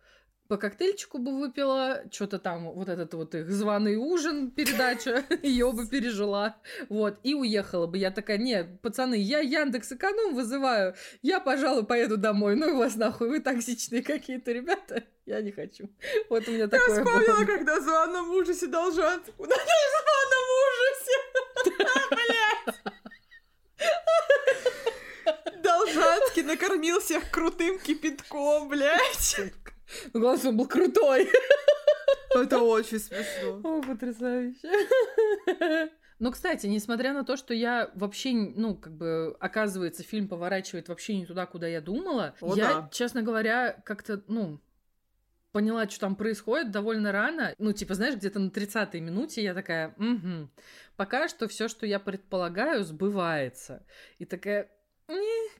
по коктейльчику бы выпила, что-то там, вот этот вот их званый ужин, передача, ее бы пережила, вот, и уехала бы. Я такая, нет, пацаны, я Яндекс Эконом вызываю, я, пожалуй, поеду домой, ну и вас нахуй, вы токсичные какие-то ребята, я не хочу. Вот у меня такое Я вспомнила, было. когда в званом ужасе должен... Куда ты в званом ужасе? Блядь! Должанский накормил всех крутым кипятком, блядь. Но главное, что он был крутой. Это очень смешно. О, потрясающе. Но, кстати, несмотря на то, что я вообще, ну, как бы, оказывается, фильм поворачивает вообще не туда, куда я думала, О, я, да. честно говоря, как-то, ну, поняла, что там происходит довольно рано. Ну, типа, знаешь, где-то на 30-й минуте я такая, угу. Пока что все, что я предполагаю, сбывается. И такая,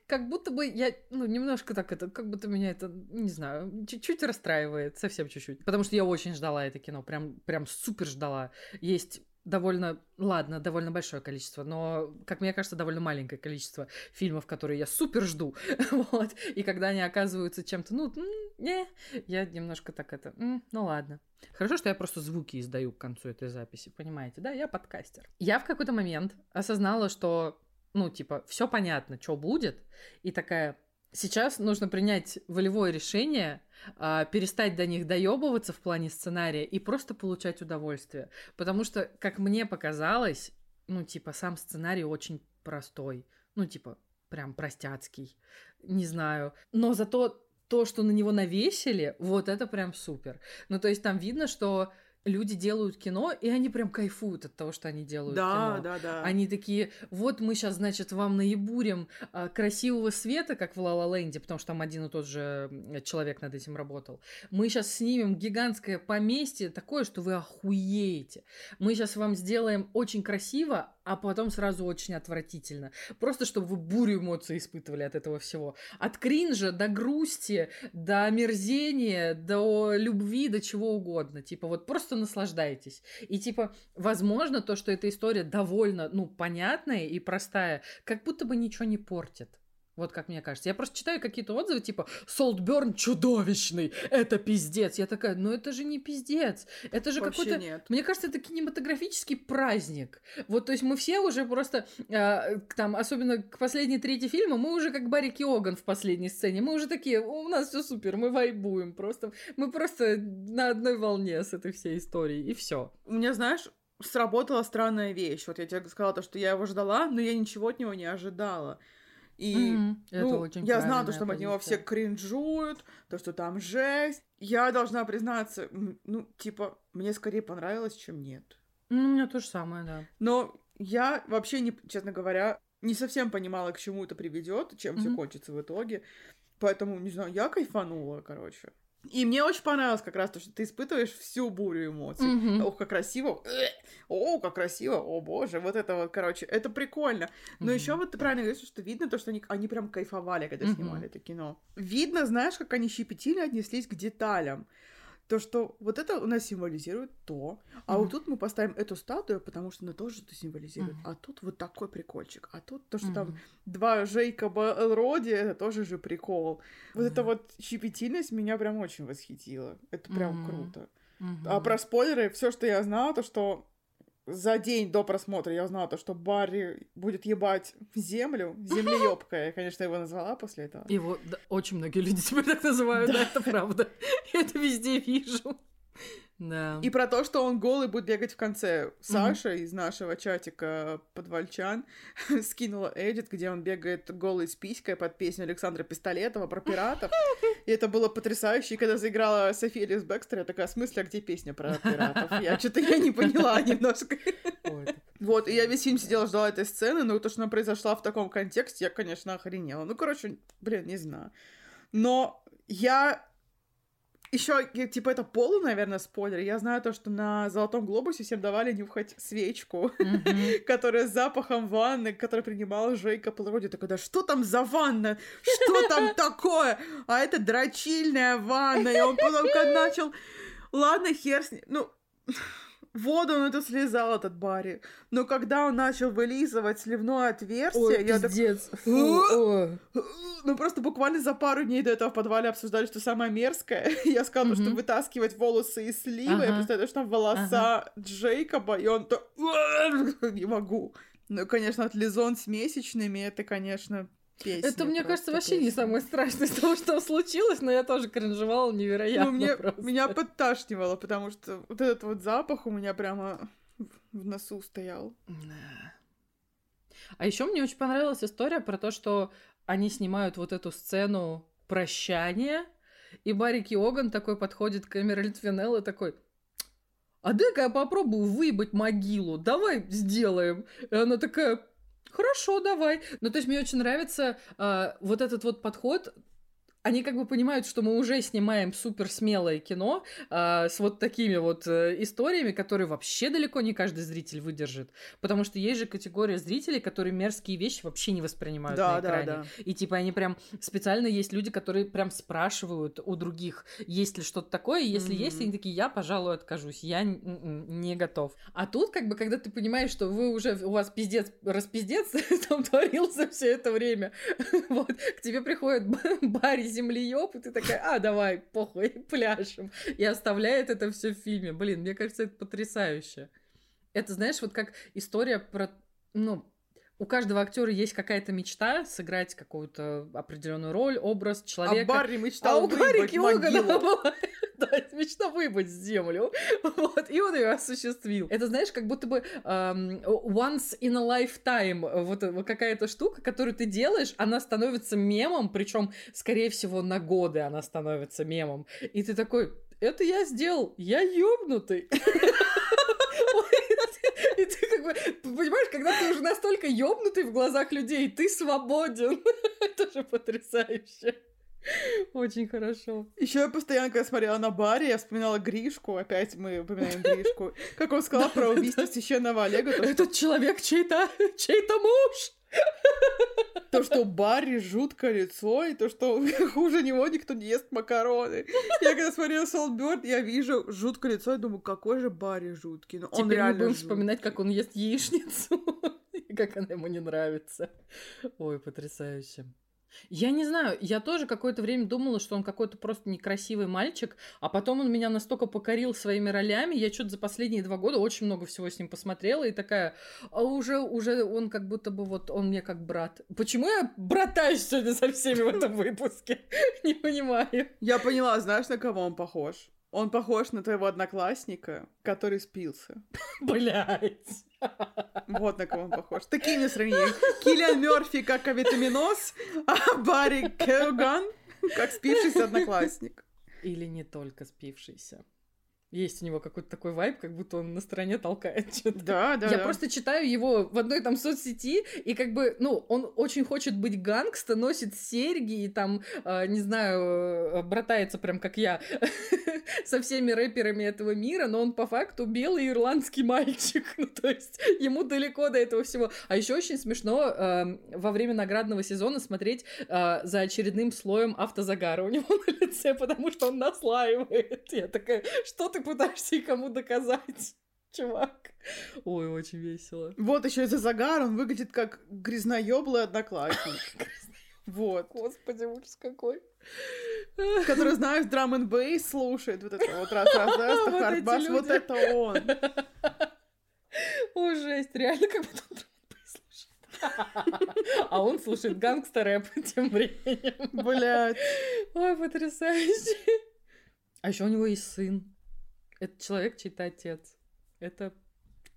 как будто бы я, ну, немножко так это, как будто меня это, не знаю, чуть-чуть расстраивает, совсем чуть-чуть. Потому что я очень ждала это кино, прям, прям супер ждала. Есть довольно, ладно, довольно большое количество, но, как мне кажется, довольно маленькое количество фильмов, которые я супер жду, вот, и когда они оказываются чем-то, ну, не, я немножко так это, ну ладно. Хорошо, что я просто звуки издаю к концу этой записи, понимаете, да, я подкастер. Я в какой-то момент осознала, что ну, типа, все понятно, что будет, и такая, сейчас нужно принять волевое решение, а, перестать до них доебываться в плане сценария и просто получать удовольствие. Потому что, как мне показалось, ну, типа, сам сценарий очень простой. Ну, типа, прям простяцкий. Не знаю. Но зато то, что на него навесили, вот это прям супер. Ну, то есть там видно, что люди делают кино, и они прям кайфуют от того, что они делают да, кино. Да, да, да. Они такие, вот мы сейчас, значит, вам наебурим а, красивого света, как в Ла Ленде, потому что там один и тот же человек над этим работал. Мы сейчас снимем гигантское поместье такое, что вы охуеете. Мы сейчас вам сделаем очень красиво, а потом сразу очень отвратительно. Просто чтобы вы бурю эмоций испытывали от этого всего. От кринжа до грусти, до омерзения, до любви, до чего угодно. Типа вот просто наслаждайтесь. И типа, возможно, то, что эта история довольно, ну, понятная и простая, как будто бы ничего не портит. Вот как мне кажется. Я просто читаю какие-то отзывы, типа «Солтберн чудовищный! Это пиздец!» Я такая, ну это же не пиздец. Это же какой-то... нет. Мне кажется, это кинематографический праздник. Вот, то есть мы все уже просто, э, там, особенно к последней трети фильма, мы уже как Барри Киоган в последней сцене. Мы уже такие, у нас все супер, мы вайбуем просто. Мы просто на одной волне с этой всей историей, и все. У меня, знаешь, сработала странная вещь. Вот я тебе сказала то, что я его ждала, но я ничего от него не ожидала. И mm-hmm. ну, я знала, то, что от него все кринжуют, то, что там жесть. Я должна признаться, ну, типа, мне скорее понравилось, чем нет. Ну, у меня то же самое, да. Но я вообще, не, честно говоря, не совсем понимала, к чему это приведет, чем mm-hmm. все кончится в итоге. Поэтому, не знаю, я кайфанула, короче. И мне очень понравилось как раз то, что ты испытываешь всю бурю эмоций. Mm-hmm. Ох, как красиво. О, как красиво. О, боже. Вот это вот, короче, это прикольно. Но mm-hmm. еще вот ты правильно говоришь, что видно то, что они, они прям кайфовали, когда mm-hmm. снимали это кино. Видно, знаешь, как они щепетильно отнеслись к деталям то, что вот это у нас символизирует то, а mm-hmm. вот тут мы поставим эту статую, потому что она тоже это символизирует, mm-hmm. а тут вот такой прикольчик, а тут то, что mm-hmm. там два Жейкоба Элроди, это тоже же прикол. Вот mm-hmm. эта вот щепетильность меня прям очень восхитила, это прям mm-hmm. круто. Mm-hmm. А про спойлеры, все, что я знала, то, что за день до просмотра я узнала то, что Барри будет ебать землю, землеёбка. Я, конечно, его назвала после этого. Его да, очень многие люди теперь так называют, да, это правда. Я это везде вижу. Да. И про то, что он голый будет бегать в конце. Саша из нашего чатика подвальчан скинула эдит, где он бегает голый с писькой под песню Александра Пистолетова про пиратов. И это было потрясающе. И когда заиграла София Лис Бекстер, я такая, в смысле, а где песня про пиратов? Я что-то я не поняла немножко. Вот, и я весь фильм сидела, ждала этой сцены, но то, что она произошла в таком контексте, я, конечно, охренела. Ну, короче, блин, не знаю. Но я еще, типа, это полу, наверное, спойлер. Я знаю то, что на Золотом Глобусе всем давали нюхать свечку, которая с запахом ванны, которую принимала Жейка Полроди. Такой, да что там за ванна? Что там такое? А это дрочильная ванна. И он потом начал... Ладно, хер с ним. Ну, воду он это слезал, этот Барри. Но когда он начал вылизывать сливное отверстие, Ой, я пиздец. так... Фу, о. Ну, просто буквально за пару дней до этого в подвале обсуждали, что самое мерзкое. Я сказала, что Мгм. вытаскивать волосы из слива. Я Ага. представляю, что там волоса Джейкоба, и он то... Не могу. Ну, конечно, от лизон с месячными, это, конечно, песня. Это, мне кажется, вообще не песня. самое страшное из того, что случилось, но я тоже кринжевала невероятно Ну, мне, просто. меня подташнивало, потому что вот этот вот запах у меня прямо в носу стоял. Да. А еще мне очень понравилась история про то, что они снимают вот эту сцену прощания, и Барри Киоган такой подходит к Эмеральд Финелл и такой, а дай-ка я попробую выебать могилу, давай сделаем. И она такая, хорошо, давай. Ну, то есть мне очень нравится а, вот этот вот подход, они как бы понимают, что мы уже снимаем супер смелое кино а, с вот такими вот э, историями, которые вообще далеко не каждый зритель выдержит. Потому что есть же категория зрителей, которые мерзкие вещи вообще не воспринимают Да, на да, экране. да. И типа они прям специально есть люди, которые прям спрашивают у других, есть ли что-то такое, и если есть, Мгм. они такие, я, пожалуй, откажусь, я не готов. А тут как бы, когда ты понимаешь, что вы уже, у вас пиздец, распиздец там творился все это время, вот, к тебе приходит Барри землеёб, и ты такая, а, давай, похуй, пляшем. И оставляет это все в фильме. Блин, мне кажется, это потрясающе. Это, знаешь, вот как история про, ну, у каждого актера есть какая-то мечта сыграть какую-то определенную роль, образ А человека. Барри А мечтал у Гарри выебать Киогана была да, мечта выебать землю. Вот, и он ее осуществил. Это, знаешь, как будто бы эм, once in a lifetime вот, вот какая-то штука, которую ты делаешь, она становится мемом, причем, скорее всего, на годы она становится мемом. И ты такой, это я сделал, я ёбнутый. И ты как бы, понимаешь, когда ты уже настолько ёбнутый в глазах людей, ты свободен. Это же потрясающе. Очень хорошо. Еще я постоянно, когда смотрела на Барри, я вспоминала Гришку, опять мы упоминаем Гришку, как он сказал про убийство священного Олега, то, Этот человек чей-то чей-то муж. то, что у Барри жуткое лицо, и то, что хуже него никто не ест макароны. Я когда смотрела Солберт, я вижу жуткое лицо, и думаю, какой же Барри жуткий. Ну, он Теперь мы реально будем жуткий. вспоминать, как он ест яичницу. И как она ему не нравится. Ой, потрясающе. Я не знаю, я тоже какое-то время думала, что он какой-то просто некрасивый мальчик, а потом он меня настолько покорил своими ролями, я что-то за последние два года очень много всего с ним посмотрела, и такая, а уже, уже он как будто бы вот, он мне как брат. Почему я братаюсь сегодня со всеми в этом выпуске? Не понимаю. Я поняла, знаешь, на кого он похож? Он похож на твоего одноклассника, который спился. Блять. Вот на кого он похож. Такие мне сравнения. Киллиан Мерфи как авитаминоз, а Барри Келган как спившийся одноклассник. Или не только спившийся. Есть у него какой-то такой вайб, как будто он на стороне толкает что-то. Да, да, Я да. просто читаю его в одной там соцсети, и как бы, ну, он очень хочет быть гангста, носит серьги и там, э, не знаю, э, братается прям как я со всеми рэперами этого мира, но он по факту белый ирландский мальчик. Ну, то есть ему далеко до этого всего. А еще очень смешно э, во время наградного сезона смотреть э, за очередным слоем автозагара у него на лице, потому что он наслаивает. Я такая, что ты пытаешься и кому доказать? Чувак. Ой, очень весело. Вот еще из-за загара он выглядит как грязноёблый одноклассник. Вот. Господи, ужас какой. Который, знаешь, драм н бейс слушает. Вот это вот раз раз раз хардбаш. Вот это он. О, жесть, реально как будто он. А он слушает гангстер-рэп тем временем. Блядь. Ой, потрясающе. А еще у него есть сын. Это человек чей-то отец. Это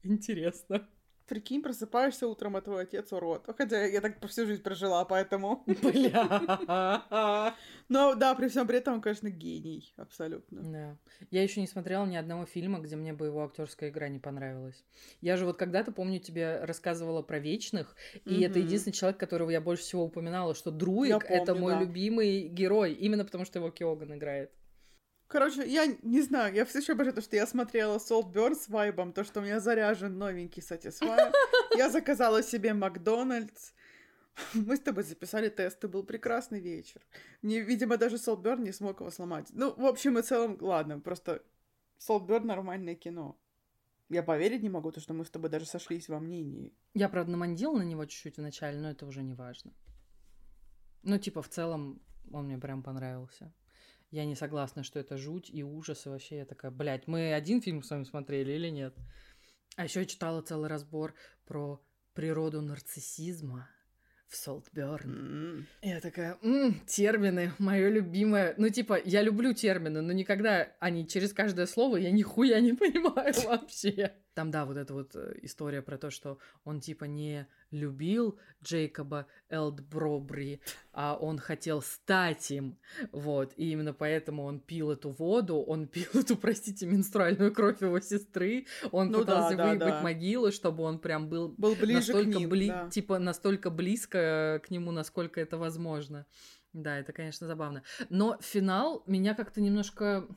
интересно. Прикинь, просыпаешься утром, а твой отец урод. Хотя я так всю жизнь прожила, поэтому... Бля. Но да, при всем при этом он, конечно, гений. Абсолютно. Да. Я еще не смотрела ни одного фильма, где мне бы его актерская игра не понравилась. Я же вот когда-то, помню, тебе рассказывала про Вечных, и это единственный человек, которого я больше всего упоминала, что Друик — это мой любимый герой, именно потому что его Киоган играет. Короче, я не знаю, я все еще обожаю то, что я смотрела Saltburn с вайбом, то, что у меня заряжен новенький Satisfyer. Я заказала себе Макдональдс. Мы с тобой записали тест, это был прекрасный вечер. Мне, видимо, даже Saltburn не смог его сломать. Ну, в общем и целом, ладно, просто Saltburn нормальное кино. Я поверить не могу, то, что мы с тобой даже сошлись во мнении. Я, правда, намандила на него чуть-чуть вначале, но это уже не важно. Ну, типа, в целом, он мне прям понравился. Я не согласна, что это жуть и ужас, и вообще я такая, блядь, мы один фильм с вами смотрели или нет? А еще я читала целый разбор про природу нарциссизма в Солтберн. Mm. Я такая, м-м, термины, мое любимое. Ну, типа, я люблю термины, но никогда они через каждое слово я нихуя не понимаю вообще. Там, да, вот эта вот э, история про то, что он типа не любил Джейкоба Элдбробри, а он хотел стать им, вот, и именно поэтому он пил эту воду, он пил эту, простите, менструальную кровь его сестры, он ну, пытался да, выебать да, да. могилы, чтобы он прям был, был ближе настолько, к ним, бли... да. типа, настолько близко к нему, насколько это возможно. Да, это, конечно, забавно. Но финал меня как-то немножко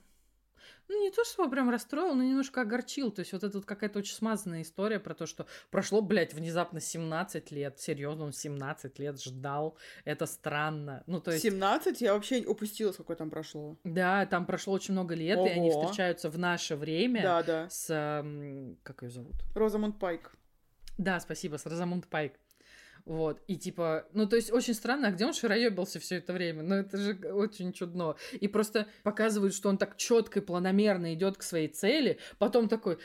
ну, не то, что прям расстроил, но немножко огорчил. То есть вот это вот какая-то очень смазанная история про то, что прошло, блядь, внезапно 17 лет. Серьезно, он 17 лет ждал. Это странно. Ну, то есть... 17? Я вообще упустила, сколько там прошло. Да, там прошло очень много лет, Ого. и они встречаются в наше время. Да, да. С... Как ее зовут? Розамунд Пайк. Да, спасибо, с Розамунд Пайк. Вот, и типа, ну, то есть очень странно, а где он шароебился все это время? Ну, это же очень чудно. И просто показывают, что он так четко и планомерно идет к своей цели, потом такой,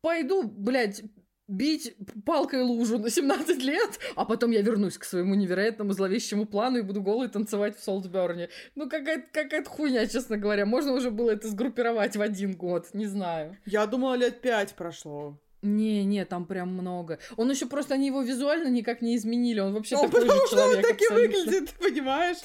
пойду, блядь, бить палкой лужу на 17 лет, а потом я вернусь к своему невероятному зловещему плану и буду голый танцевать в Солтберне. Ну, какая-то какая хуйня, честно говоря. Можно уже было это сгруппировать в один год, не знаю. Я думала, лет пять прошло. Не, не, там прям много. Он еще просто они его визуально никак не изменили. Он вообще ну, такой же человек. Он так и выглядит, понимаешь?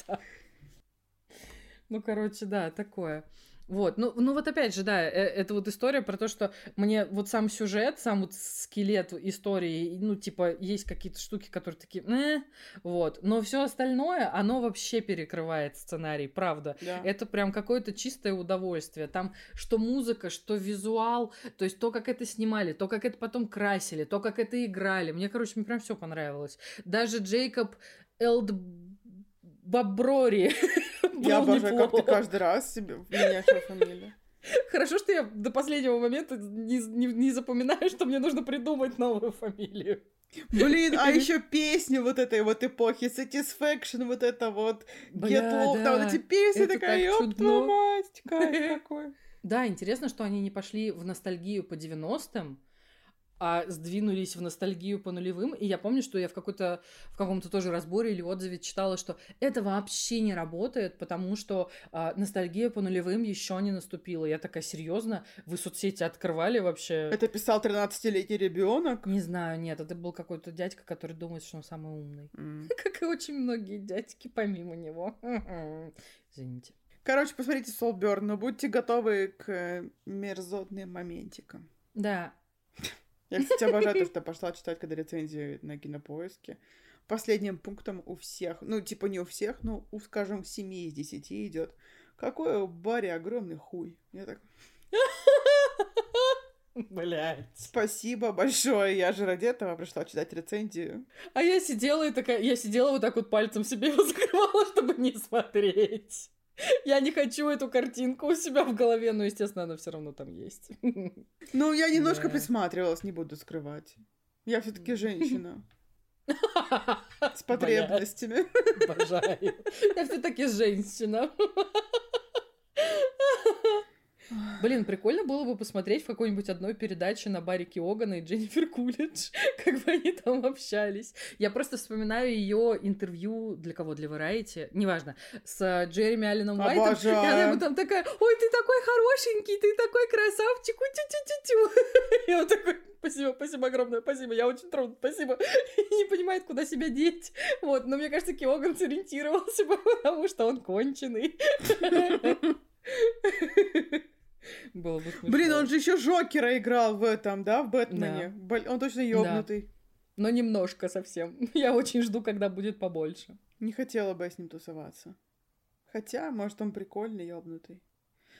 Ну, короче, да, такое. Вот, ну, ну вот опять же, да, э, это вот история про то, что мне вот сам сюжет, сам вот скелет истории, ну, типа, есть какие-то штуки, которые такие, э, вот, но все остальное, оно вообще перекрывает сценарий, правда. Да. Это прям какое-то чистое удовольствие. Там что музыка, что визуал, то есть то, как это снимали, то, как это потом красили, то, как это играли. Мне, короче, мне прям все понравилось. Даже Джейкоб Элд Боброри. Я обожаю, как ты каждый раз себе меняешь фамилию. Хорошо, что я до последнего момента не, не, не запоминаю, что мне нужно придумать новую фамилию. Блин, а еще песни вот этой вот эпохи, Satisfaction, вот это вот, Бля, Get Love, да, вот эти песни, это такая, ёб твою мать, какой. Да, интересно, что они не пошли в ностальгию по 90-м, а сдвинулись в ностальгию по нулевым. И я помню, что я в, какой-то, в каком-то тоже разборе или отзыве читала, что это вообще не работает, потому что а, ностальгия по нулевым еще не наступила. Я такая, серьезно? Вы соцсети открывали вообще? Это писал 13-летний ребенок? Не знаю, нет, это был какой-то дядька, который думает, что он самый умный. Mm. Как и очень многие дядьки помимо него. Извините. Короче, посмотрите Солберн, но будьте готовы к мерзотным моментикам. Да, я, кстати, обожаю то, что пошла читать, когда рецензии на кинопоиске. Последним пунктом у всех, ну, типа не у всех, но, у, скажем, 7 из 10 идет. Какой у Барри огромный хуй. Я так... Блять. Спасибо большое. Я же ради этого пришла читать рецензию. А я сидела и такая, я сидела вот так вот пальцем себе его закрывала, чтобы не смотреть. Я не хочу эту картинку у себя в голове, но, естественно, она все равно там есть. Ну, я немножко да. присматривалась, не буду скрывать. Я все-таки женщина. С потребностями. Обожаю. Я все-таки женщина. Блин, прикольно было бы посмотреть в какой-нибудь одной передаче на Барри Киогана и Дженнифер Кулидж, как бы они там общались. Я просто вспоминаю ее интервью для кого? Для Variety? Неважно. С Джереми Алленом Уайтом. Обожаю. И она ему там такая, ой, ты такой хорошенький, ты такой красавчик, тю-тю-тю-тю. И он такой, спасибо, спасибо огромное, спасибо, я очень тронут, спасибо. И не понимает, куда себя деть. Вот, но мне кажется, Киоган сориентировался бы, потому что он конченый. Было бы смешно. Блин, он же еще Жокера играл в этом, да, в Бэтмене. Бл- Он точно ёбнутый. Но немножко совсем. Я очень жду, когда будет побольше. Не хотела бы я с ним тусоваться. Хотя, может, он прикольный ёбнутый.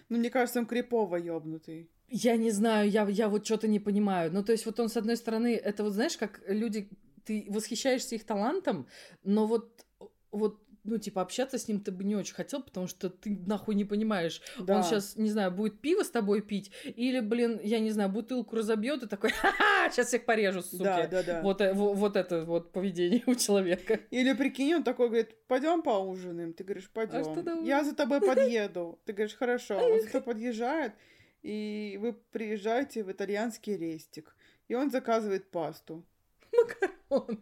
Но мне кажется, он крипово ёбнутый. Я не знаю, я, я вот что-то не понимаю. Ну, то есть, вот он, с одной стороны, это вот, знаешь, как люди, ты восхищаешься их талантом, но вот, вот ну, типа, общаться с ним ты бы не очень хотел, потому что ты нахуй не понимаешь. Да. Он сейчас, не знаю, будет пиво с тобой пить, или, блин, я не знаю, бутылку разобьет и такой, ха-ха, сейчас всех порежу, суки. Да, да, да. Вот, э, во- вот это вот поведение у человека. Или прикинь, он такой говорит, пойдем поужинаем. Ты говоришь, пойдем. А что Я за тобой подъеду. Ты говоришь, хорошо. Он за тобой подъезжает, и вы приезжаете в итальянский рестик. И он заказывает пасту. Он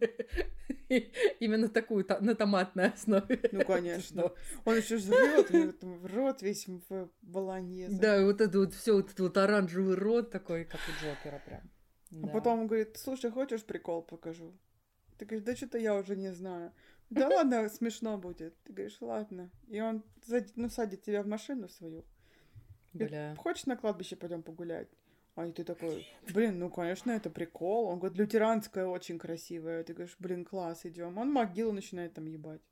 Именно такую, та- на томатной основе. Ну, конечно. Он еще жрет, у него там рот весь в болоньезе. Да, и вот это вот все, вот этот вот оранжевый рот такой, как у Джокера прям. А потом он говорит, слушай, хочешь прикол покажу? Ты говоришь, да что-то я уже не знаю. Да ладно, смешно будет. Ты говоришь, ладно. И он ну, садит тебя в машину свою. Бля. Хочешь на кладбище пойдем погулять? А и ты такой, блин, ну, конечно, это прикол. Он говорит, лютеранская очень красивая. Ты говоришь, блин, класс, идем. Он могилу начинает там ебать.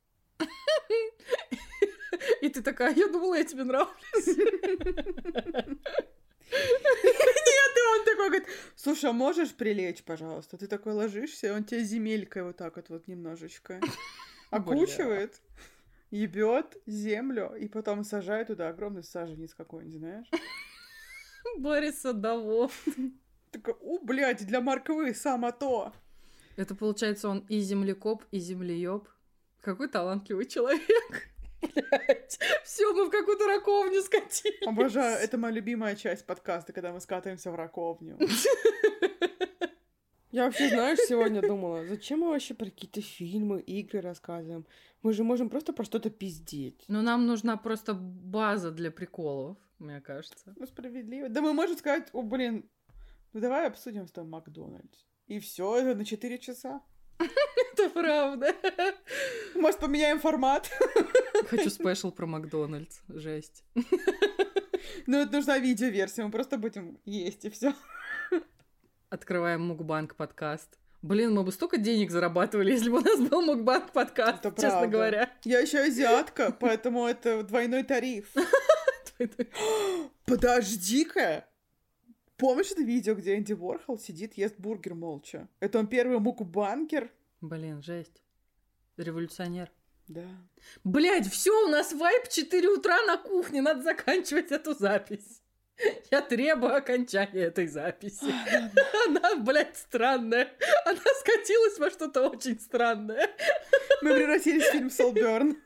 И ты такая, я думала, я тебе нравлюсь. Нет, и он такой говорит, слушай, а можешь прилечь, пожалуйста? Ты такой ложишься, и он тебя земелькой вот так вот, вот немножечко окучивает, ебет землю, и потом сажает туда огромный саженец какой-нибудь, знаешь? Борис Садовод. Такой, у, блядь, для морквы само то. Это получается он и землекоп, и землеёб. Какой талантливый человек. Блять, все, мы в какую-то раковню скатились. Обожаю, это моя любимая часть подкаста, когда мы скатываемся в раковню. Я вообще, знаешь, сегодня думала, зачем мы вообще про какие-то фильмы, игры рассказываем? Мы же можем просто про что-то пиздеть. Ну, нам нужна просто база для приколов, мне кажется. Ну, справедливо. Да мы можем сказать, о, блин, ну давай обсудим с тобой Макдональдс. И все, это на 4 часа. Это правда. Может, поменяем формат? Хочу спешл про Макдональдс. Жесть. Ну, это нужна видеоверсия, мы просто будем есть, и все. Открываем Мукбанк подкаст. Блин, мы бы столько денег зарабатывали, если бы у нас был Мукбанк подкаст, Это честно правда. говоря. Я еще азиатка, поэтому это двойной тариф. Подожди-ка! Помнишь это видео, где Энди Ворхол сидит, ест бургер молча? Это он первый мукбанкер? Блин, жесть. Революционер. Да. Блять, все, у нас вайп 4 утра на кухне, надо заканчивать эту запись. Я требую окончания этой записи. Она, блядь, странная. Она скатилась во что-то очень странное. Мы превратились в фильм Солберн.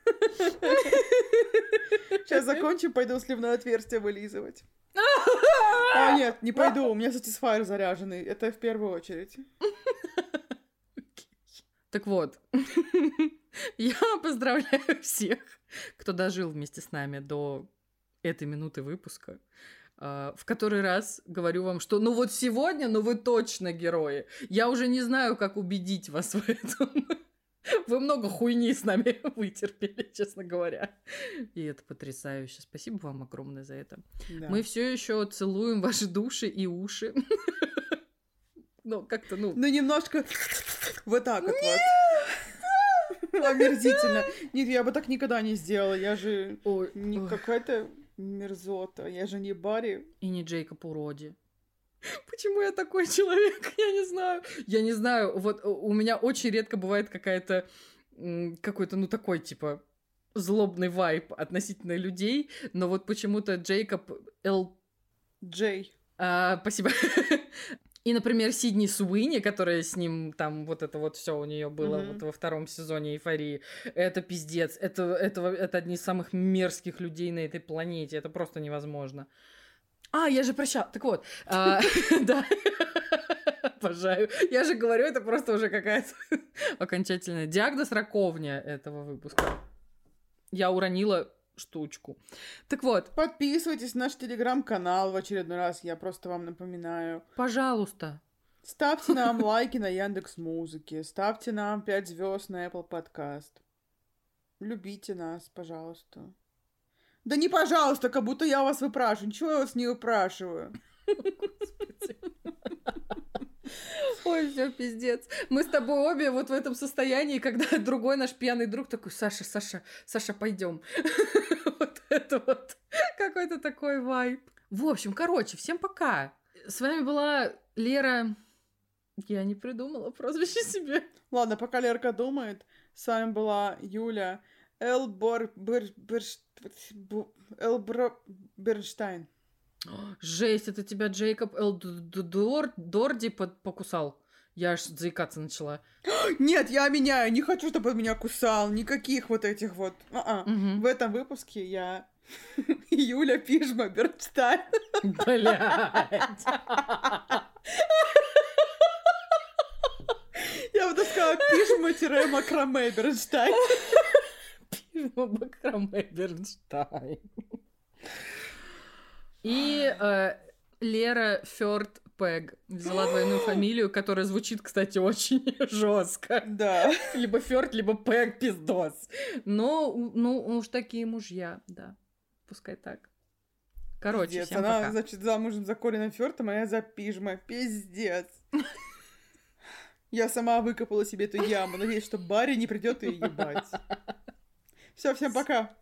Сейчас закончим, пойду сливное отверстие вылизывать. А, нет, не пойду, у меня Satisfyer заряженный. Это в первую очередь. Так вот, я поздравляю всех, кто дожил вместе с нами до этой минуты выпуска. А, В который раз говорю вам, что ну вот сегодня, ну вы точно герои. Я уже не знаю, как убедить вас в этом. Вы много хуйни с нами вытерпели, честно говоря. И это потрясающе. Спасибо вам огромное за это. Да. Мы все еще целуем ваши души и уши. Ну, как-то, ну, Ну, немножко вот так вот. Омерзительно. Нет, я бы так никогда не сделала. Я же не какая-то мерзота. Я же не Барри. И не Джейкоб Уроди. Почему я такой человек? Я не знаю. Я не знаю. Вот у у меня очень редко бывает какая-то какой-то, ну, такой, типа, злобный вайп относительно людей, но вот почему-то Джейкоб Л... Джей. а, спасибо. И, например, Сидни Суини, которая с ним там вот это вот все у нее было Мгм. вот во втором сезоне эйфории, это пиздец. Это, это, это одни из самых мерзких людей на этой планете. Это просто невозможно. А, я же прощал. Так вот, а, да. Обожаю. Я же говорю, это просто уже какая-то окончательная диагноз раковня этого выпуска. Я уронила штучку. Так вот, Подписывайтесь на наш телеграм-канал в очередной раз, я просто вам напоминаю. пожалуйста, Ставьте нам лайки на Яндекс Музыке, ставьте нам 5 звезд на Apple Podcast. Любите нас, пожалуйста. Да не пожалуйста, как будто я вас выпрашиваю. Ничего я вас не выпрашиваю. Ой, все, пиздец. Мы с тобой обе вот в этом состоянии, когда другой наш пьяный друг такой, Саша, Саша, Саша, пойдем. Вот это вот какой-то такой вайб. В общем, короче, всем пока. С вами была Лера. Я не придумала прозвище себе. Ладно, пока Лерка думает, с вами была Юля Элбор... Бер... Бу- Элбро... Бернштайн. Жесть, это тебя Джейкоб Элдор Дорди покусал. Я аж заикаться начала. Нет, я меняю. Не хочу, чтобы он меня кусал. Никаких вот этих вот. Мгм. В этом выпуске я Юля Пижма Бернштайн. Блядь. Я бы сказала Пижма-макраме Бернштайн. Пижма Бакраме Бернштайн. И э, Лера Фёрд Пэг взяла двойную фамилию, которая звучит, кстати, очень жестко. Да. Либо Фёрд, либо Пэг пиздос. Но, ну, уж такие мужья, да. Пускай так. Короче, Пиздец, всем она, пока. значит, замужем за Колином Фёртом, а я за Пижма. Пиздец. Я сама выкопала себе эту яму. Надеюсь, что Барри не придет ее ебать. Все, всем пока.